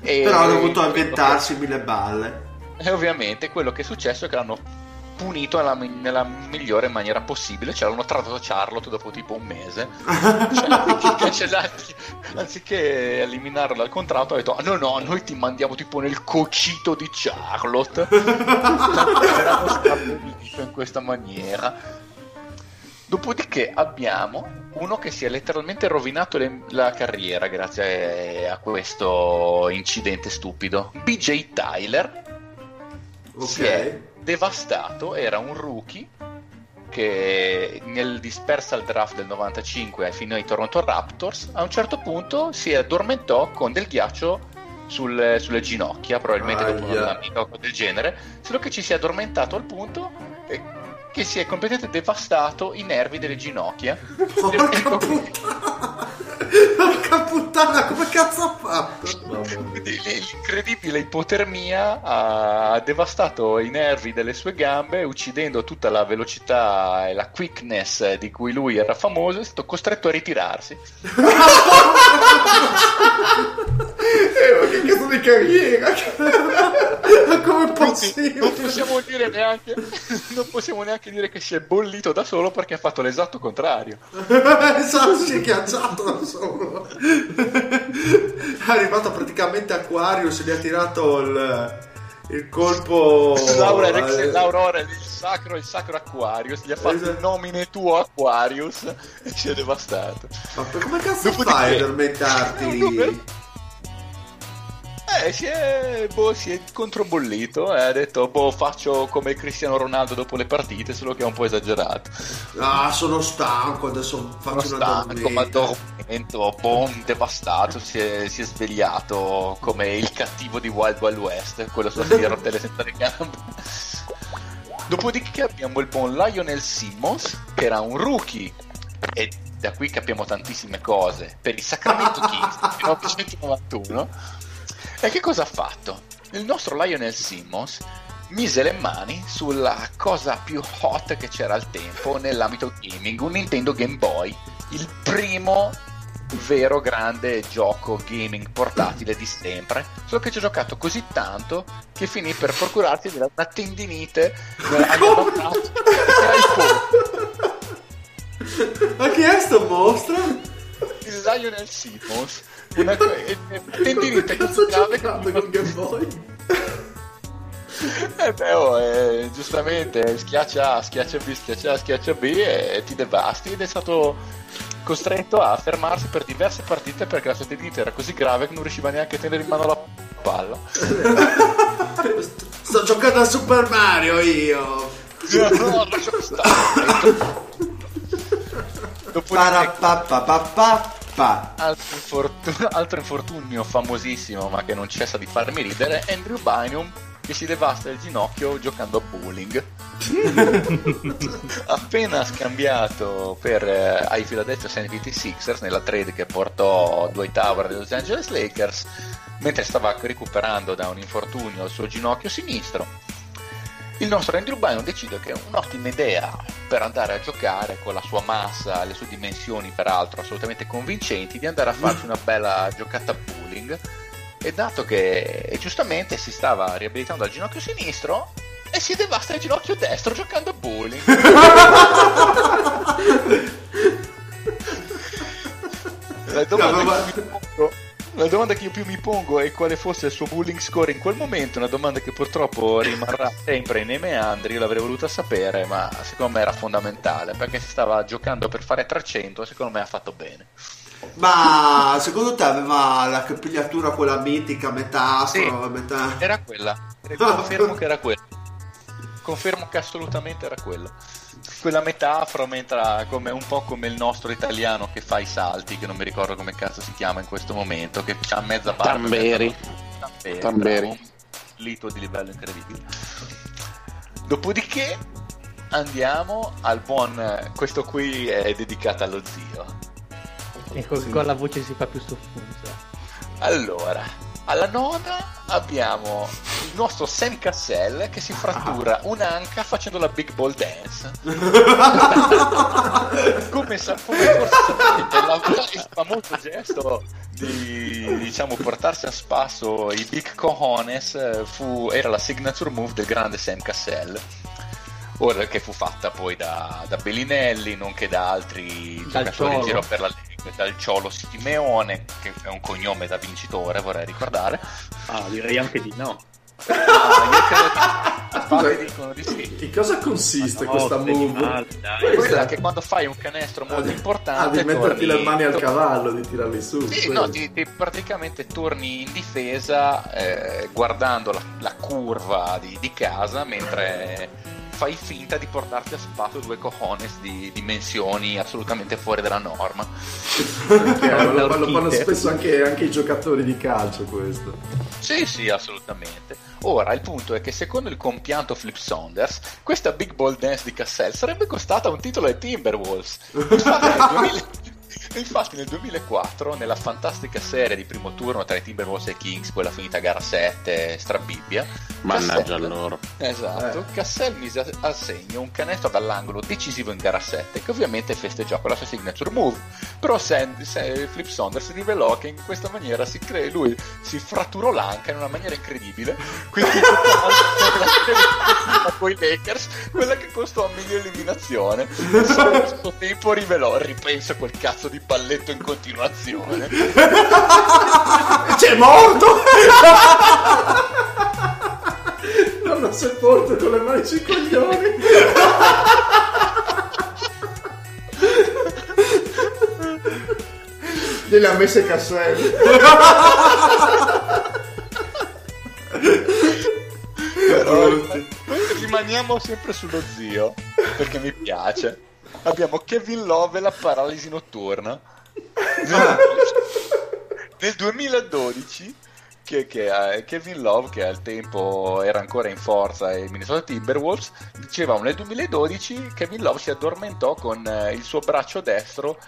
Però ha dovuto inventarsi mille balle. E ovviamente quello che è successo è che l'hanno punito nella, nella migliore maniera possibile, cioè l'hanno trattato Charlotte dopo tipo un mese. *laughs* Cioè, anziché, cancellarti- anziché eliminarlo dal contratto, ha detto: "Ah, No, no, noi ti mandiamo tipo nel cocito di Charlotte. *laughs* L'hanno stabilito in questa maniera. Dopodiché abbiamo uno che si è letteralmente rovinato le- la carriera grazie a questo incidente stupido. BJ Tyler si è. Devastato, era un rookie che nel dispersal draft del 95 ai fini ai Toronto Raptors a un certo punto si addormentò con del ghiaccio sul- sulle ginocchia, probabilmente dopo Aia. una amica o qualcosa del genere, solo che ci si è addormentato al punto che si è completamente devastato i nervi delle ginocchia. Porca *laughs* puttana. *laughs* Porca puttana, come cazzo ha fatto? L'incredibile ipotermia ha devastato i nervi delle sue gambe, uccidendo tutta la velocità e la quickness di cui lui era famoso, è stato costretto a ritirarsi. *laughs* Eh, ma che cazzo di carriera? *laughs* Ma come possibile? Non possiamo dire neanche non possiamo neanche dire che si è bollito da solo perché ha fatto l'esatto contrario. *laughs* esatto, si è ghiacciato da solo. è arrivato praticamente Aquarius, gli ha tirato il, il colpo. *laughs* Laura Rex l'Aurora il sacro, il sacro Aquarius, gli ha fatto Esatto. il nomine tuo Aquarius e si è devastato. Ma come cazzo Dopodiché- fai ad addormentarti? Eh, si è, boh, si è controbollito e ha detto, boh, faccio come Cristiano Ronaldo dopo le partite, solo che è un po' esagerato. Ah, sono stanco, adesso faccio Sono una stanco, ma addormento, boom, devastato, si è, si è svegliato come il cattivo di Wild Wild West, quello sulla sedia a rotelle senza le gambe. Dopodiché abbiamo il buon Lionel Simmons, che era un rookie, e da qui capiamo tantissime cose, per il Sacramento *laughs* Kings del 1991. E che cosa ha fatto? Il nostro Lionel Simmons mise le mani sulla cosa più hot che c'era al tempo nell'ambito gaming, un Nintendo Game Boy, il primo vero grande gioco gaming portatile di sempre, solo che ci ho giocato così tanto che finì per procurarsi una tendinite nella e ai polsi. Ma chi è sto mostro? il Lionel Simmons una co- tendinite così grave con Game Boy? *laughs* Eh beh, oh, eh, giustamente schiaccia A, schiaccia B, schiaccia A, schiaccia B e ti devasti ed è stato costretto a fermarsi per diverse partite perché la sua tendinite era così grave che non riusciva neanche a tenere in mano la palla. *laughs* Sto giocando a Super Mario io. no, lascia stare. *laughs* Dopodiché, Parapapapapappa. Altro, infortun- *laughs* altro infortunio famosissimo ma che non cessa di farmi ridere, Andrew Bynum che si devasta il ginocchio giocando a bowling. *laughs* Appena scambiato per, eh, ai Philadelphia 76ers nella trade che portò Dwight Howard dei Los Angeles Lakers, mentre stava recuperando da un infortunio il suo ginocchio sinistro, il nostro Andrew Bynum decide che è un'ottima idea per andare a giocare con la sua massa, le sue dimensioni peraltro assolutamente convincenti, di andare a farsi una bella giocata a bowling e dato che giustamente si stava riabilitando al ginocchio sinistro e si devasta il ginocchio destro giocando a bowling. *laughs* La domanda, No, ma- la domanda che io più mi pongo è quale fosse il suo bullying score in quel momento, una domanda che purtroppo rimarrà sempre nei meandri, io l'avrei voluta sapere, ma secondo me era fondamentale, perché si stava giocando per fare 300 secondo me ha fatto bene. Ma secondo te aveva la capigliatura quella mitica, metà Sì. metà... Era quella, confermo che era quella. Confermo che assolutamente era quella. Quella metafora mentre come, un po' come il nostro italiano che fa i salti, che non mi ricordo come cazzo si chiama in questo momento, che ha mezza barba. Tamberi. Tamberi. Tamberi. Un lito di livello incredibile. Dopodiché andiamo al buon... Questo qui è dedicato allo zio. E con, con la voce si fa più soffusa. Allora, alla nona abbiamo il nostro Sam Cassell che si frattura un'anca facendo la Big Ball Dance. *laughs* come, sa- come forse il famoso gesto di diciamo portarsi a spasso i Big Cojones eh, fu, era la signature move del grande Sam Cassell. Ora che fu fatta poi da, da Bellinelli, nonché da altri Dal giocatori in giro per la Lega, dal Ciolo Simeone, che è un cognome da vincitore, vorrei ricordare. Ah, direi anche di no. Ah, io credo che Scusa, di sì. In cosa consiste No, questa move? male, dai. Quella che quando fai un canestro Ah, molto di- importante ah, di metterti torni- le mani al cavallo, di tirarli su. Sì, no, ti, ti praticamente torni in difesa eh, guardando la, la curva di, di casa mentre fai finta di portarti a spasso due cojones di dimensioni assolutamente fuori dalla norma. Lo, *laughs* lo fanno spesso anche, anche i giocatori di calcio questo. Sì, sì, assolutamente. Ora, il punto è che secondo il compianto Flip Saunders, questa Big Ball Dance di Cassell sarebbe costata un titolo ai Timberwolves. Infatti nel, 2000 E infatti nel 2004, nella fantastica serie di primo turno tra i Timberwolves e i Kings, quella finita gara 7, strabibbia, Mannaggia Cassell- loro. Esatto, Cassell mise a- al segno un canestro dall'angolo decisivo in gara 7 che ovviamente festeggiò con la sua signature move. Però Sand- Se- Flip Saunders rivelò che in questa maniera si cre- lui si fratturò l'anca in una maniera incredibile. Quindi *laughs* con i Lakers, quella che costò a meglio eliminazione. E solo questo tempo rivelò, ripenso quel cazzo di balletto in continuazione. C'è morto! Non l'ho sepolto con le mani sui coglioni. Gliele ha messe Cassell. Però rimaniamo sempre sullo zio perché mi piace. Abbiamo Kevin Love e la paralisi notturna. Nel 2012 che, che, eh, Kevin Love, che al tempo era ancora in forza ai Minnesota Timberwolves, dicevamo nel 2012 Kevin Love si addormentò con eh, il suo braccio destro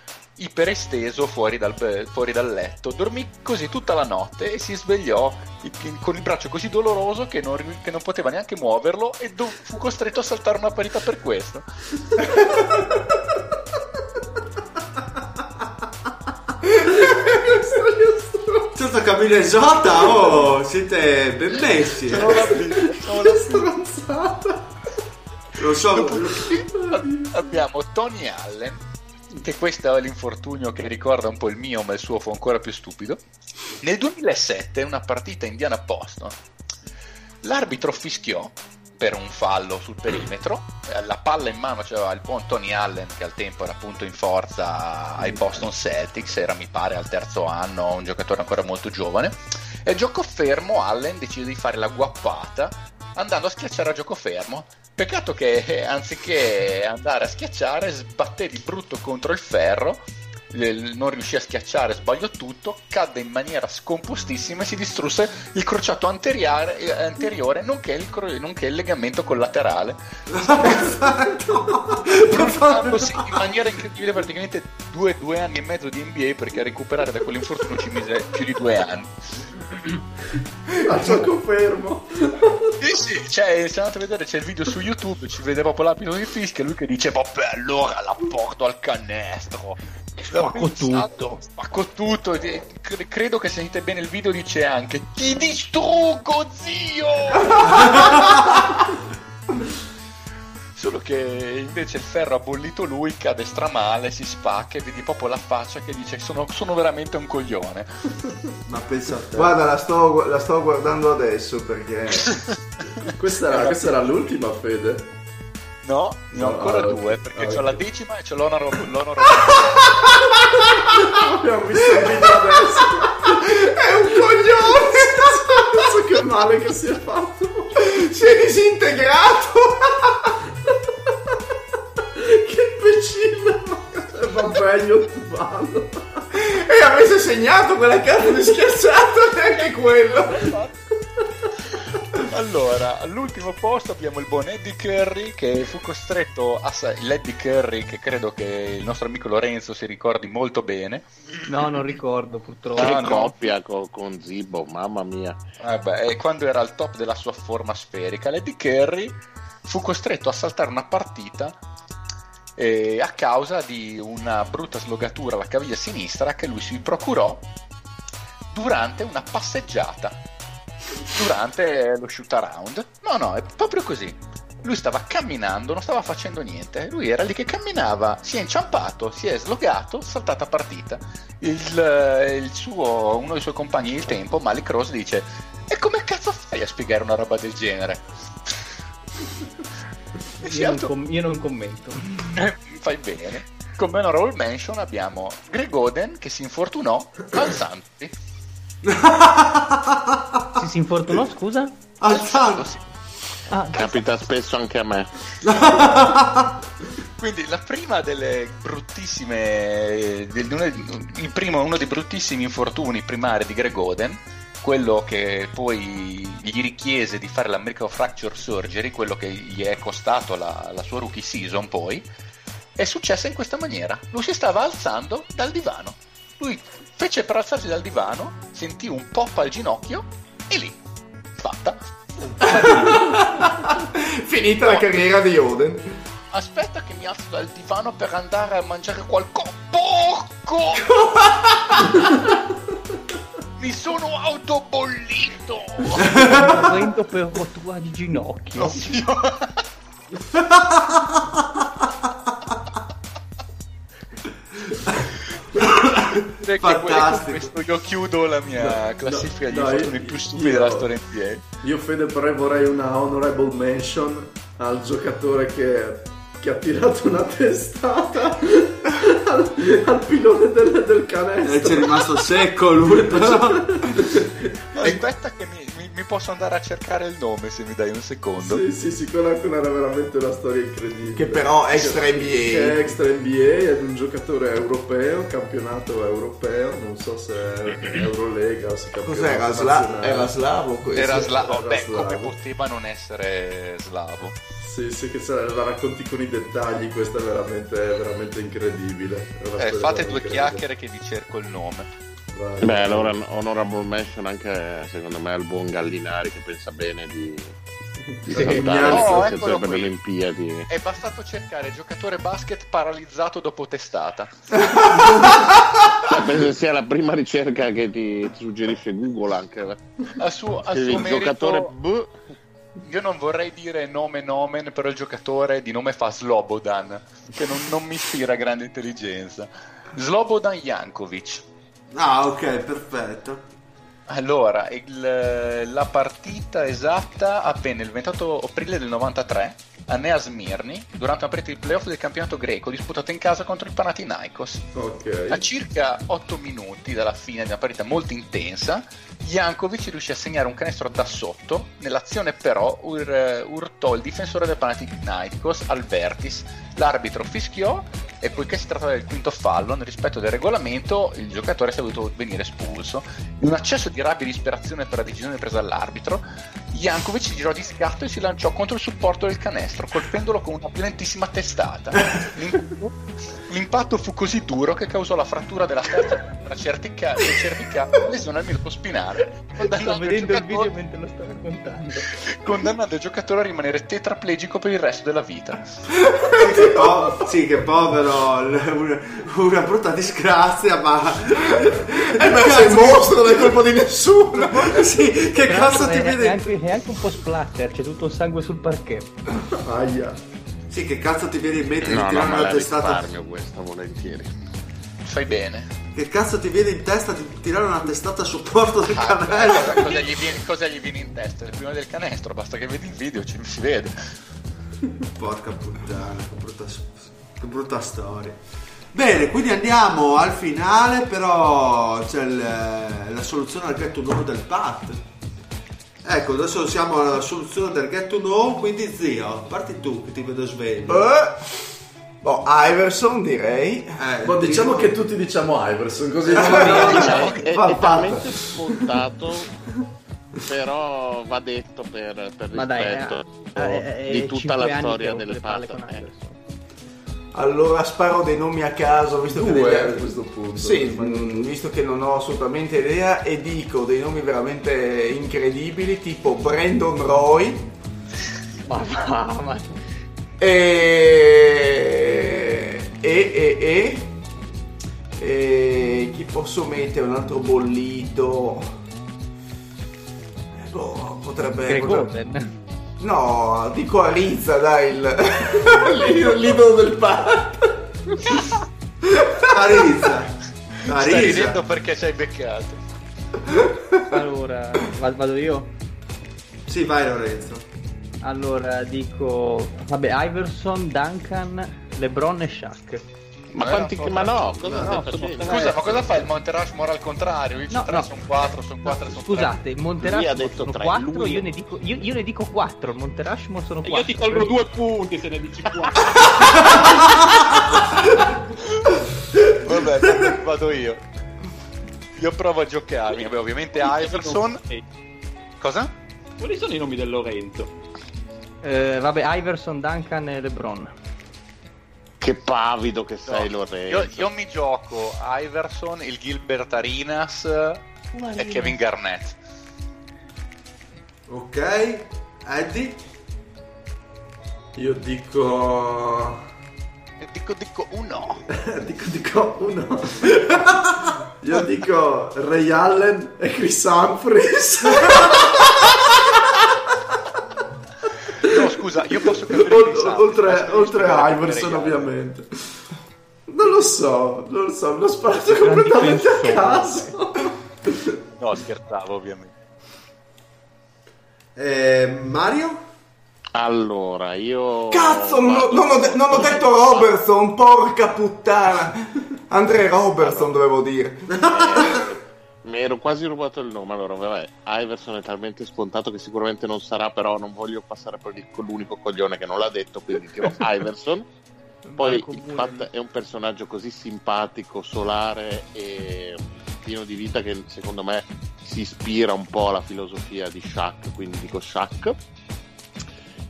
iperesteso fuori dal, fuori dal letto. Dormì così tutta la notte e si svegliò con il braccio così doloroso che non, che non poteva neanche muoverlo e do- fu costretto a saltare una parità per questo. Certo Camille Jota, oh, siete ben messi. eh. Non l'ha visto. Stronzata. Lo so, Abbiamo Tony Allen, che questo è l'infortunio che ricorda un po' il mio, ma il suo fu ancora più stupido. Nel 2007, in una partita Indiana Boston, l'arbitro fischiò per un fallo sul perimetro. eh, La palla in mano c'aveva il buon Tony Allen, che al tempo era appunto in forza ai Boston Celtics, era mi pare al terzo anno, un giocatore ancora molto giovane. E a gioco fermo Allen decide di fare la guappata andando a schiacciare a gioco fermo. Peccato che eh, anziché andare a schiacciare sbatté di brutto contro il ferro, eh, non riuscì a schiacciare, sbagliò tutto, cadde in maniera scompostissima e si distrusse il crociato anteriore, eh, anteriore nonché, il, cro- nonché il legamento collaterale. Bruciandosi in maniera incredibile praticamente due, due anni e mezzo di NBA perché a recuperare da quell'infortunio ci mise più di due anni. A gioco fermo. Sì, sì, cioè, se andate a vedere c'è il video su YouTube, ci vede proprio l'abito di fischia, lui che dice, vabbè, allora la porto al canestro. Spacco tutto. Spacco tutto. cre- credo che sentite bene il video, dice anche, ti distruggo, zio! *laughs* Solo che invece il ferro ha bollito lui, cade stramale, si spacca e vedi proprio la faccia che dice sono, sono veramente un coglione. ma pensa a te. Guarda, la sto, la sto guardando adesso perché. *laughs* Questa era, questa era l'ultima, Fede. No, ne ho No, ancora ah, due, perché ah, c'ho ok. la decima e c'ho l'onor, l'onor *laughs* Abbiamo visto il video adesso. È un coglione! *laughs* Penso che male che si è fatto. si è disintegrato! Eh, Vabbè, io ti. E avesse segnato quella carta di schiacciato neanche quello! Allora, all'ultimo posto abbiamo il buon Eddie Curry che fu costretto a sa- l'Eddie Curry che credo che il nostro amico Lorenzo si ricordi molto bene. No, non ricordo purtroppo. Ah, Che no. coppia co- con Zibo, mamma mia. Vabbè, e quando era al top della sua forma sferica, l'Eddie Curry fu costretto a saltare una partita eh, a causa di una brutta slogatura alla caviglia sinistra che lui si procurò durante una passeggiata. Durante lo shoot around. No, no, è proprio così. Lui stava camminando, non stava facendo niente. Lui era lì che camminava, si è inciampato, si è slogato, saltata partita. Il, eh, il suo, uno dei suoi compagni del tempo, Malik Rose, dice: E come cazzo fai a spiegare una roba del genere? Io non, auto- com- io non commento. eh, *coughs* Fai bene. Come honorable mention abbiamo Greg Oden che si infortunò alzandosi. Si si infortunò, scusa? Alzandosi. Ah, Capita spesso anche a me. *laughs* Quindi la prima delle bruttissime, del- uno, il primo, uno dei bruttissimi infortuni primari di Greg Oden, quello che poi gli richiese di fare l'American Fracture Surgery, quello che gli è costato la, la sua rookie season poi, è successa in questa maniera. Lui si stava alzando dal divano. Lui fece per alzarsi dal divano, sentì un pop al ginocchio e lì, fatta. *laughs* Finita la carriera di Oden. Aspetta che mi alzo dal divano per andare a mangiare qualcosa. Porco! *laughs* sono autobollito! Prendo per rottura di ginocchio. Perché Fantastico. questo io chiudo la mia classifica no, di io- infortuni più stupidi io- della storia NBA. Io Fede però vorrei una honorable mention al giocatore che, che ha tirato una testata *laughs* al, al pilone del, del E canestro. c'è rimasto secco lui. *laughs* però. *laughs* Aspetta che mi posso andare a cercare il nome se mi dai un secondo. Sì, sì, sì, quella, quella era veramente una storia incredibile. Che però extra Che è NBA. extra NBA ed un giocatore europeo, campionato europeo, non so se è Eurolega o se è campionato Cos'era? Sla- era slavo questo? Era slavo. Era Beh, come slavo. poteva non essere slavo? Sì, sì, che se la racconti con i dettagli, questa è veramente, veramente incredibile. È Eh, fate due incredibile. chiacchiere che vi cerco il nome. Beh, allora honorable mention anche secondo me al buon Gallinari che pensa bene di, di Sì. salutare Oh, le qualificazioni per le qui. Olimpiadi. È bastato cercare giocatore basket paralizzato dopo testata. *laughs* Cioè, penso sia la prima ricerca che ti, ti suggerisce Google anche. A suo, a suo giocatore merito, B. io non vorrei dire nome nomen, però il giocatore di nome fa Slobodan, che non, non mi ispira grande intelligenza. Slobodan Jankovic. Ah, ok, perfetto. Allora, il- la partita esatta avvenne il 28 aprile del 93 a Nea Smirni durante una partita di playoff del campionato greco disputata in casa contro il Panathinaikos. Ok. A circa 8 minuti dalla fine di una partita molto intensa, Jankovic riuscì a segnare un canestro da sotto. Nell'azione, però, ur- urtò il difensore del Panathinaikos al vertis. L'arbitro fischiò e, poiché si trattava del quinto fallo, nel rispetto del regolamento, il giocatore si è dovuto venire espulso. In un accesso di rabbia e disperazione per la decisione presa dall'arbitro, Jankovic si girò di scatto e si lanciò contro il supporto del canestro, colpendolo con una violentissima testata. L'im- *laughs* L'impatto fu così duro che causò la frattura della vertebra cervica- cervicale e lesione al mirco spinale, Sto condannando il, vedendo il video giocatore, mentre lo sto raccontando. condannando il giocatore a rimanere tetraplegico per il resto della vita. Che po- sì, che povero, l- una, una brutta disgrazia, ma... Eh beh, sei mostro, non è colpa di nessuno. *laughs* sì, che Tra cazzo ti è, è vede? anche, è anche un po' splatter, c'è tutto il sangue sul parquet. Aia. Sì, che cazzo ti viene in mente di No, no, tirare ma una testata? risparmio questa volentieri. Fai bene. Che cazzo ti viene in testa di tirare una testata a supporto del Ah, cosa, canello? cosa gli viene, cosa gli viene in testa? Il primo del canestro, basta che vedi il video, ci si vede. Porca puttana, che brutta, che brutta storia. Bene, quindi andiamo al finale, però c'è il- la soluzione al get to know del Pat. Ecco, adesso siamo alla soluzione del get to know, quindi zio, parti tu che ti vedo sveglio. Eh, Boh, Iverson direi. Eh, Ma diciamo che tutti diciamo Iverson, così No, *laughs* non Diciamo che è, è talmente scontato, però va detto per, per Ma dai, rispetto eh, eh, eh, di tutta cinque la storia delle le palle Allora sparo dei nomi a caso, visto che degli- a questo punto. Sì, mh, visto che non ho assolutamente idea e dico dei nomi veramente incredibili, tipo Brandon Roy Ma ma e e e e, e chi posso mettere un altro bollito? Eh, boh, potrebbe, Greg potrebbe- Oden. No, dico Arizza, dai, il *laughs* il- l'idolo del parto. Arizza. Stai Arizza. ridendo perché ci hai beccato. Allora, va- vado io? Sì, vai Lorenzo. Allora dico, vabbè, Iverson, Duncan, LeBron e Shaq. Ma, Ma quanti, no, ma no, no, cosa no? Scusa, ma cosa fa il Monte Rushmore al contrario? Io No, no. sono quattro, sono quattro, sono Scusate, il Monte Rushmore detto sono tre, 4, lui- io ne dico, io, io ne dico 4, il Monte Rushmore sono E 4. io ti tolgo due punti se ne dici quattro. tre. *laughs* Vabbè, vado- vado io. Io provo a giocarmi. Vabbè, ovviamente Iverson. Cosa? Quali sono i nomi del Lorenzo? Eh, vabbè, Iverson, Duncan e LeBron. Che pavido che sei, No, Lorenzo. io, io mi gioco Iverson, il Gilbert Arenas e Kevin Garnett. Ok, Eddie? Io dico... Dico, dico uno. *laughs* dico, dico uno. *laughs* Io dico Ray Allen e Chris Humphries. *laughs* No, scusa, io posso oltre oltre a Iverson, ovviamente. Non lo so, non lo so, l'ho sparato completamente a caso. No, scherzavo, ovviamente. Eh, Mario? Allora, io... Cazzo, non, ho- non ho, de- non ho detto Robertson, porca puttana. Andre Robertson dovevo dire. Mi ero quasi rubato il nome, allora vabbè, Iverson è talmente scontato che sicuramente non sarà, però non voglio passare per l'unico coglione che non l'ha detto, quindi dirò *laughs* Iverson. Poi il. Pat è un personaggio così simpatico, solare e pieno di vita che secondo me si ispira un po' alla filosofia di Shaq, quindi dico Shaq.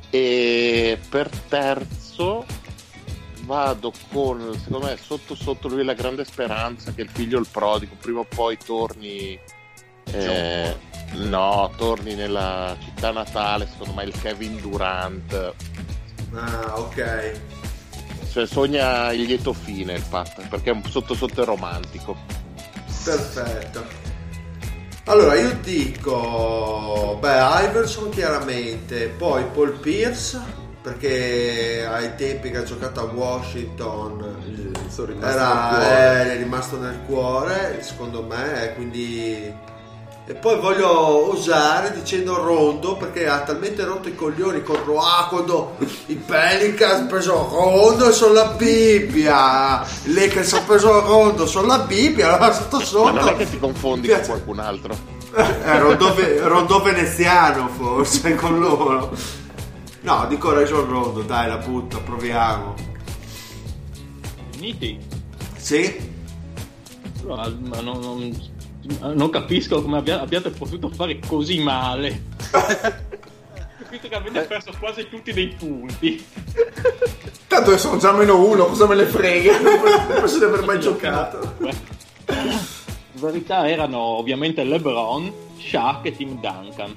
E per terzo vado con, secondo me, sotto sotto lui la grande speranza che il figlio il prodigo prima o poi torni. eh, no, torni nella città natale, secondo me il Kevin Durant. Ah, ok. Cioè, sogna il lieto fine il Pat, perché è un sotto sotto è romantico. Perfetto. Allora, io dico, beh, Iverson chiaramente, poi Paul Pierce, perché ai tempi che ha giocato a Washington rimasto era, cuore. è rimasto nel cuore, secondo me, quindi... E poi voglio osare dicendo Rondo perché ha talmente rotto i coglioni con Roa quando i Pelicans hanno preso Rondo e sono la Bibbia. I Lakers hanno preso Rondo, sono la Bibbia, allora sotto Ma sotto. non è che ti confondi Piace- con qualcun altro. Eh, Rondò, ve- Rondò veneziano forse con loro. No, dico Region Rondo, dai, la butta, proviamo. Niti. Sì? No, ma non, non- non capisco come abbia- abbiate potuto fare così male. *laughs* Visto che avete perso quasi tutti dei punti. Tanto sono già meno uno, cosa me ne frega? Non penso di aver mai giocato. In verità erano ovviamente LeBron, Shaq e Tim Duncan.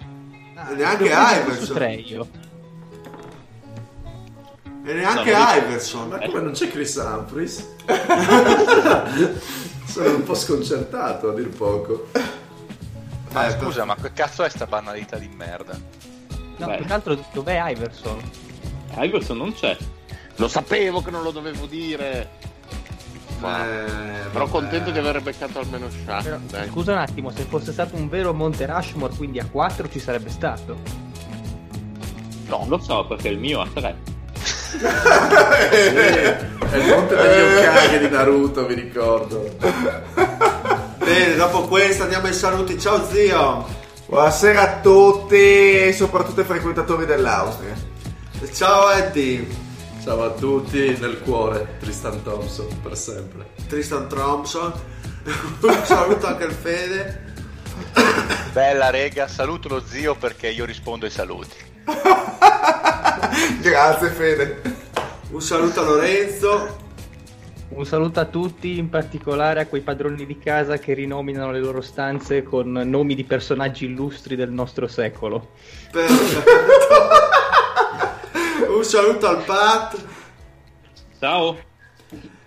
E neanche Su Iverson. E neanche No, Iverson. Ma come non c'è Chris Humphries? *laughs* Sono un po' sconcertato a dir poco. Ma Eh, scusa, ma che cazzo è sta banalità di merda? No, Beh. più che altro dov'è Iverson? Iverson non c'è. Lo sapevo che non lo dovevo dire. Ma- Eh, Però vabbè. contento di aver beccato almeno Shaq. Però, scusa un attimo, se fosse stato un vero Monte Rushmore, quindi a 4 ci sarebbe stato. Non lo so perché il mio ha tre. È il monte degli Hokage di Naruto, vi ricordo. Bene, dopo questo andiamo ai saluti. Ciao zio. Buonasera a tutti, e soprattutto ai frequentatori dell'Austria. Ciao Eddie. Ciao a tutti, nel cuore, Tristan Thompson, per sempre. Tristan Thompson. Un *laughs* saluto anche al Fede. Bella rega, saluto lo zio perché io rispondo ai saluti. *laughs* Grazie Fede. Un saluto a Lorenzo. Un saluto a tutti, in particolare a quei padroni di casa che rinominano le loro stanze con nomi di personaggi illustri del nostro secolo. Perfetto. Un saluto al Pat. Ciao.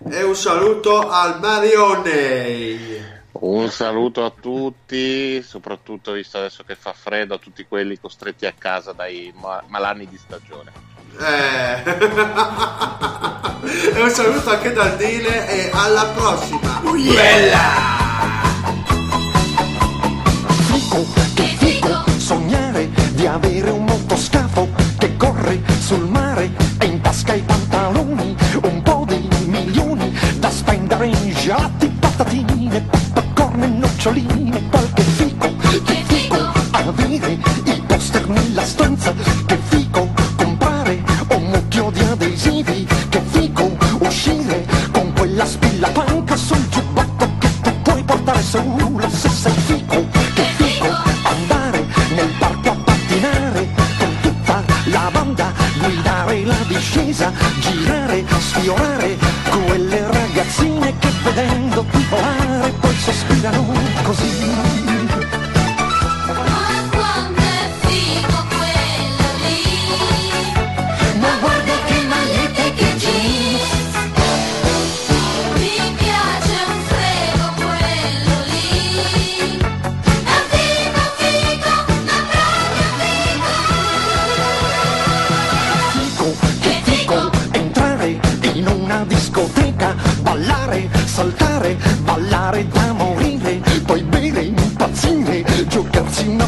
E un saluto al Marione. Un saluto a tutti, soprattutto visto adesso che fa freddo, a tutti quelli costretti a casa dai ma- malanni di stagione. Eh. *laughs* e un saluto anche dal Dile e alla prossima. Che figo sognare di avere un motoscafo che corre sul mare e in tasca i pantaloni, un po' di milioni da spendere in gelati, patatine, popcorn nocciolino, qualche fico, che fico, avere i poster nella stanza, che fico, comprare un mucchio di adesivi, che fico, uscire con quella spilla panca sul giubbotto che tu puoi portare solo se sei fico, che fico, andare nel parco a pattinare, con tutta la banda, guidare la discesa, girare, sfiorare, quelle ragazzine che vedendo ti volare. sospettarono così.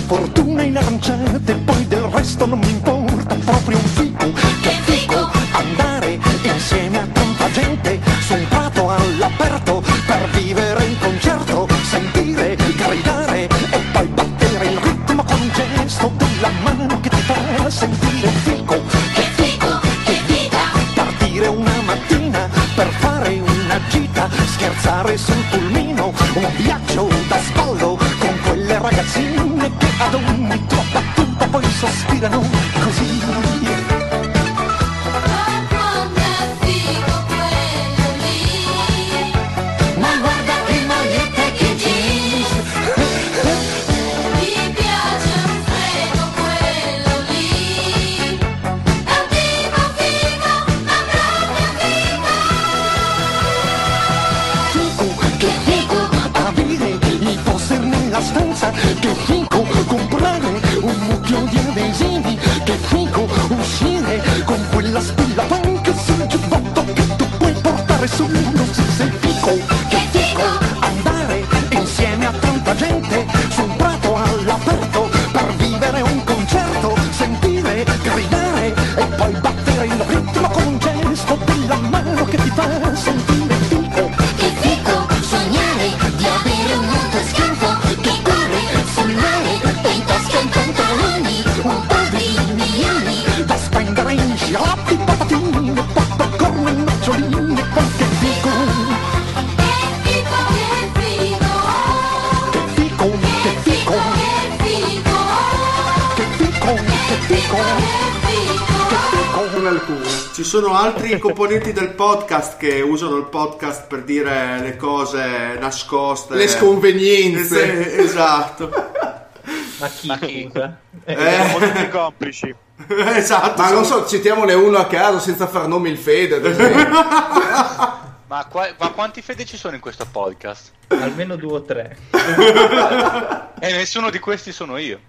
fortuna in aranciata poi del resto non mi importa. podcast che usano il podcast per dire le cose nascoste, le sconvenienze. Es- esatto. Ma chi? Ma chi? Eh, eh. Molti complici. *laughs* Esatto. Ma non so, citiamone uno a caso senza far nomi il Fede. *laughs* ma, qua, ma quanti Fede ci sono in questo podcast? Almeno due o tre. e nessuno di questi sono io.